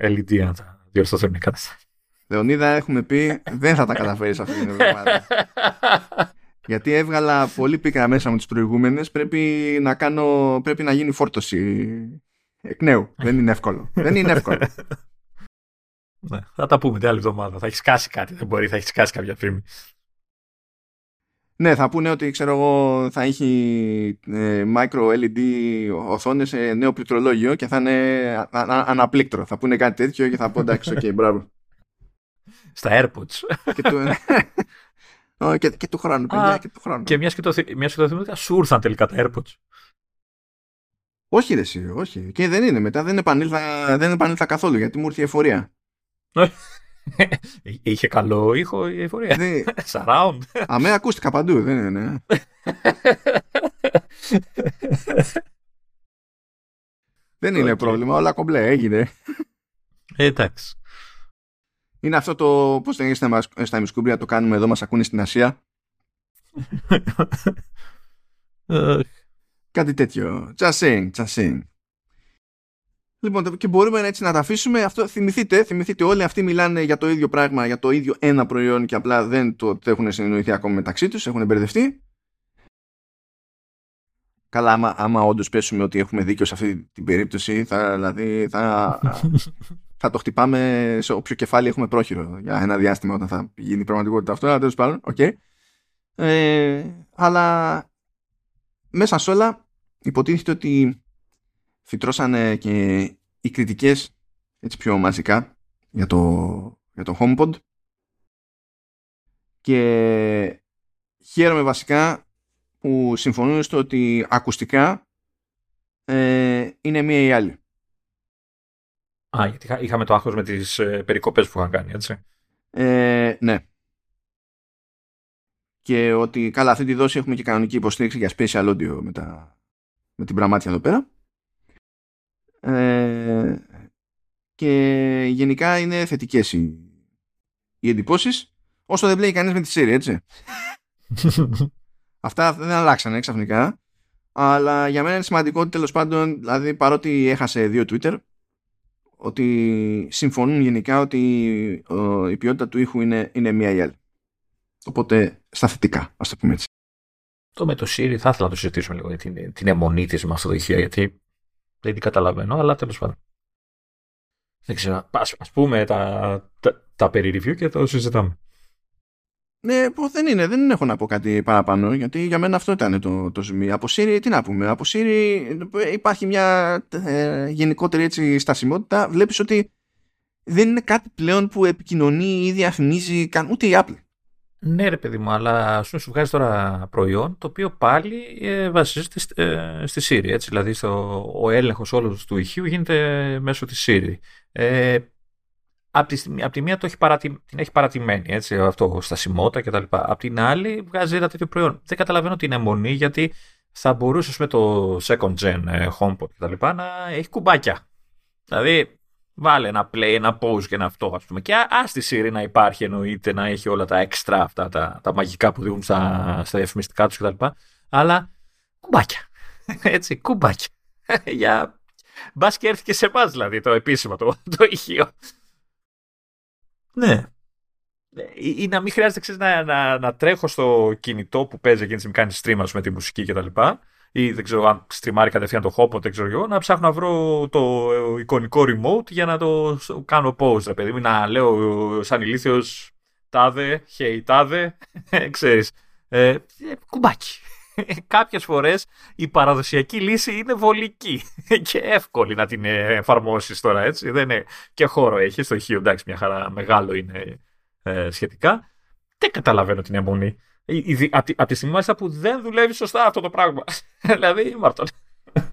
LED αν τα διορθωθούν οι καταστάσεις.
Λεωνίδα, έχουμε πει, δεν θα τα καταφέρεις αυτή την εβδομάδα. Γιατί έβγαλα πολύ πίκρα μέσα μου τις προηγούμενες, πρέπει να, κάνω, πρέπει να γίνει φόρτωση εκ νέου. δεν είναι εύκολο. δεν είναι εύκολο.
Ναι, θα τα πούμε την άλλη εβδομάδα. Θα έχεις σκάσει κάτι. Δεν μπορεί, θα έχεις σκάσει κάποια φήμη.
ναι, θα πούνε ότι ξέρω εγώ θα έχει ε, micro LED οθόνες σε νέο πληκτρολόγιο και θα είναι α- α- ανά πλήκτρο. Θα πούνε κάτι τέτοιο και θα πω εντάξει, οκ, μπράβο.
Στα AirPods.
και, του... Ω, και, και του χρόνου, παιδιά,
Α,
και του χρόνου.
και μιας και το, θυ- μιας και το θυμήθηκα, σου ήρθαν τελικά τα AirPods.
Όχι ρε εσύ, όχι. Και δεν είναι μετά, δεν επανήλθα, δεν επανήλθα καθόλου γιατί μου ήρθε η εφορία.
Είχε καλό ήχο η εφορία.
Ναι.
Surround.
Αμέ ακούστηκα παντού, δεν είναι. ναι. δεν είναι
Οκ.
πρόβλημα, όλα κομπλέ, έγινε.
Ε, εντάξει.
Είναι αυτό το, πώς το έγινε στα, μας- στα Ημισκούμπρια, το κάνουμε εδώ, μας ακούνε στην Ασία.
Ε,
Κάτι τέτοιο. Just saying, just saying. Λοιπόν, και μπορούμε έτσι να τα αφήσουμε. Αυτό, θυμηθείτε, θυμηθείτε, όλοι αυτοί μιλάνε για το ίδιο πράγμα, για το ίδιο ένα προϊόν και απλά δεν το, το έχουν συνεννοηθεί ακόμα μεταξύ τους, έχουν μπερδευτεί. Καλά, άμα, άμα όντως πέσουμε ότι έχουμε δίκιο σε αυτή την περίπτωση, θα, δηλαδή θα, θα το χτυπάμε σε όποιο κεφάλι έχουμε πρόχειρο για ένα διάστημα όταν θα γίνει η πραγματικότητα αυτό. Αλλά τέλος πάντων, οκ. Ε, αλλά μέσα σε όλα υποτίθεται ότι φυτρώσανε και οι κριτικές έτσι πιο μαζικά για το, για το HomePod και χαίρομαι βασικά που συμφωνούν στο ότι ακουστικά ε, είναι μία ή άλλη.
Α, γιατί είχα- είχαμε το άγχος με τις ε, περικοπές που είχαν κάνει, έτσι.
Ε, ναι. Και ότι καλά αυτή τη δόση έχουμε και κανονική υποστήριξη για special audio με, τα, με την πραγμάτια εδώ πέρα. Ε, και γενικά είναι θετικές οι, οι εντυπώσεις όσο δεν πλέει κανείς με τη Siri, έτσι. Αυτά δεν αλλάξανε ξαφνικά. Αλλά για μένα είναι σημαντικό ότι τέλος πάντων, δηλαδή παρότι έχασε δύο Twitter, ότι συμφωνούν γενικά ότι ο, η ποιότητα του ήχου είναι, είναι μία ή άλλη. Οπότε στα θετικά, ας το πούμε έτσι.
Το με το Siri θα ήθελα να το συζητήσουμε λίγο για την, την αιμονή της με αυτό το ηχείο, γιατί δεν την καταλαβαίνω, αλλά τέλος πάντων. Δεν ξέρω. Ας, ας πούμε τα, τα, τα περί review και το συζητάμε.
Ναι, πω, δεν είναι, δεν έχω να πω κάτι παραπάνω, γιατί για μένα αυτό ήταν το, το ζουμί. Από Siri, τι να πούμε, από Siri υπάρχει μια ε, γενικότερη έτσι στασιμότητα. Βλέπεις ότι δεν είναι κάτι πλέον που επικοινωνεί ή διαφημίζει καν ούτε η Apple.
Ναι, ρε παιδί μου, αλλά σου, σου βγάζει τώρα προϊόν το οποίο πάλι ε, βασίζεται στη, ε, στη Siri. Έτσι, δηλαδή στο, ο έλεγχος όλου του ηχείου γίνεται μέσω της Siri. Ε, Απ' τη, στιγμή- απ' τη μία το έχει παρατη, την έχει παρατημένη, έτσι, αυτό, στασιμότητα κτλ. Απ' την άλλη βγάζει ένα τέτοιο προϊόν. Δεν καταλαβαίνω την αιμονή γιατί θα μπορούσε με το second gen ε, HomePod κτλ. να έχει κουμπάκια. Δηλαδή, βάλε ένα play, ένα pause και ένα αυτό, ας πούμε. Και α ας τη Siri να υπάρχει εννοείται, να έχει όλα τα extra αυτά, τα, τα μαγικά που δίνουν στα, στα διαφημιστικά τους κτλ. Αλλά κουμπάκια. Έτσι, κουμπάκια. Για... Μπας και έρθει και σε εμάς δηλαδή το επίσημο το, το ηχείο. Ναι. Ή, ή να μην χρειάζεται ξέρεις, να, να, να τρέχω στο κινητό που παίζει εκείνη τη στιγμή κάνει stream ας πούμε, τη μουσική κτλ. Ή δεν ξέρω αν στριμάρει κατευθείαν το HomePod, δεν ξέρω εγώ, να ψάχνω να βρω το ε, εικονικό remote για να το σ- κάνω pause, ρε παιδί μου, να λέω ε, σαν ηλίθιος τάδε, hey τάδε, ξέρεις, ε, ε, κουμπάκι. Κάποιες φορές η παραδοσιακή λύση είναι βολική και εύκολη να την ε, εφαρμόσεις τώρα, έτσι. Δεν είναι και χώρο έχει στο ηχείο, εντάξει, μια χαρά μεγάλο είναι ε, σχετικά. Δεν καταλαβαίνω την αιμονή. Από τη, απ' τη στιγμή μάλιστα που δεν δουλεύει σωστά αυτό το πράγμα. δηλαδή, Μάρτον.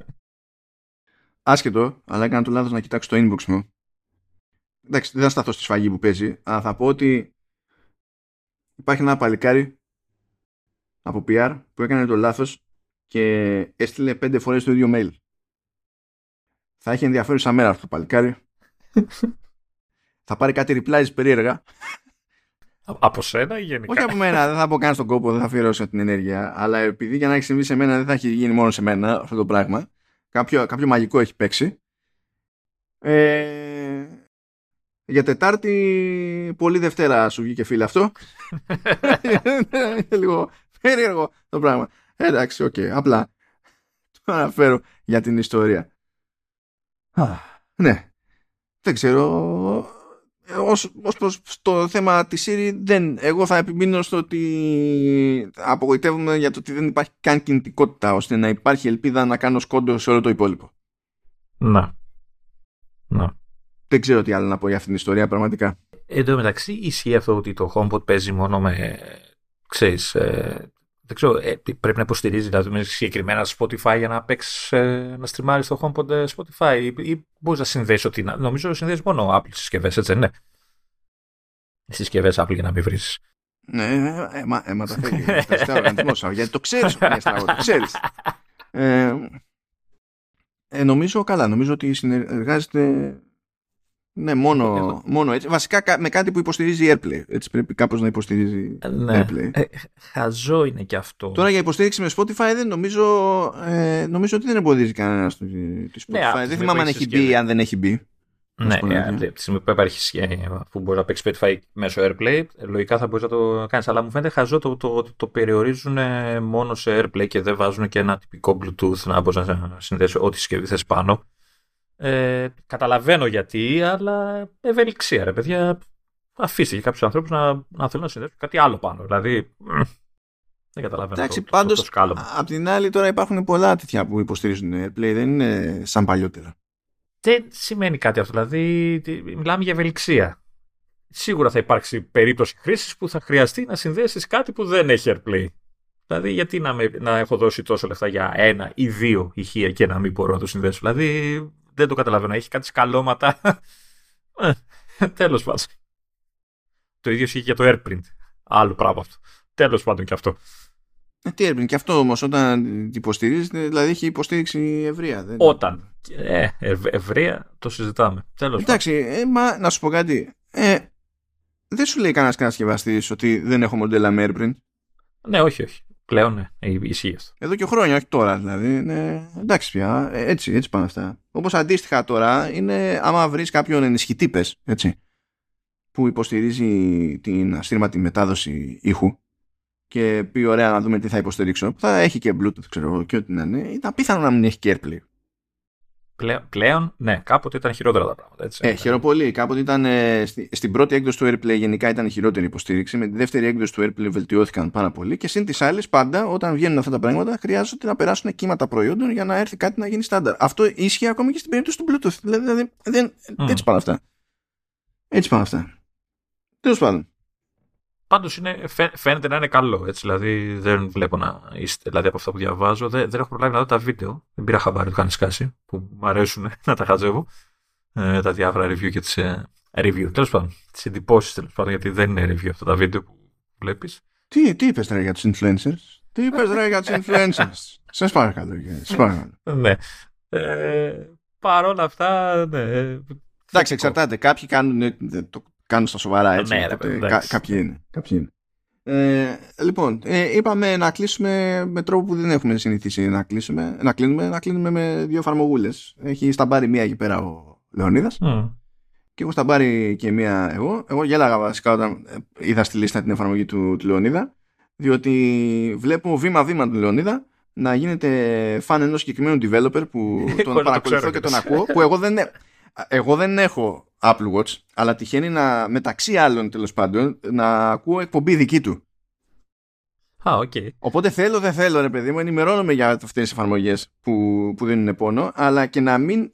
Άσχετο, αλλά έκανα το λάθος να κοιτάξω το inbox μου. Εντάξει, δεν θα σταθώ στη σφαγή που παίζει, αλλά θα πω ότι υπάρχει ένα παλικάρι από PR που έκανε το λάθος και έστειλε πέντε φορές το ίδιο mail. Θα έχει ενδιαφέρουσα μέρα αυτό το παλικάρι. θα πάρει κάτι replies περίεργα.
Από σένα ή γενικά;
Όχι από μένα, δεν θα μπω καν στον κόπο, δεν θα αφιερώσω την ενέργεια. Αλλά επειδή για να έχει συμβεί σε μένα δεν θα έχει γίνει μόνο σε μένα αυτό το πράγμα. Κάποιο, κάποιο μαγικό έχει παίξει. Ε, για Τετάρτη, πολύ Δευτέρα σου βγήκε φίλε αυτό. Είναι λίγο περίεργο το πράγμα. Εντάξει, οκ, απλά το αναφέρω για την ιστορία. Α, ναι, δεν ξέρω. Ε, Ως, ως προς το θέμα της Siri δεν, εγώ θα επιμείνω στο ότι απογοητεύομαι για το ότι δεν υπάρχει καν κινητικότητα ώστε να υπάρχει ελπίδα να κάνω σκόντο σε όλο το υπόλοιπο.
Να. Να.
Δεν ξέρω τι άλλο να πω για αυτή την ιστορία πραγματικά.
Εν τω μεταξύ ισχύει αυτό ότι το HomePod παίζει μόνο με, ξέρεις, ε, δεν ξέρω, ε, πρέπει να υποστηρίζει δηλαδή με συγκεκριμένα Spotify για να παίξεις, ε, να στριμάρεις το HomePod ε, Spotify ή, ή μπορείς να συνδέσεις ότι, να- νομίζω συνδέσει μόνο Apple συσκευές, έτσι δεν είναι. συσκευές Apple για να μην βρεις.
Ναι, ε, μα, ε, μα τα θέλει ο οργανισμό. Γιατί το ξέρεις ότι είναι το ξέρεις. Ε, ε, νομίζω καλά, νομίζω ότι συνεργάζεται ναι, μόνο, μόνο έτσι. Βασικά με κάτι που υποστηρίζει AirPlay. Έτσι πρέπει κάπως να υποστηρίζει ε, ναι. AirPlay. Ε,
χαζό είναι και αυτό.
Τώρα για υποστήριξη με Spotify δεν νομίζω, ε, νομίζω ότι δεν εμποδίζει κανένα τη ναι, Spotify. Ναι, δεν θυμάμαι αν έχεις μπει ή αν δεν έχει μπει.
Ναι, από τη στιγμή που υπάρχει που μπορεί να παίξει Spotify μέσω AirPlay, λογικά θα μπορείς να το κάνεις. Αλλά μου φαίνεται χαζό το, το, το, το περιορίζουν μόνο σε AirPlay και δεν βάζουν και ένα τυπικό Bluetooth να μπορείς να συνδέσεις ό,τι συσκευή θες πάνω. Ε, καταλαβαίνω γιατί, αλλά ευελιξία, ρε παιδιά. Αφήστε και κάποιους ανθρώπους να, να θέλουν να συνδέσουν κάτι άλλο πάνω. Δηλαδή. Δεν καταλαβαίνω.
Εντάξει, πάντως. Απ' την άλλη, τώρα υπάρχουν πολλά τέτοια που υποστηρίζουν AirPlay. Δεν είναι σαν παλιότερα.
Δεν σημαίνει κάτι αυτό. Δηλαδή, μιλάμε για ευελιξία. Σίγουρα θα υπάρξει περίπτωση χρήσης που θα χρειαστεί να συνδέσεις κάτι που δεν έχει AirPlay. Δηλαδή, γιατί να, με, να έχω δώσει τόσο λεφτά για ένα ή δύο ηχεία και να μην μπορώ να το συνδέσω; Δηλαδή, δεν το καταλαβαίνω. Έχει κάτι σκαλώματα. Ε, Τέλος πάντων. Το ίδιο ισχύει για το AirPrint. Άλλο πράγμα αυτό. Τέλος πάντων και αυτό.
Ε, τι AirPrint, και αυτό όμως όταν υποστηρίζεται, δηλαδή έχει υποστήριξη ευρεία. Δεν...
Όταν. Ε, ευρεία το συζητάμε. Τέλος
Εντάξει, ε, μα να σου πω κάτι. Ε, δεν σου λέει κανένας κατασκευαστής ότι δεν έχω μοντέλα με AirPrint.
Ναι, όχι, όχι. Πλέον ναι, ισχύει αυτό.
Εδώ και χρόνια, όχι τώρα δηλαδή. Ναι, εντάξει πια, ε, έτσι, έτσι πάνε αυτά. Όπως αντίστοιχα τώρα είναι άμα βρεις κάποιον ενισχυτή, πες, έτσι, που υποστηρίζει την αστήρματη μετάδοση ήχου και πει ωραία να δούμε τι θα υποστηρίξω, θα έχει και Bluetooth, ξέρω εγώ, και ό,τι να είναι, ήταν πιθανό να μην έχει και AirPlay.
Πλέον, ναι, κάποτε ήταν χειρότερα τα πράγματα. Έτσι.
Ε, χαίρομαι πολύ. Κάποτε ήταν ε, στην πρώτη έκδοση του AirPlay γενικά ήταν χειρότερη υποστήριξη. Με τη δεύτερη έκδοση του AirPlay βελτιώθηκαν πάρα πολύ. Και συν τις άλλες, πάντα όταν βγαίνουν αυτά τα πράγματα, χρειάζονται να περάσουν κύματα προϊόντων για να έρθει κάτι να γίνει στάνταρ. Αυτό ίσχυε ακόμη και στην περίπτωση του Bluetooth. Δηλαδή, δεν, mm. έτσι πάνε αυτά. Έτσι πάνε αυτά. Τέλος πάντων.
Πάντως φαίνεται να είναι καλό. Έτσι, δηλαδή δεν βλέπω να είστε. Δηλαδή από αυτά που διαβάζω, δεν, δεν έχω προλάβει να δω τα βίντεο. Δεν πήρα χαμπάρι του κάνει σκάσει, που μου αρέσουν να τα χαζεύω. Ε, τα διάφορα review και τις ε, review. Τέλος πάντων, τις εντυπώσεις τέλος πάντων, γιατί δεν είναι review αυτά τα βίντεο που βλέπεις.
Τι, τι είπες τώρα για τους influencers, Τι είπες τώρα για τους influencers; Σας παρακαλώ, σας παρακαλώ.
ναι. Ε, Παρ' όλα αυτά, ναι.
Εντάξει, εξαρτάται. Κάποιοι κάνουν ε, το, κάνουν στα σοβαρά έτσι. Ναι, ρε, κα, κάποιοι είναι. Κάποιοι είναι. Ε, λοιπόν, ε, είπαμε να κλείσουμε με τρόπο που δεν έχουμε συνηθίσει να κλείσουμε. Να κλείνουμε, να κλείνουμε με δύο εφαρμογούλες. Έχει στα μπάρει μία εκεί πέρα ο Λεωνίδας. Mm. Και έχω στα μπάρει και μία εγώ. Εγώ γέλαγα βασικά όταν ε, είδα στη λίστα την εφαρμογή του, του Λεωνίδα. Διότι βλέπω βήμα-βήμα του Λεωνίδα να γίνεται φαν ενός συγκεκριμένου developer που τον παρακολουθώ και τον ακούω. Που εγώ δεν, εγώ δεν έχω Apple Watch, αλλά τυχαίνει να, μεταξύ άλλων τέλος πάντων, να ακούω εκπομπή δική του.
Α, okay.
Οπότε θέλω, δεν θέλω, ρε παιδί μου, ενημερώνομαι για αυτές τις εφαρμογές που, που δίνουν πόνο, αλλά και να μην.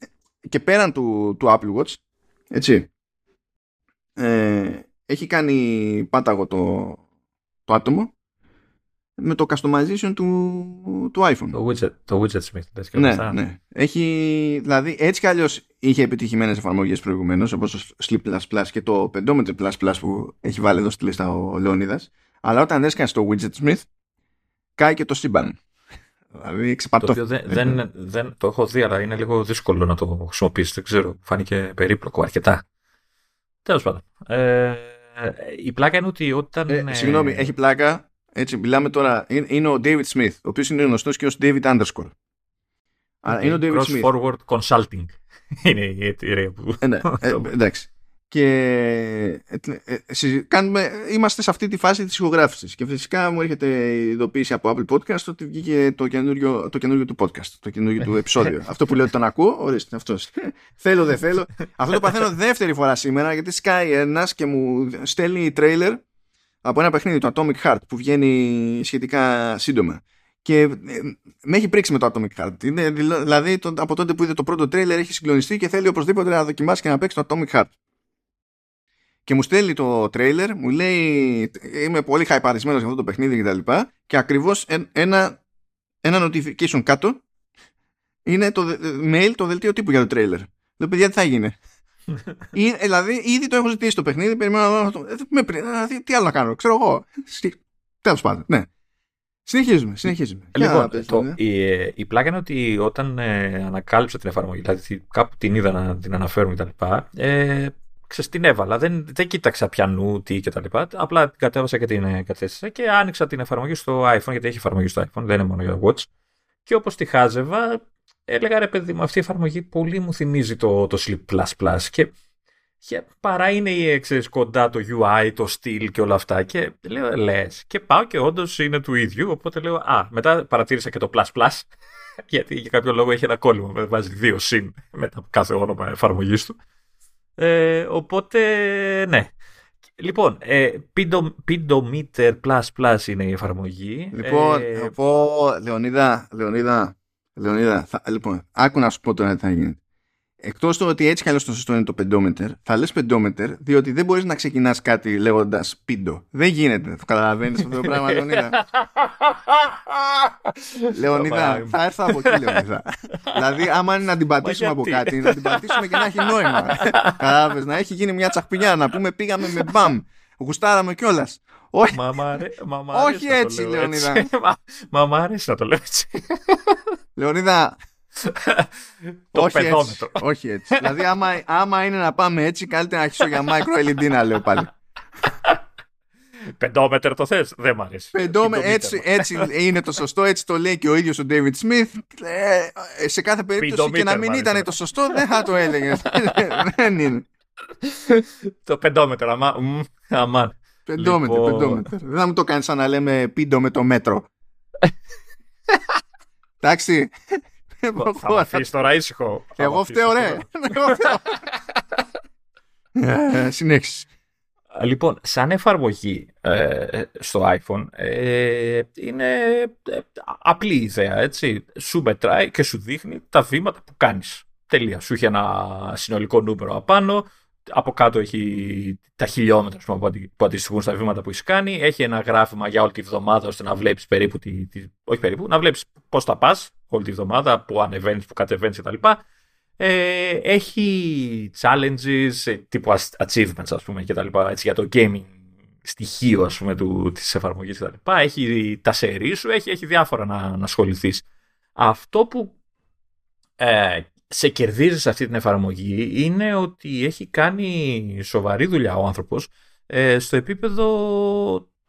και πέραν του, του Apple Watch, έτσι. Ε, έχει κάνει πάταγο το, το άτομο με το customization του, του iPhone.
Το widget, το widget Smith.
Ναι, ναι. Έχει, δηλαδή έτσι κι αλλιώς είχε επιτυχημένες εφαρμογές προηγουμένως όπως το Sleep Plus και το Pedometer Plus Plus που έχει βάλει εδώ στη λίστα ο Λεωνίδας αλλά όταν έσκανε το widget Smith κάει και το σύμπαν. Δηλαδή ξεπατώ.
Το, δεν, δεν, δεν, το έχω δει αλλά είναι λίγο δύσκολο να το χρησιμοποιήσει. Δεν ξέρω. Φάνηκε περίπλοκο αρκετά. Τέλος πάντων. Ε, η πλάκα είναι ότι όταν.
Ε, συγγνώμη, έχει πλάκα έτσι, μιλάμε τώρα. Είναι ο David Smith, ο οποίος είναι γνωστός και ως David Underscore.
Okay, είναι ο David Cross Smith. Forward Consulting. είναι η εταιρεία που.
Ε, ναι, ε, εντάξει. Και ε, ε, κάνουμε, είμαστε σε αυτή τη φάση της ηχογράφησης και φυσικά μου έρχεται η ειδοποίηση από Apple Podcast ότι βγήκε το καινούριο, το καινούριο του podcast, το καινούριο του επεισόδιο. αυτό που λέω ότι τον ακούω, ορίστε αυτός. θέλω δεν θέλω. αυτό το παθαίνω δεύτερη φορά σήμερα γιατί σκάει ένας και μου στέλνει τρέιλερ από ένα παιχνίδι, το Atomic Heart, που βγαίνει σχετικά σύντομα. Και ε, με έχει πρίξει με το Atomic Heart. Είναι, δηλαδή το, από τότε που είδε το πρώτο τρέιλερ έχει συγκλονιστεί και θέλει οπωσδήποτε να δοκιμάσει και να παίξει το Atomic Heart. Και μου στέλνει το τρέιλερ, μου λέει είμαι πολύ χαϊπαρισμένος για αυτό το παιχνίδι και τα λοιπά και ακριβώς ένα, ένα notification κάτω είναι το mail, το δελτίο τύπου για το τρέιλερ. Λέω παιδιά τι θα γίνει; Ή, δηλαδή, ήδη το έχω ζητήσει το παιχνίδι, περιμένω να δω. Με, δηλαδή, τι άλλο να κάνω, ξέρω εγώ. Τέλος πάντων, ναι. Συνεχίζουμε, συνεχίζουμε.
Λοιπόν, το, ναι. η, η πλάκα είναι ότι όταν ε, ανακάλυψα την εφαρμογή, δηλαδή κάπου την είδα να την αναφέρουμε κτλ. Ε, ξέρεις, την έβαλα. Δεν, δεν κοίταξα πιανού, τι κτλ. Απλά την κατέβασα και την ε, κατέστησα και άνοιξα την εφαρμογή στο iPhone, γιατί έχει εφαρμογή στο iPhone, δεν είναι μόνο για το Watch. Και όπως τη χάζευα, έλεγα ρε παιδί μου, αυτή η εφαρμογή πολύ μου θυμίζει το, το Sleep Plus και και παρά είναι η ξέρεις, κοντά το UI, το στυλ και όλα αυτά. Και λέω, λες. Και πάω και όντως είναι του ίδιου. Οπότε λέω, Α, μετά παρατήρησα και το plus plus. γιατί για κάποιο λόγο έχει ένα κόλλημα. Βάζει δύο συν μετά κάθε όνομα εφαρμογής του. Ε, οπότε, ναι. Λοιπόν, ε, Pedometer Plus Plus είναι η εφαρμογή.
Λοιπόν, ε, θα πω, Λεωνίδα, Λεωνίδα, Λεωνίδα, θα, λοιπόν, άκου να σου πω τώρα τι θα γίνει. Εκτός το ότι έτσι κι αλλιώς το σωστό είναι το πεντόμετρ, θα λες πεντόμετρ, διότι δεν μπορείς να ξεκινάς κάτι λέγοντας πίντο. Δεν γίνεται. Το καταλαβαίνεις αυτό το πράγμα, Λεωνίδα. Λεωνίδα, θα έρθω από εκεί, Λεωνίδα. δηλαδή, άμα είναι να την πατήσουμε από κάτι, να την πατήσουμε και να έχει νόημα. Κατάλαβες, να έχει γίνει μια τσαχπινιά, να πούμε πήγαμε με μπαμ. Γουστάραμε κιόλας. Όχι, Όχι έτσι, Λεωνίδα.
Μα μ' αρέσει να το λέω έτσι.
Λεωνίδα, όχι, έτσι, όχι έτσι. δηλαδή, άμα, άμα είναι να πάμε έτσι, καλύτερα να αρχίσω για micro LED να λέω πάλι.
Πεντόμετρο το θες, δεν μ' αρέσει.
Πεντόμετρο, έτσι, έτσι είναι το σωστό, έτσι το λέει και ο ίδιος ο David Smith. Ε, σε κάθε περίπτωση και να μην ήταν το σωστό, δεν θα το έλεγε. δεν είναι.
το πεντόμετρο, αμά, αμάν.
Πεντόμετρο, λοιπόν... πεντόμετρο. Δεν θα μου το κάνεις σαν να λέμε πίντο με το μέτρο. Εντάξει.
Θα με αφήσεις τώρα ήσυχο.
Εγώ φταίω, ρε. Ε, συνέχιση.
Λοιπόν, σαν εφαρμογή ε, στο iPhone ε, είναι απλή ιδέα, έτσι. Σου μετράει και σου δείχνει τα βήματα που κάνεις. Τελεία. Σου έχει ένα συνολικό νούμερο απάνω, από κάτω έχει τα χιλιόμετρα πούμε, που αντιστοιχούν στα βήματα που έχεις κάνει. Έχει ένα γράφημα για όλη τη βδομάδα ώστε να βλέπεις περίπου. Τη, τη, όχι περίπου, να βλέπεις πώς θα πας όλη τη βδομάδα, που ανεβαίνεις, που κατεβαίνεις κτλ. Ε, έχει challenges ε, τύπου achievements ας πούμε και τα λοιπά, έτσι, για το gaming στοιχείο ας πούμε του, της εφαρμογής και τα λοιπά. Έχει τα σερί σου, έχει, έχει διάφορα να, να ασχοληθείς. Αυτό που ε, σε κερδίζεις σε αυτή την εφαρμογή είναι ότι έχει κάνει σοβαρή δουλειά ο άνθρωπος ε, στο επίπεδο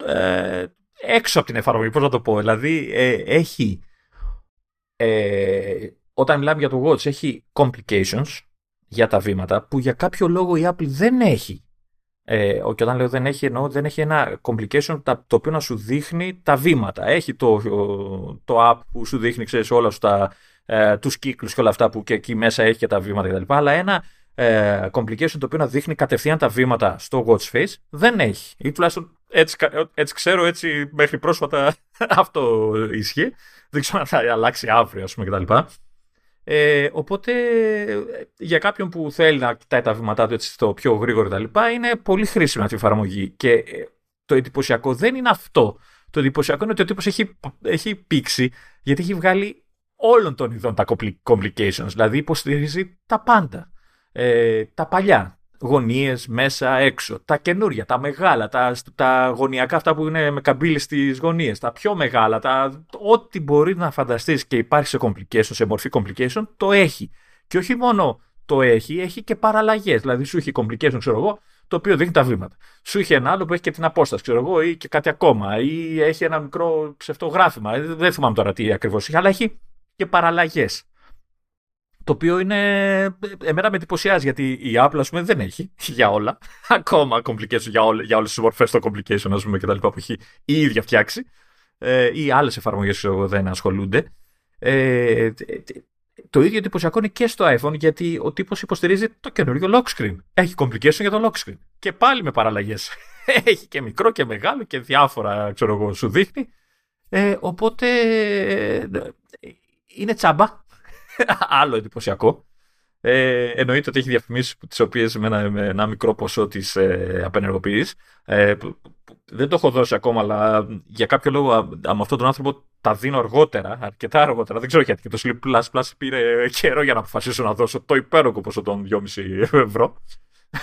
ε, έξω από την εφαρμογή, πώς να το πω. Δηλαδή ε, έχει, ε, όταν μιλάμε για το Watch, έχει complications για τα βήματα που για κάποιο λόγο η Apple δεν έχει. Ε, και όταν λέω δεν έχει, εννοώ δεν έχει ένα complication το οποίο να σου δείχνει τα βήματα. Έχει το, το app που σου δείχνει, ξέρεις, όλα σου τα ε, τους κύκλους και όλα αυτά που και εκεί μέσα έχει και τα βήματα κτλ. Αλλά ένα ε, complication το οποίο να δείχνει κατευθείαν τα βήματα στο watch face δεν έχει. Ή τουλάχιστον έτσι, έτσι ξέρω, έτσι μέχρι πρόσφατα αυτό ισχύει. Δεν ξέρω αν θα αλλάξει αύριο, ας πούμε, κτλ. Ε, οπότε για κάποιον που θέλει να κοιτάει τα βήματά του έτσι το πιο γρήγορο κτλ. είναι πολύ χρήσιμη αυτή η εφαρμογή. Και ε, το εντυπωσιακό δεν είναι αυτό. Το εντυπωσιακό είναι ότι ο τύπος έχει, έχει πήξει γιατί έχει βγάλει όλων των ειδών τα complications. Δηλαδή υποστηρίζει τα πάντα. Ε, τα παλιά. Γωνίες μέσα, έξω. Τα καινούρια, τα μεγάλα, τα, τα γωνιακά αυτά που είναι με καμπύλες στις γωνίες. Τα πιο μεγάλα, τα, ό,τι μπορεί να φανταστείς και υπάρχει σε complication, σε μορφή complication, το έχει. Και όχι μόνο το έχει, έχει και παραλλαγές. Δηλαδή σου έχει complication, ξέρω εγώ, το οποίο δείχνει τα βήματα. Σου είχε ένα άλλο που έχει και την απόσταση, ξέρω εγώ, ή και κάτι ακόμα. Ή έχει ένα μικρό ξεφτογράφημα. Ε, δεν θυμάμαι τώρα τι ακριβώς έχει, αλλά έχει και παραλλαγές. Το οποίο είναι. Εμένα με εντυπωσιάζει γιατί η Apple ας πούμε, δεν έχει για όλα. Ακόμα complication για, όλες για όλες τις μορφές των complication ας πούμε, και τα λοιπά που έχει η ίδια φτιάξει. Ε, ή άλλες εφαρμογές που δεν ασχολούνται. Ε, το ίδιο εντυπωσιακό είναι και στο iPhone γιατί ο τύπος υποστηρίζει το καινούριο lock screen. Έχει complication για το lock screen. Και πάλι με παραλλαγές. έχει και μικρό και μεγάλο και διάφορα, ξέρω εγώ, σου δείχνει. Ε, οπότε είναι τσάμπα. Άλλο εντυπωσιακό. Ε, εννοείται ότι έχει διαφημίσεις τις οποίες με, με, ένα μικρό ποσό τις ε, απενεργοποιείς. Ε, δεν το έχω δώσει ακόμα, αλλά για κάποιο λόγο με αυτόν τον άνθρωπο τα δίνω αργότερα, αρκετά αργότερα. Δεν ξέρω γιατί. Και το Sleep Plus Plus πήρε καιρό για να αποφασίσω να δώσω το υπέροχο ποσό των 2,5 ευρώ.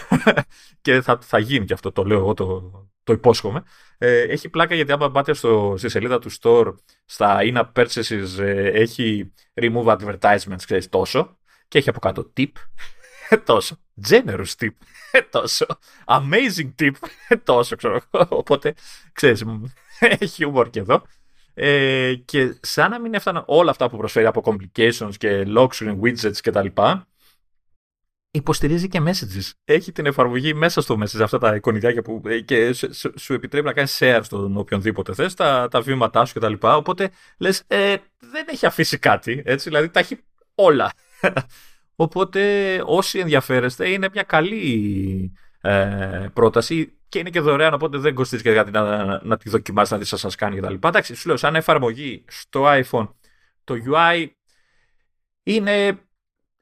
και θα, θα γίνει και αυτό, το λέω εγώ, το, το υπόσχομαι. Ε, έχει πλάκα γιατί άμα πάτε στο, στη σελίδα του store, στα in-app purchases, ε, έχει remove advertisements, ξέρεις, τόσο. Και έχει από κάτω tip, τόσο. Generous tip, τόσο. Amazing tip, τόσο, ξέρω. Οπότε, ξέρεις, έχει humor και εδώ. Ε, και σαν να μην έφταναν όλα αυτά που προσφέρει από complications και lock screen widgets κτλ. Υποστηρίζει και messages. Έχει την εφαρμογή μέσα στο message αυτά τα εικονιδιάκια που ε, και σου επιτρέπει να κάνεις share στον οποιονδήποτε θες, τα, τα βήματά σου κτλ. Οπότε λες, ε, δεν έχει αφήσει κάτι, έτσι, δηλαδή τα έχει όλα. Οπότε όσοι ενδιαφέρεστε είναι μια καλή ε, πρόταση και είναι και δωρεάν, οπότε δεν κοστίζει και κάτι να, να, να τη δοκιμάσει, να δεις σας κάνει κτλ. Εντάξει, σου λέω, σαν εφαρμογή στο iPhone, το UI είναι.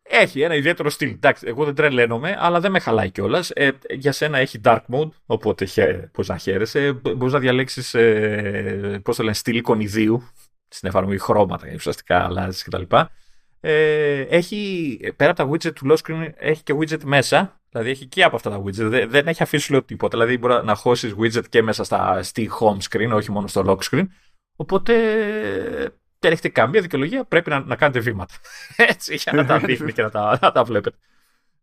Έχει ένα ιδιαίτερο στυλ. Εντάξει, εγώ δεν τρελαίνομαι, αλλά δεν με χαλάει κιόλας. Ε, για σένα έχει dark mode, οπότε πώς να χαίρεσαι. Μπορείς να διαλέξεις, ε, πώς το λένε, στυλ εικονιδίου στην εφαρμογή χρώματα ουσιαστικά αλλάζεις κτλ. Ε, έχει, πέρα από τα widget του low screen, έχει και widget μέσα Δηλαδή έχει και από αυτά τα widget. Δεν, δεν έχει αφήσει λέω τίποτα. Δηλαδή μπορεί να χώσεις widget και μέσα στα, στη home screen, όχι μόνο στο lock screen. Οπότε δεν έχετε καμία δικαιολογία. Πρέπει να, να κάνετε βήματα. Έτσι, για να τα δείχνει και να τα, να τα βλέπετε.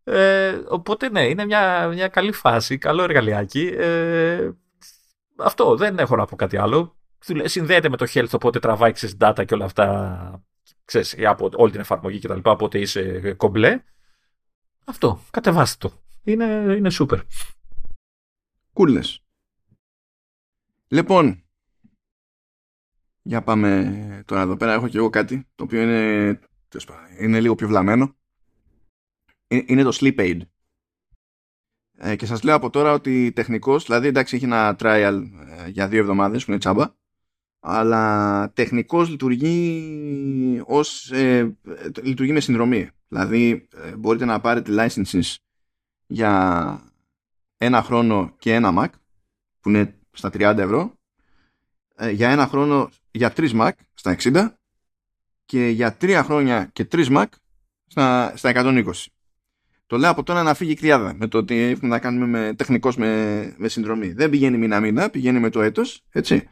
Ε, οπότε ναι, είναι μια, μια καλή φάση, καλό εργαλειάκι. Ε, αυτό, δεν έχω να πω κάτι άλλο. Συνδέεται με το health, οπότε τραβάει ξέρεις, data και όλα αυτά ξέρεις, από όλη την εφαρμογή κτλ. Οπότε είσαι κομπλέ. Αυτό, κατεβάστε το. Είναι, είναι super.
Κούλες. Λοιπόν, για πάμε τώρα εδώ πέρα. Έχω και εγώ κάτι το οποίο είναι, είναι λίγο πιο βλαμμένο. Ε, είναι το Sleep Aid. Ε, και σας λέω από τώρα ότι τεχνικός, δηλαδή εντάξει έχει ένα trial ε, για δύο εβδομάδες που είναι τσάμπα, αλλά τεχνικός λειτουργεί ως, ε, λειτουργεί με συνδρομή. Δηλαδή ε, μπορείτε να πάρετε licenses για ένα χρόνο και ένα Mac που είναι στα 30 ευρώ ε, για ένα χρόνο για 3 Mac στα 60 και για 3 χρόνια και 3 Mac στα, στα 120. Το λέω από τώρα να φύγει η κρυάδα με το ότι έχουμε να κάνουμε με, τεχνικός με, με συνδρομή. Δεν πηγαίνει μήνα μήνα, πηγαίνει με το έτος, έτσι.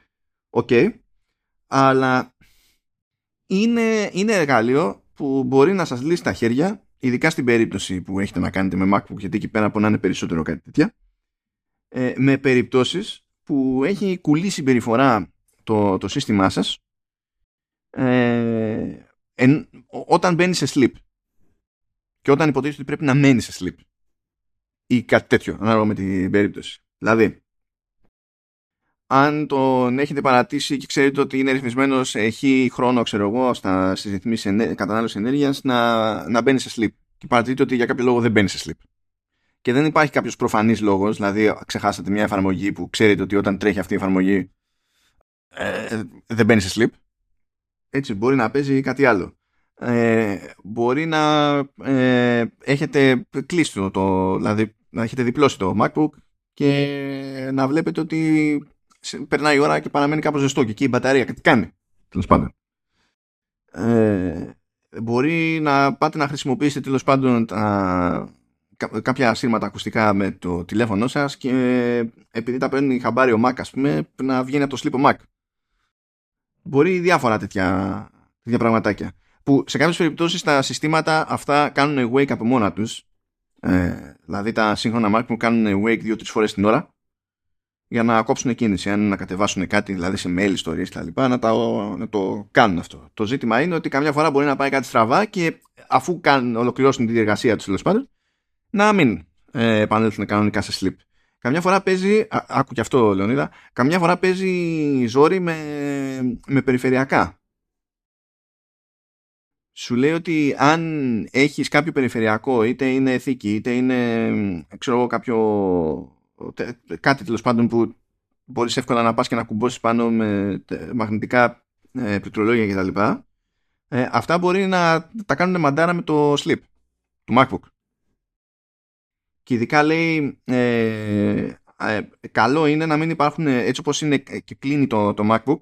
OK. Okay. Αλλά είναι, είναι εργαλείο που μπορεί να σας λύσει τα χέρια, ειδικά στην περίπτωση που έχετε να κάνετε με MacBook, γιατί εκεί πέρα από να είναι περισσότερο κάτι τέτοια, ε, με περιπτώσεις που έχει κουλή συμπεριφορά το, το σύστημά σας ε, όταν μπαίνεις σε sleep και όταν υποτίθεται ότι πρέπει να μένεις σε sleep ή κάτι τέτοιο, ανάλογα με την περίπτωση. Δηλαδή, αν τον έχετε παρατήσει και ξέρετε ότι είναι ρυθμισμένος έχει χρόνο, ξέρω εγώ, στα, στις ρυθμίσεις κατανάλωσης ενέργειας να, να μπαίνεις σε sleep. Και παρατηρείτε ότι για κάποιο λόγο δεν μπαίνεις σε sleep. Και δεν υπάρχει κάποιος προφανής λόγος, δηλαδή ξεχάσατε μια εφαρμογή που ξέρετε ότι όταν τρέχει αυτή η εφαρμογή ε, δεν μπαίνεις σε sleep. Έτσι, μπορεί να παίζει κάτι άλλο. Ε, μπορεί να ε, έχετε κλείσει το, το, δηλαδή να έχετε διπλώσει το MacBook και να βλέπετε ότι περνάει η ώρα και παραμένει κάπως ζεστό και εκεί η μπαταρία κάτι κάνει. Τέλος πάντων. Ε, μπορεί να πάτε να χρησιμοποιήσετε τέλος πάντων τα, κάποια σύρματα ακουστικά με το τηλέφωνο σας και επειδή τα παίρνει χαμπάρι ο Mac ας πούμε να βγαίνει από το sleep Mac. Μπορεί διάφορα τέτοια, τέτοια πραγματάκια που σε κάποιες περιπτώσεις τα συστήματα αυτά κάνουν wake από μόνα τους ε, δηλαδή τα σύγχρονα Mac που κάνουν wake δύο-τρεις φορές την ώρα για να κόψουν κίνηση. Αν να κατεβάσουν κάτι, δηλαδή σε mail, ιστορίε κτλ., να, να το κάνουν αυτό. Το ζήτημα είναι ότι καμιά φορά μπορεί να πάει κάτι στραβά και αφού κάνουν, ολοκληρώσουν τη διεργασία τους τέλος πάντων, να μην ε, επανέλθουν κανονικά σε sleep. Καμιά φορά παίζει, α, άκου και αυτό Λεωνίδα, καμιά φορά παίζει ζόρι με, με περιφερειακά. Σου λέει ότι αν έχεις κάποιο περιφερειακό, είτε είναι θήκη, είτε είναι ξέρω κάποιο κάτι τέλος πάντων που μπορείς εύκολα να πας και να κουμπώσεις πάνω με μαγνητικά ε, πληκτρολόγια κτλ. Ε, αυτά μπορεί να τα κάνουν μαντάρα με το slip του MacBook. Και ειδικά λέει ε, ε, καλό είναι να μην υπάρχουν έτσι όπως είναι και κλείνει το, το MacBook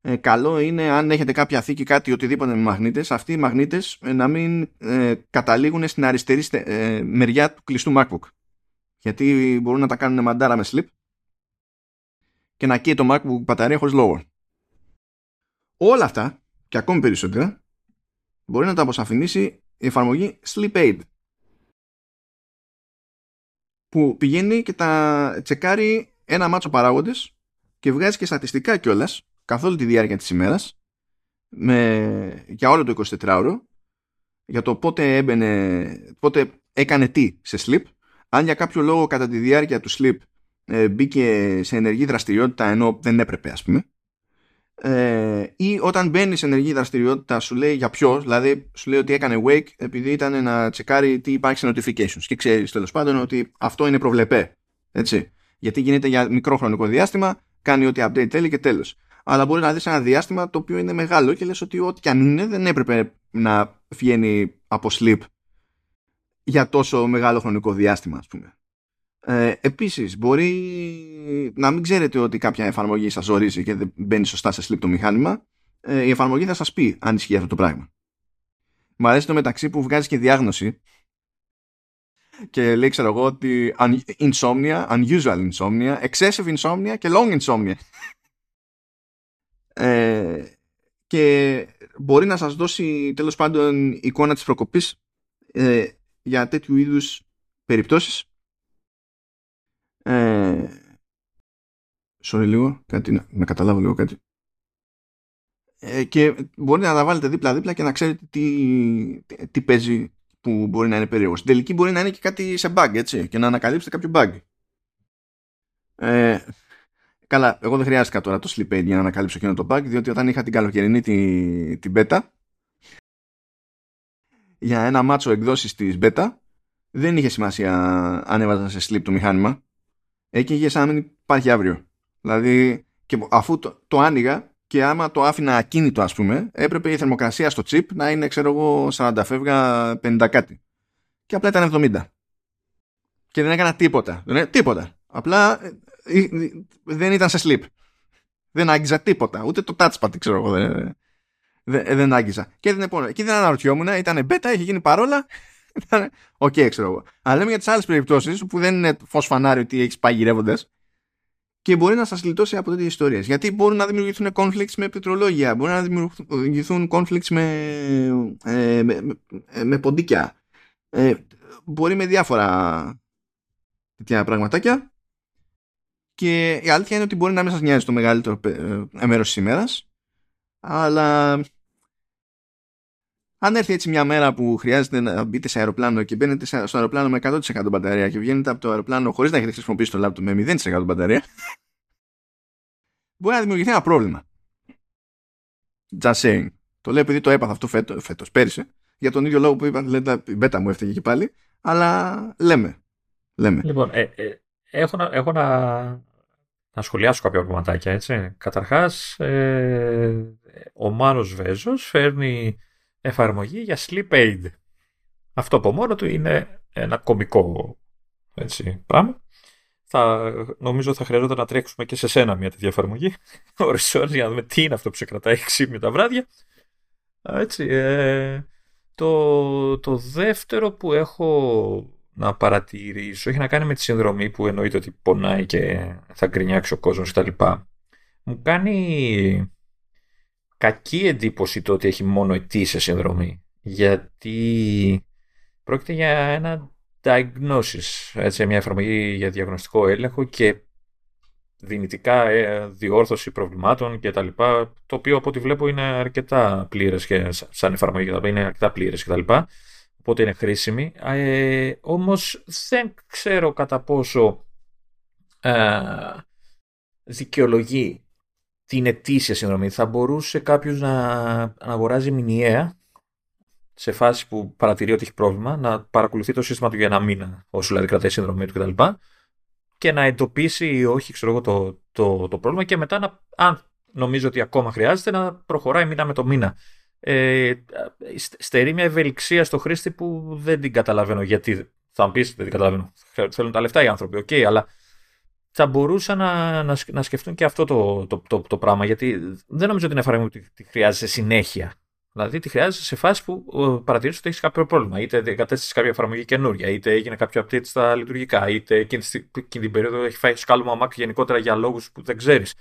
ε, καλό είναι αν έχετε κάποια θήκη κάτι οτιδήποτε με μαγνήτες αυτοί οι μαγνήτες ε, να μην ε, καταλήγουν στην αριστερή ε, μεριά του κλειστού MacBook. Γιατί μπορούν να τα κάνουν μαντάρα με slip και να καίει το MacBook μπαταρία χωρίς λόγο. Όλα αυτά και ακόμη περισσότερα μπορεί να τα αποσαφηνίσει η εφαρμογή Sleep Aid που πηγαίνει και τα τσεκάρει ένα μάτσο παράγοντες και βγάζει και στατιστικά κιόλας καθ' όλη τη διάρκεια της ημέρας με, για όλο το 24ωρο για το πότε έμπαινε, πότε έκανε τι σε sleep. Αν για κάποιο λόγο κατά τη διάρκεια του sleep ε, μπήκε σε ενεργή δραστηριότητα ενώ δεν έπρεπε ας πούμε ε, ή όταν μπαίνεις σε ενεργή δραστηριότητα σου λέει για ποιος, δηλαδή σου λέει ότι έκανε wake επειδή ήταν να τσεκάρει τι υπάρχει σε notifications και ξέρεις τέλος πάντων ότι αυτό είναι προβλεπέ. Έτσι. Γιατί γίνεται για μικρό χρονικό διάστημα, κάνει ό,τι update θέλει και τέλος. Αλλά μπορείς να δεις ένα διάστημα το οποίο είναι μεγάλο και λες ότι ό,τι και αν είναι δεν έπρεπε να βγαίνει από sleep για τόσο μεγάλο χρονικό διάστημα, ας πούμε. Ε, επίσης, μπορεί να μην ξέρετε ότι κάποια εφαρμογή σας ορίζει και δεν μπαίνει σωστά σε sleep το μηχάνημα. Ε, η εφαρμογή θα σας πει αν ισχύει αυτό το πράγμα. Μου αρέσει το μεταξύ που βγάζει και διάγνωση και λέει ξέρω εγώ ότι insomnia, unusual insomnia, excessive insomnia και long insomnia. Ε, και μπορεί να σας δώσει τέλος πάντων εικόνα της προκοπής ε, για τέτοιου είδους περιπτώσεις ε, sorry λίγο, κάτι, να καταλάβω λίγο κάτι. Ε, και μπορεί να τα βάλετε δίπλα-δίπλα και να ξέρετε τι, τι, παίζει που μπορεί να είναι περίεργο. Στην τελική μπορεί να είναι και κάτι σε bug, έτσι, και να ανακαλύψετε κάποιο bug. Ε, καλά, εγώ δεν χρειάστηκα τώρα το sleep aid για να ανακαλύψω εκείνο το bug, διότι όταν είχα την καλοκαιρινή την, την beta, για ένα μάτσο εκδόσεις της beta, δεν είχε σημασία αν έβαζα σε sleep το μηχάνημα έκαιγες σαν να μην υπάρχει αύριο. Δηλαδή, και αφού το, το άνοιγα και άμα το άφηνα ακίνητο, ας πούμε, έπρεπε η θερμοκρασία στο chip να είναι, ξέρω εγώ, 40 φεύγα, 50 κάτι. Και απλά ήταν 70. Και δεν έκανα τίποτα. Δεν, τίποτα. Απλά ε, ε, δεν ήταν σε sleep. Δεν άγγιζα τίποτα. Ούτε το touchpad, ξέρω εγώ. Δεν, δεν, δεν άγγιζα. Και δεν επόμενο. Εκεί δεν αναρωτιόμουν. Ήταν beta, είχε γίνει παρόλα. OK, okay, ξέρω εγώ. Αλλά λέμε για τις άλλες περιπτώσεις που δεν είναι φως φανάρι ότι έχεις πάει γυρεύοντας και μπορεί να σας γλιτώσει από τέτοιες ιστορίες. Γιατί μπορούν να δημιουργηθούν conflicts με πληκτρολόγια, μπορεί να δημιουργηθούν conflicts με, ε, με, με, με, ποντίκια. Ε, μπορεί με διάφορα τέτοια πραγματάκια. Και η αλήθεια είναι ότι μπορεί να μην σας νοιάζει το μεγαλύτερο ε, μέρος της ημέρας, αλλά αν έρθει έτσι μια μέρα που χρειάζεται να μπείτε σε αεροπλάνο και μπαίνετε στο αεροπλάνο με 100% μπαταρία και βγαίνετε από το αεροπλάνο χωρίς να έχετε χρησιμοποιήσει το λάπτο με 0% μπαταρία, μπορεί να δημιουργηθεί ένα πρόβλημα. Just saying. Το λέω επειδή το έπαθα αυτό φέτο, φέτος, πέρυσι, για τον ίδιο λόγο που είπα, λέτε, η μπέτα μου έφταιγε και πάλι, αλλά λέμε. λέμε.
Λοιπόν, ε, ε, έχω, να, έχω να, να σχολιάσω κάποια πραγματάκια, έτσι. Καταρχάς, ε, ο Μάνος Βέζος φέρνει εφαρμογή για sleep aid. Αυτό από μόνο του είναι ένα κομικό έτσι, πράγμα. Θα, νομίζω θα χρειαζόταν να τρέξουμε και σε σένα μια τέτοια εφαρμογή. ώρες για να δούμε τι είναι αυτό που σε κρατάει ξύπνιο τα βράδια. Έτσι, ε, το, το δεύτερο που έχω να παρατηρήσω έχει να κάνει με τη συνδρομή που εννοείται ότι πονάει και θα γκρινιάξει ο κόσμος κτλ. Μου κάνει κακή εντύπωση το ότι έχει μόνο ετήσια συνδρομή. Γιατί πρόκειται για ένα diagnosis, έτσι, μια εφαρμογή για διαγνωστικό έλεγχο και δυνητικά ε, διόρθωση προβλημάτων και τα λοιπά, το οποίο από ό,τι βλέπω είναι αρκετά πλήρες και σαν εφαρμογή είναι αρκετά πλήρες και τα λοιπά, οπότε είναι χρήσιμη. Ε, όμως δεν ξέρω κατά πόσο ε, δικαιολογεί την ετήσια συνδρομή. Θα μπορούσε κάποιος να, να αγοράζει μηνιαία σε φάση που παρατηρεί ότι έχει πρόβλημα, να παρακολουθεί το σύστημα του για ένα μήνα, όσο δηλαδή κρατάει η συνδρομή του κτλ. Και να εντοπίσει ή όχι ξέρω εγώ, το, το, το πρόβλημα και μετά, να, αν νομίζει ότι ακόμα χρειάζεται, να προχωράει μήνα με το μήνα. Ε, στερεί μια ευελιξία στο χρήστη που δεν την καταλαβαίνω γιατί. Θα μου πεις, δεν την καταλαβαίνω. Θέλουν τα λεφτά οι άνθρωποι, OK, okay, αλλά θα μπορούσαν να, να, να σκεφτούν και αυτό το, το, το, το, πράγμα. Γιατί δεν νομίζω ότι είναι εφαρμογή που τη χρειάζεσαι συνέχεια. Δηλαδή τη χρειάζεσαι σε φάση που παρατηρήσεις ότι έχεις κάποιο πρόβλημα. Είτε εγκατέστησες κάποια εφαρμογή καινούρια, είτε έγινε κάποιο update στα λειτουργικά, είτε εκείνη, την περίοδο έχει φάει σκάλωμα Mac γενικότερα για λόγους που δεν ξέρεις.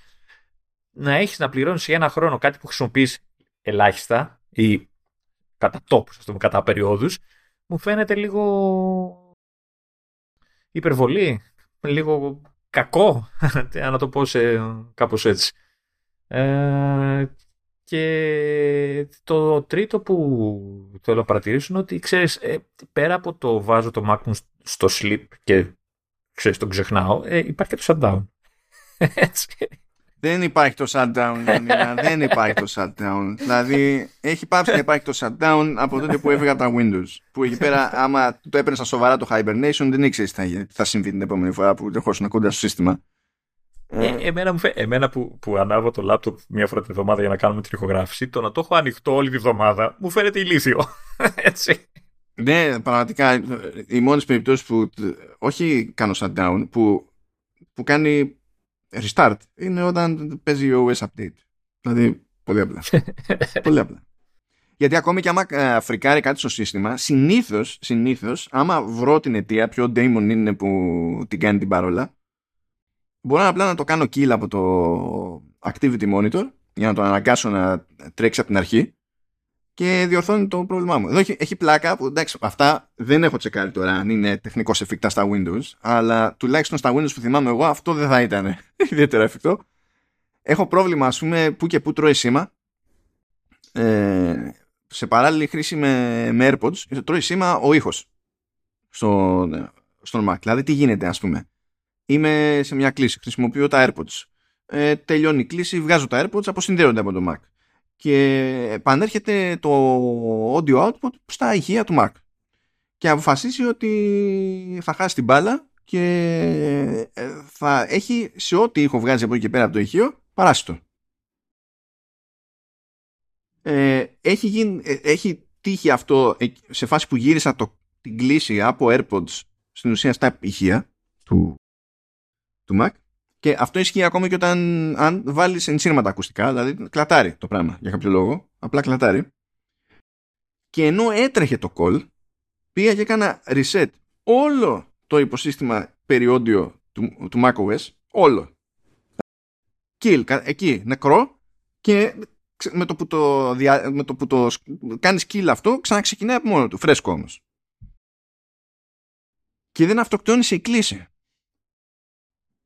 Να έχεις να πληρώνεις για ένα χρόνο κάτι που χρησιμοποιείς ελάχιστα ή κατά τόπους, ας πούμε, κατά περιόδους, μου φαίνεται λίγο υπερβολή, λίγο κακό, να το πω σε κάπως έτσι. Ε, και το τρίτο που θέλω να παρατηρήσω είναι ότι ξέρεις, ε, πέρα από το βάζω το Mac μου στο sleep και ξέρεις, τον ξεχνάω, ε, υπάρχει και το shutdown. Έτσι.
Δεν υπάρχει το shutdown, δεν υπάρχει το shutdown. δηλαδή, έχει πάψει να υπάρχει το shutdown από τότε που έφυγα από τα Windows. Που εκεί πέρα, άμα το έπαιρνε στα σοβαρά το hibernation, δεν ήξερε τι θα, θα συμβεί την επόμενη φορά που ερχόσουν κοντά στο σύστημα.
Ε, εμένα, μου φε... εμένα που, που ανάβω το λάπτοπ μία φορά την εβδομάδα για να κάνουμε την ηχογράφηση, το να το έχω ανοιχτό όλη τη εβδομάδα μου φαίνεται ηλίθιο. Έτσι.
Ναι, πραγματικά οι μόνες περιπτώσεις που όχι κάνω shutdown, που, που κάνει restart είναι όταν παίζει OS update. Δηλαδή, πολύ απλά. πολύ απλά. Γιατί ακόμη και άμα ε, φρικάρει κάτι στο σύστημα, συνήθως, συνήθως, άμα βρω την αιτία, ποιο daemon είναι που την κάνει την παρόλα, μπορώ απλά να το κάνω kill από το activity monitor για να το αναγκάσω να τρέξει από την αρχή και διορθώνει το πρόβλημά μου. Εδώ έχει, έχει πλάκα που εντάξει, αυτά δεν έχω τσεκάρει τώρα αν είναι τεχνικώς εφικτά στα Windows, αλλά τουλάχιστον στα Windows που θυμάμαι εγώ αυτό δεν θα ήταν ιδιαίτερα εφικτό. Έχω πρόβλημα, ας πούμε, που και που τρώει σήμα. Ε, σε παράλληλη χρήση με, με AirPods, τρώει σήμα ο ήχος στο, στον Mac. Δηλαδή, τι γίνεται, ας πούμε. Είμαι σε μια κλίση, χρησιμοποιώ τα AirPods. Ε, τελειώνει η κλίση, βγάζω τα AirPods, αποσυνδέονται από το Mac και επανέρχεται το audio output στα ηχεία του Mac και αποφασίσει ότι θα χάσει την μπάλα και ε, θα έχει σε ό,τι ήχο βγάζει από εκεί και πέρα από το ηχείο παράσιτο. Ε, έχει, γίνει, ε, έχει τύχει αυτό σε φάση που γύρισα το, την κλίση από AirPods στην ουσία στα ηχεία του, του Mac και αυτό ισχύει ακόμα και όταν αν βάλεις ενσύρματα ακουστικά, δηλαδή κλατάρει το πράγμα για κάποιο λόγο, απλά κλατάρει. Και ενώ έτρεχε το call, πήγα και έκανα reset όλο το υποσύστημα περιόντιο του, του macOS, όλο. Kill, εκεί, νεκρό και με το που το, με το, που το κάνεις kill αυτό ξαναξεκινάει από μόνο του, φρέσκο όμως. Και δεν αυτοκτόνησε η κλίση.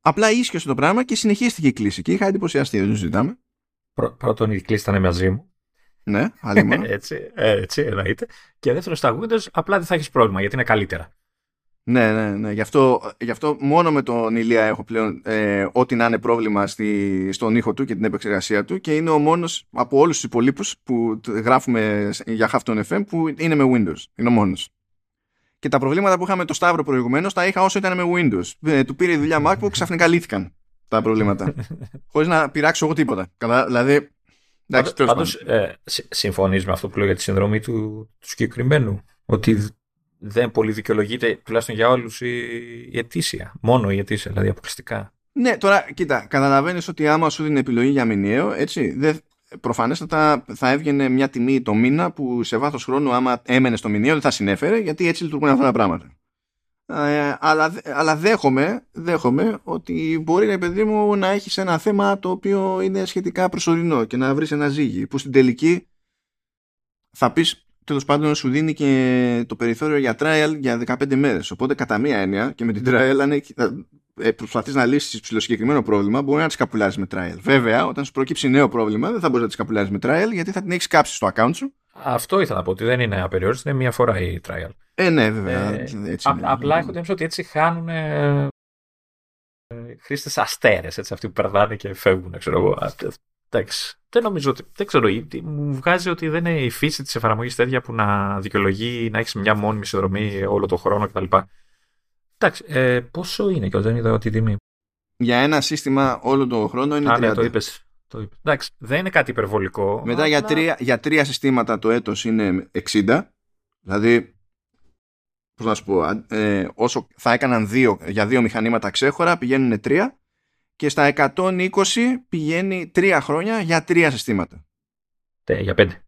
Απλά ίσχυσε το πράγμα και συνεχίστηκε η κλίση. Και είχα εντυπωσιαστεί, δεν το συζητάμε.
Πρώτον, η κλίση ήταν μαζί μου.
Ναι, άλλη μόνο.
έτσι, έτσι, εννοείται. Και δεύτερον, στα Windows απλά δεν θα έχεις πρόβλημα γιατί είναι καλύτερα.
Ναι, ναι, ναι. Γι' αυτό, γι αυτό μόνο με τον Ηλία έχω πλέον ε, ό,τι να είναι πρόβλημα στη, στον ήχο του και την επεξεργασία του και είναι ο μόνος από όλους τους υπολείπους που γράφουμε για Hafton FM που είναι με Windows. Είναι ο μόνος και τα προβλήματα που είχαμε το Σταύρο προηγουμένως τα είχα όσο ήταν με Windows. Ε, του πήρε η δουλειά MacBook, ξαφνικά λύθηκαν τα προβλήματα. Χωρίς να πειράξω εγώ τίποτα. Κατά, δηλαδή. Εντάξει,
Πάντω, ε, συμφωνείς με αυτό που λέω για τη συνδρομή του, του συγκεκριμένου. Ότι δεν πολύ δικαιολογείται, τουλάχιστον για όλους, η, η αιτήσια. Μόνο η αιτήσια, δηλαδή αποκλειστικά.
Ναι, τώρα κοίτα, καταλαβαίνεις ότι άμα σου δίνει επιλογή για μηνιαίο, έτσι, δεν, προφανέστατα θα έβγαινε μια τιμή το μήνα που σε βάθος χρόνου άμα έμενε στο μηνιαίο δεν θα συνέφερε γιατί έτσι λειτουργούν αυτά τα πράγματα. Ε, αλλά, αλλά δέχομαι, δέχομαι ότι μπορεί ρε παιδί μου να έχεις ένα θέμα το οποίο είναι σχετικά προσωρινό και να βρεις ένα ζύγι που στην τελική θα πεις τέλος πάντων σου δίνει και το περιθώριο για trial για 15 μέρες οπότε κατά μία έννοια και με την trial αν ε, προσπαθείς να λύσεις συγκεκριμένο πρόβλημα, μπορεί να τις καπουλάρεις με trial. Βέβαια, όταν σου προκύψει νέο πρόβλημα, δεν θα μπορείς να τις καπουλάρεις με trial γιατί θα την έχεις κάψει στο account σου.
Αυτό ήθελα να πω, ότι δεν είναι απεριόριστη, είναι μία φορά η trial.
Ε, ναι, βέβαια. Ε, έτσι
α, απλά έχω την ότι έτσι χάνουν ε, χρήστες αστέρες, αυτοί που περνάνε και φεύγουν, ξέρω εγώ. Εντάξει. Δεν νομίζω ότι. Δεν ξέρω. Μου βγάζει ότι δεν είναι η φύση της εφαρμογής τέτοια που να δικαιολογεί να έχεις μια μόνιμη συνδρομή όλο τον χρόνο κτλ. Εντάξει, ε, πόσο είναι και δεν είδα τη τιμή.
Για ένα σύστημα όλο τον χρόνο είναι Α, 30.
Ναι, το είπες. Το είπες. Εντάξει, δεν είναι κάτι υπερβολικό.
Μετά αλλά... για, τρία, για τρία συστήματα το έτος είναι 60. Δηλαδή, πώς να σου πω, ε, όσο θα έκαναν δύο, για δύο μηχανήματα ξέχωρα, πηγαίνουν τρία. και στα 120 πηγαίνει τρία χρόνια για τρία συστήματα.
Τε, για πέντε.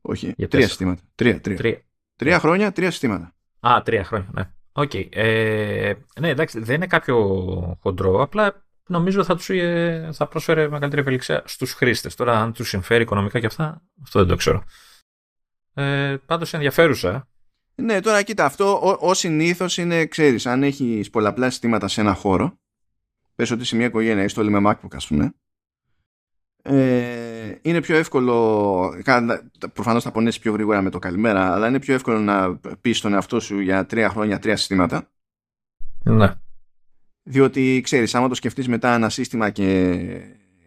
Όχι,
Για
τρία
τέσσερα.
συστήματα. Τρία, τρία.
Τρία.
Τρία χρόνια, τρία συστήματα.
Α, τρία χρόνια, ναι. Οκ. Ε, ναι, εντάξει, δεν είναι κάποιο χοντρό. Απλά νομίζω θα, τους, ε, θα πρόσφερε μεγαλύτερη ευελιξία στους χρήστες. Τώρα, αν τους συμφέρει οικονομικά και αυτά, αυτό δεν το ξέρω. Ε, πάντως ενδιαφέρουσα.
Ναι, τώρα κοίτα, αυτό ω, ως συνήθως είναι, ξέρεις, αν έχεις πολλαπλά συστήματα σε ένα χώρο, πες ότι σε μια οικογένεια έχεις το όλοι με MacBook, ας πούμε, ε, είναι πιο εύκολο, κα- προφανώς θα πονέσει πιο γρήγορα με το καλημέρα, αλλά είναι πιο εύκολο να πεις στον εαυτό σου για τρία χρόνια τρία συστήματα,
Ναι.
διότι ξέρεις, άμα το σκεφτείς μετά ένα σύστημα και,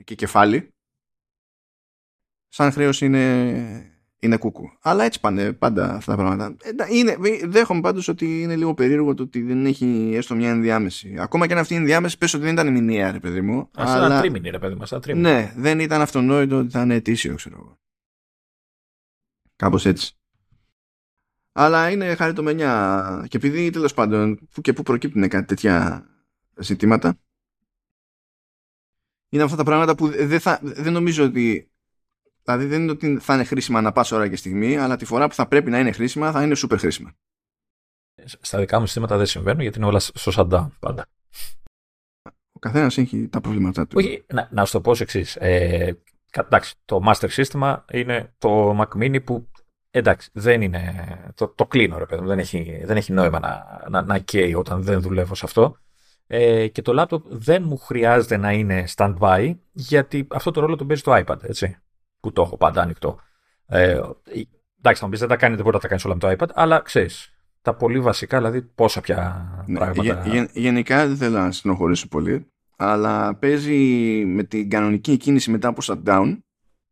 και κεφάλι, σαν χρέος είναι, είναι κούκου. Αλλά έτσι πάνε πάντα αυτά τα πράγματα. Ε, τα- Είναι, δέχομαι πάντως ότι είναι λίγο περίεργο το ότι δεν έχει έστω μια ενδιάμεση. Ακόμα και αν αυτή η ενδιάμεση πες ότι δεν ήταν μηνιαία, ρε παιδί μου.
Α, σαν ένα τρίμηνη, ρε παιδί μας, σαν τρίμηνη.
Ναι, δεν ήταν αυτονόητο ότι θα είναι ετήσιο, ξέρω εγώ. Κάπως έτσι. Αλλά είναι χαριτομενιά. Και επειδή τέλος πάντων που και που προκύπτουν κάτι τέτοια ζητήματα, είναι αυτά τα πράγματα που δεν, θα, δεν νομίζω ότι. Δηλαδή δεν είναι ότι θα είναι χρήσιμα να πάσα ώρα και στιγμή, αλλά τη φορά που θα πρέπει να είναι χρήσιμα θα είναι super χρήσιμα.
Στα δικά μου συστήματα δεν συμβαίνουν γιατί είναι όλα στο shutdown πάντα.
Ο καθένας έχει τα προβλήματά του.
Όχι, να, να σου το πω ως εξής. Ε, κα- εντάξει, το master σύστημα είναι το Mac Mini που εντάξει, δεν είναι. Το, το κλείνω, ρε παιδί μου. Δεν έχει, δεν έχει νόημα να, να, να καίει όταν δεν δουλεύω σε αυτό. Ε, και το laptop δεν μου χρειάζεται να είναι stand-by γιατί αυτό το ρόλο τον παίζει το iPad, έτσι. Που το έχω πάντα ανοιχτό. Ε, εντάξει, θα μου πεις δεν τα κάνει, δεν μπορεί να τα κάνει όλα με το iPad, αλλά ξέρεις. Τα πολύ βασικά, δηλαδή πόσα πια
Ναι,
πράγματα.
γε- γε- γενικά δεν θέλω να συνοχωρήσω πολύ, αλλά παίζει με την κανονική κίνηση μετά από shutdown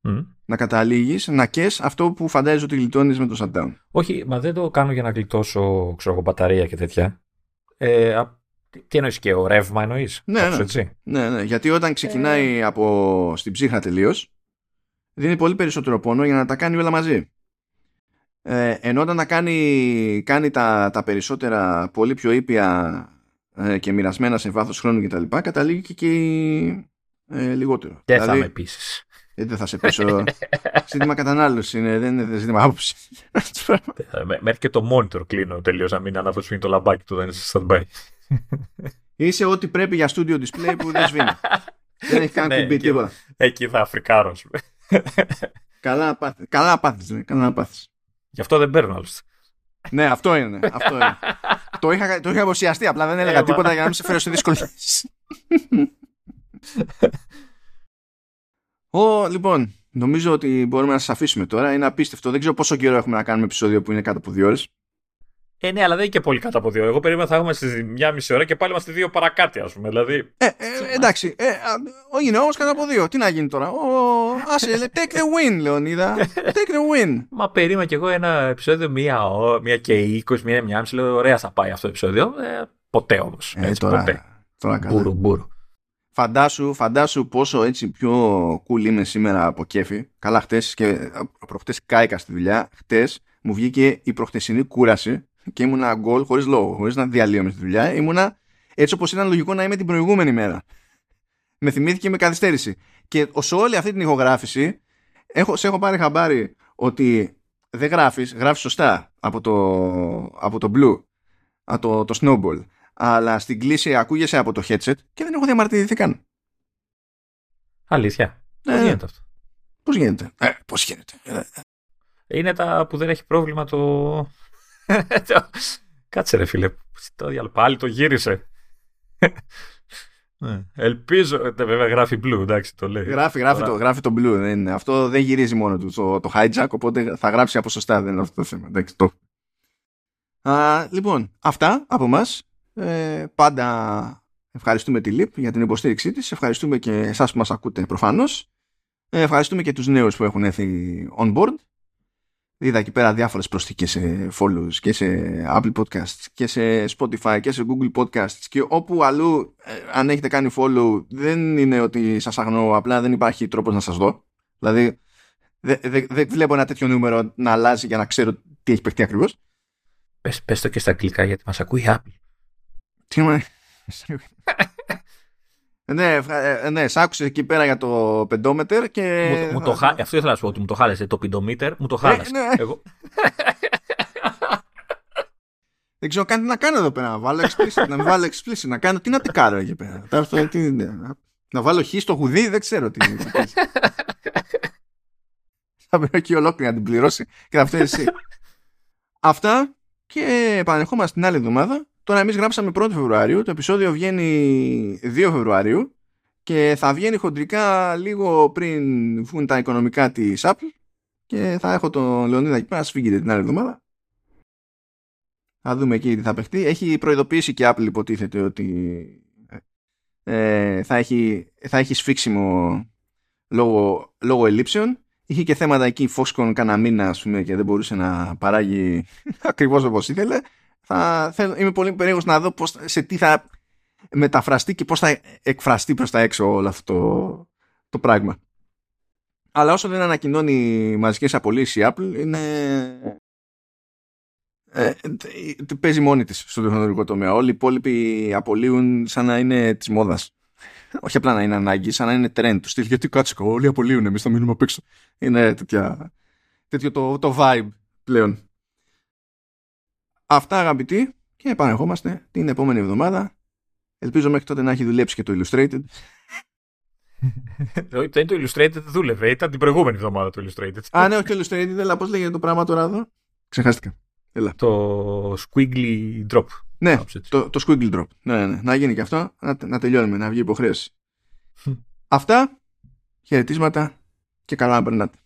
Μμ.
να καταλήγεις να κες αυτό που φαντάζεσαι ότι γλιτώνεις με το shutdown.
Όχι, μα δεν το κάνω για να γλιτώσω ξέρω, εγώ, μπαταρία και τέτοια. Ε, α, τι, τι εννοείς και ο ρεύμα εννοείς.
Ναι,
κάπως
ναι.
Έτσι.
Ναι, ναι, γιατί όταν ξεκινάει από στην ψύχρα τελείως, δίνει πολύ περισσότερο πόνο για να τα κάνει όλα μαζί. Ε, ενώ όταν τα κάνει, κάνει τα, τα περισσότερα πολύ πιο ήπια ε, και μοιρασμένα σε βάθος χρόνου κτλ. καταλήγει και, και ε, λιγότερο.
Δεν θα είμαι επίση.
Ε, δεν θα σε πέσω. ζήτημα κατανάλωσης είναι, δεν είναι ζήτημα άποψης.
Μέχρι και το monitor κλείνω τελείω να μην ανάβω σφίγγει το λαμπάκι του, δεν είναι σε stand-by.
Είσαι ό,τι πρέπει για studio display που δεν σβήνει. δεν έχει καν
Ναι,
κουμπί
και-
τίποτα.
Εκεί θα αφρικάρω. Ας πούμε.
Καλά να πάθεις. Καλά να πάθεις, ναι, καλά να πάθεις.
Γι' αυτό δεν παίρνω άλλωστε.
Ναι, αυτό είναι. Αυτό είναι. το, είχα, το είχα αποσιαστεί, απλά δεν έλεγα
Ε, μα.
τίποτα για να μην σε φέρω σε δυσκολίες. Ω, λοιπόν, νομίζω ότι μπορούμε να σας αφήσουμε τώρα. Είναι απίστευτο. Δεν ξέρω πόσο καιρό έχουμε να κάνουμε επεισόδιο που είναι κάτω από δύο ώρες.
Ε, ναι, αλλά δεν είναι και πολύ κάτω από δύο. Εγώ περίμενα θα έχουμε στις μια μισή ώρα και πάλι είμαστε δύο παρακάτω, ας πούμε. Δηλαδή.
Ε, ε, εντάξει. Ε, α, ό, είναι όμως κάτω από δύο. Τι να γίνει τώρα; Ω, άσε, λέ, take the win, Λεωνίδα. Take the win.
Μα περίμενα κι εγώ ένα επεισόδιο μία, ω- μία και είκοσι, μία, μία μισή. Λέω, ωραία θα πάει αυτό το επεισόδιο. Ε, ποτέ όμως.
Ε, τώρα,
ποτέ.
τώρα καλά.
Μπούρου, μπούρου.
Φαντάσου, φαντάσου πόσο έτσι πιο cool είμαι σήμερα από κέφι. Καλά, χτες και προχτές κάηκα στη δουλειά. Χτες μου βγήκε η προχτεσινή κούραση και ήμουνα γκολ χωρίς λόγο, χωρίς να διαλύομαι στη δουλειά. Ήμουνα έτσι όπως ήταν λογικό να είμαι την προηγούμενη μέρα. Με θυμήθηκε με καθυστέρηση. Και σε όλη αυτή την ηχογράφηση έχω, σε έχω πάρει χαμπάρι ότι δεν γράφεις, γράφεις σωστά από το, από το blue, από το, το snowball. Αλλά στην κλίση ακούγεσαι από το headset και δεν έχω διαμαρτυρηθεί καν.
Αλήθεια. Πώς
Ε.
γίνεται αυτό;
Πώς γίνεται; Ε, πώς γίνεται; Ε,
Είναι τα που δεν έχει πρόβλημα το. Το- Κάτσε ρε φίλε. Το διάλογο. Πάλι το γύρισε. Ναι. Ελπίζω. ε, Βέβαια γράφει blue, εντάξει, το λέει.
Γράφει, γράφει,
Τώρα-
το, γράφει το blue. Δεν είναι. Αυτό δεν γυρίζει μόνο του το, το hijack, οπότε θα γράψει από σωστά. Δεν είναι αυτό το θέμα. Εντάξει, το. Α, λοιπόν, αυτά από εμά. Ε, πάντα ευχαριστούμε τη ΛΥΠ για την υποστήριξή της. Ευχαριστούμε και εσάς που μας ακούτε προφανώς. Ε, ευχαριστούμε και τους νέους που έχουν έρθει on board. Είδα εκεί πέρα διάφορες προσθήκες σε follows και σε Apple Podcasts και σε Spotify και σε Google Podcasts και όπου αλλού ε, αν έχετε κάνει follow δεν είναι ότι σας αγνοώ απλά δεν υπάρχει τρόπος να σας δω. Δηλαδή δεν δε, δεν βλέπω ένα τέτοιο νούμερο να αλλάζει για να ξέρω τι έχει παιχτεί ακριβώς.
Πες, πες το και στα αγγλικά γιατί μας ακούει η Apple.
Τι είμαι... Ναι, ε, ναι, σ' άκουσε εκεί πέρα για το πεντόμετρο και.
Μου, μου το, χα... Αυτό ήθελα να σου πω ότι μου το χάλεσε. Το πεντόμετρο μου το χάλασε.
ναι.
Εγώ...
Δεν ξέρω καν τι να κάνω εδώ πέρα. Να βάλω explicit, να μην βάλω explicit, να κάνω. Τι να τι κάνω εκεί πέρα. Αυτό, τι, να βάλω χ στο χουδί, δεν ξέρω τι. θα πρέπει εκεί ολόκληρη να την πληρώσει και θα φταίει εσύ. Αυτά και επανερχόμαστε την άλλη εβδομάδα. Τώρα εμείς γράψαμε 1 Φεβρουαρίου, το επεισόδιο βγαίνει 2 Φεβρουαρίου και θα βγαίνει χοντρικά λίγο πριν βγουν τα οικονομικά της Apple και θα έχω τον Λεωνίδα εκεί πέρα, σφίγγεται την άλλη εβδομάδα. Θα δούμε εκεί τι θα παιχτεί. Έχει προειδοποιήσει και Apple υποτίθεται ότι ε, θα, έχει, θα έχει σφίξιμο λόγω, λόγω ελλείψεων. Είχε και θέματα εκεί Foxconn κανένα μήνα ας πούμε, και δεν μπορούσε να παράγει ακριβώς όπως ήθελε. Θα, θέλω, είμαι πολύ περίεργος να δω πώς, σε τι θα μεταφραστεί και πώς θα εκφραστεί προς τα έξω όλο αυτό το, το πράγμα. Αλλά όσο δεν ανακοινώνει μαζικές απολύσεις η Apple είναι ε, παίζει μόνη της στο τεχνολογικό τομέα. Όλοι οι υπόλοιποι απολύουν σαν να είναι της μόδας. Όχι απλά να είναι ανάγκη, σαν να είναι trend τους στυλ. Γιατί κάτσε, όλοι απολύουν, εμείς θα μείνουμε απ' έξω. Είναι τέτοια, τέτοιο το, το vibe πλέον. Αυτά αγαπητοί και επανερχόμαστε την επόμενη εβδομάδα. Ελπίζω μέχρι τότε να έχει δουλέψει και το Illustrated.
το Illustrated δούλευε, ήταν την προηγούμενη εβδομάδα το Illustrated.
Α, ναι, όχι το Illustrated, αλλά πώς λέγεται το πράγμα τώρα εδώ; Ξεχάστηκα. Έλα.
Το squiggly drop.
Ναι, το, το squiggly drop. Ναι, ναι, Να γίνει και αυτό, να, να τελειώνουμε, να βγει υποχρέωση. Αυτά, χαιρετίσματα και καλά να περνάτε.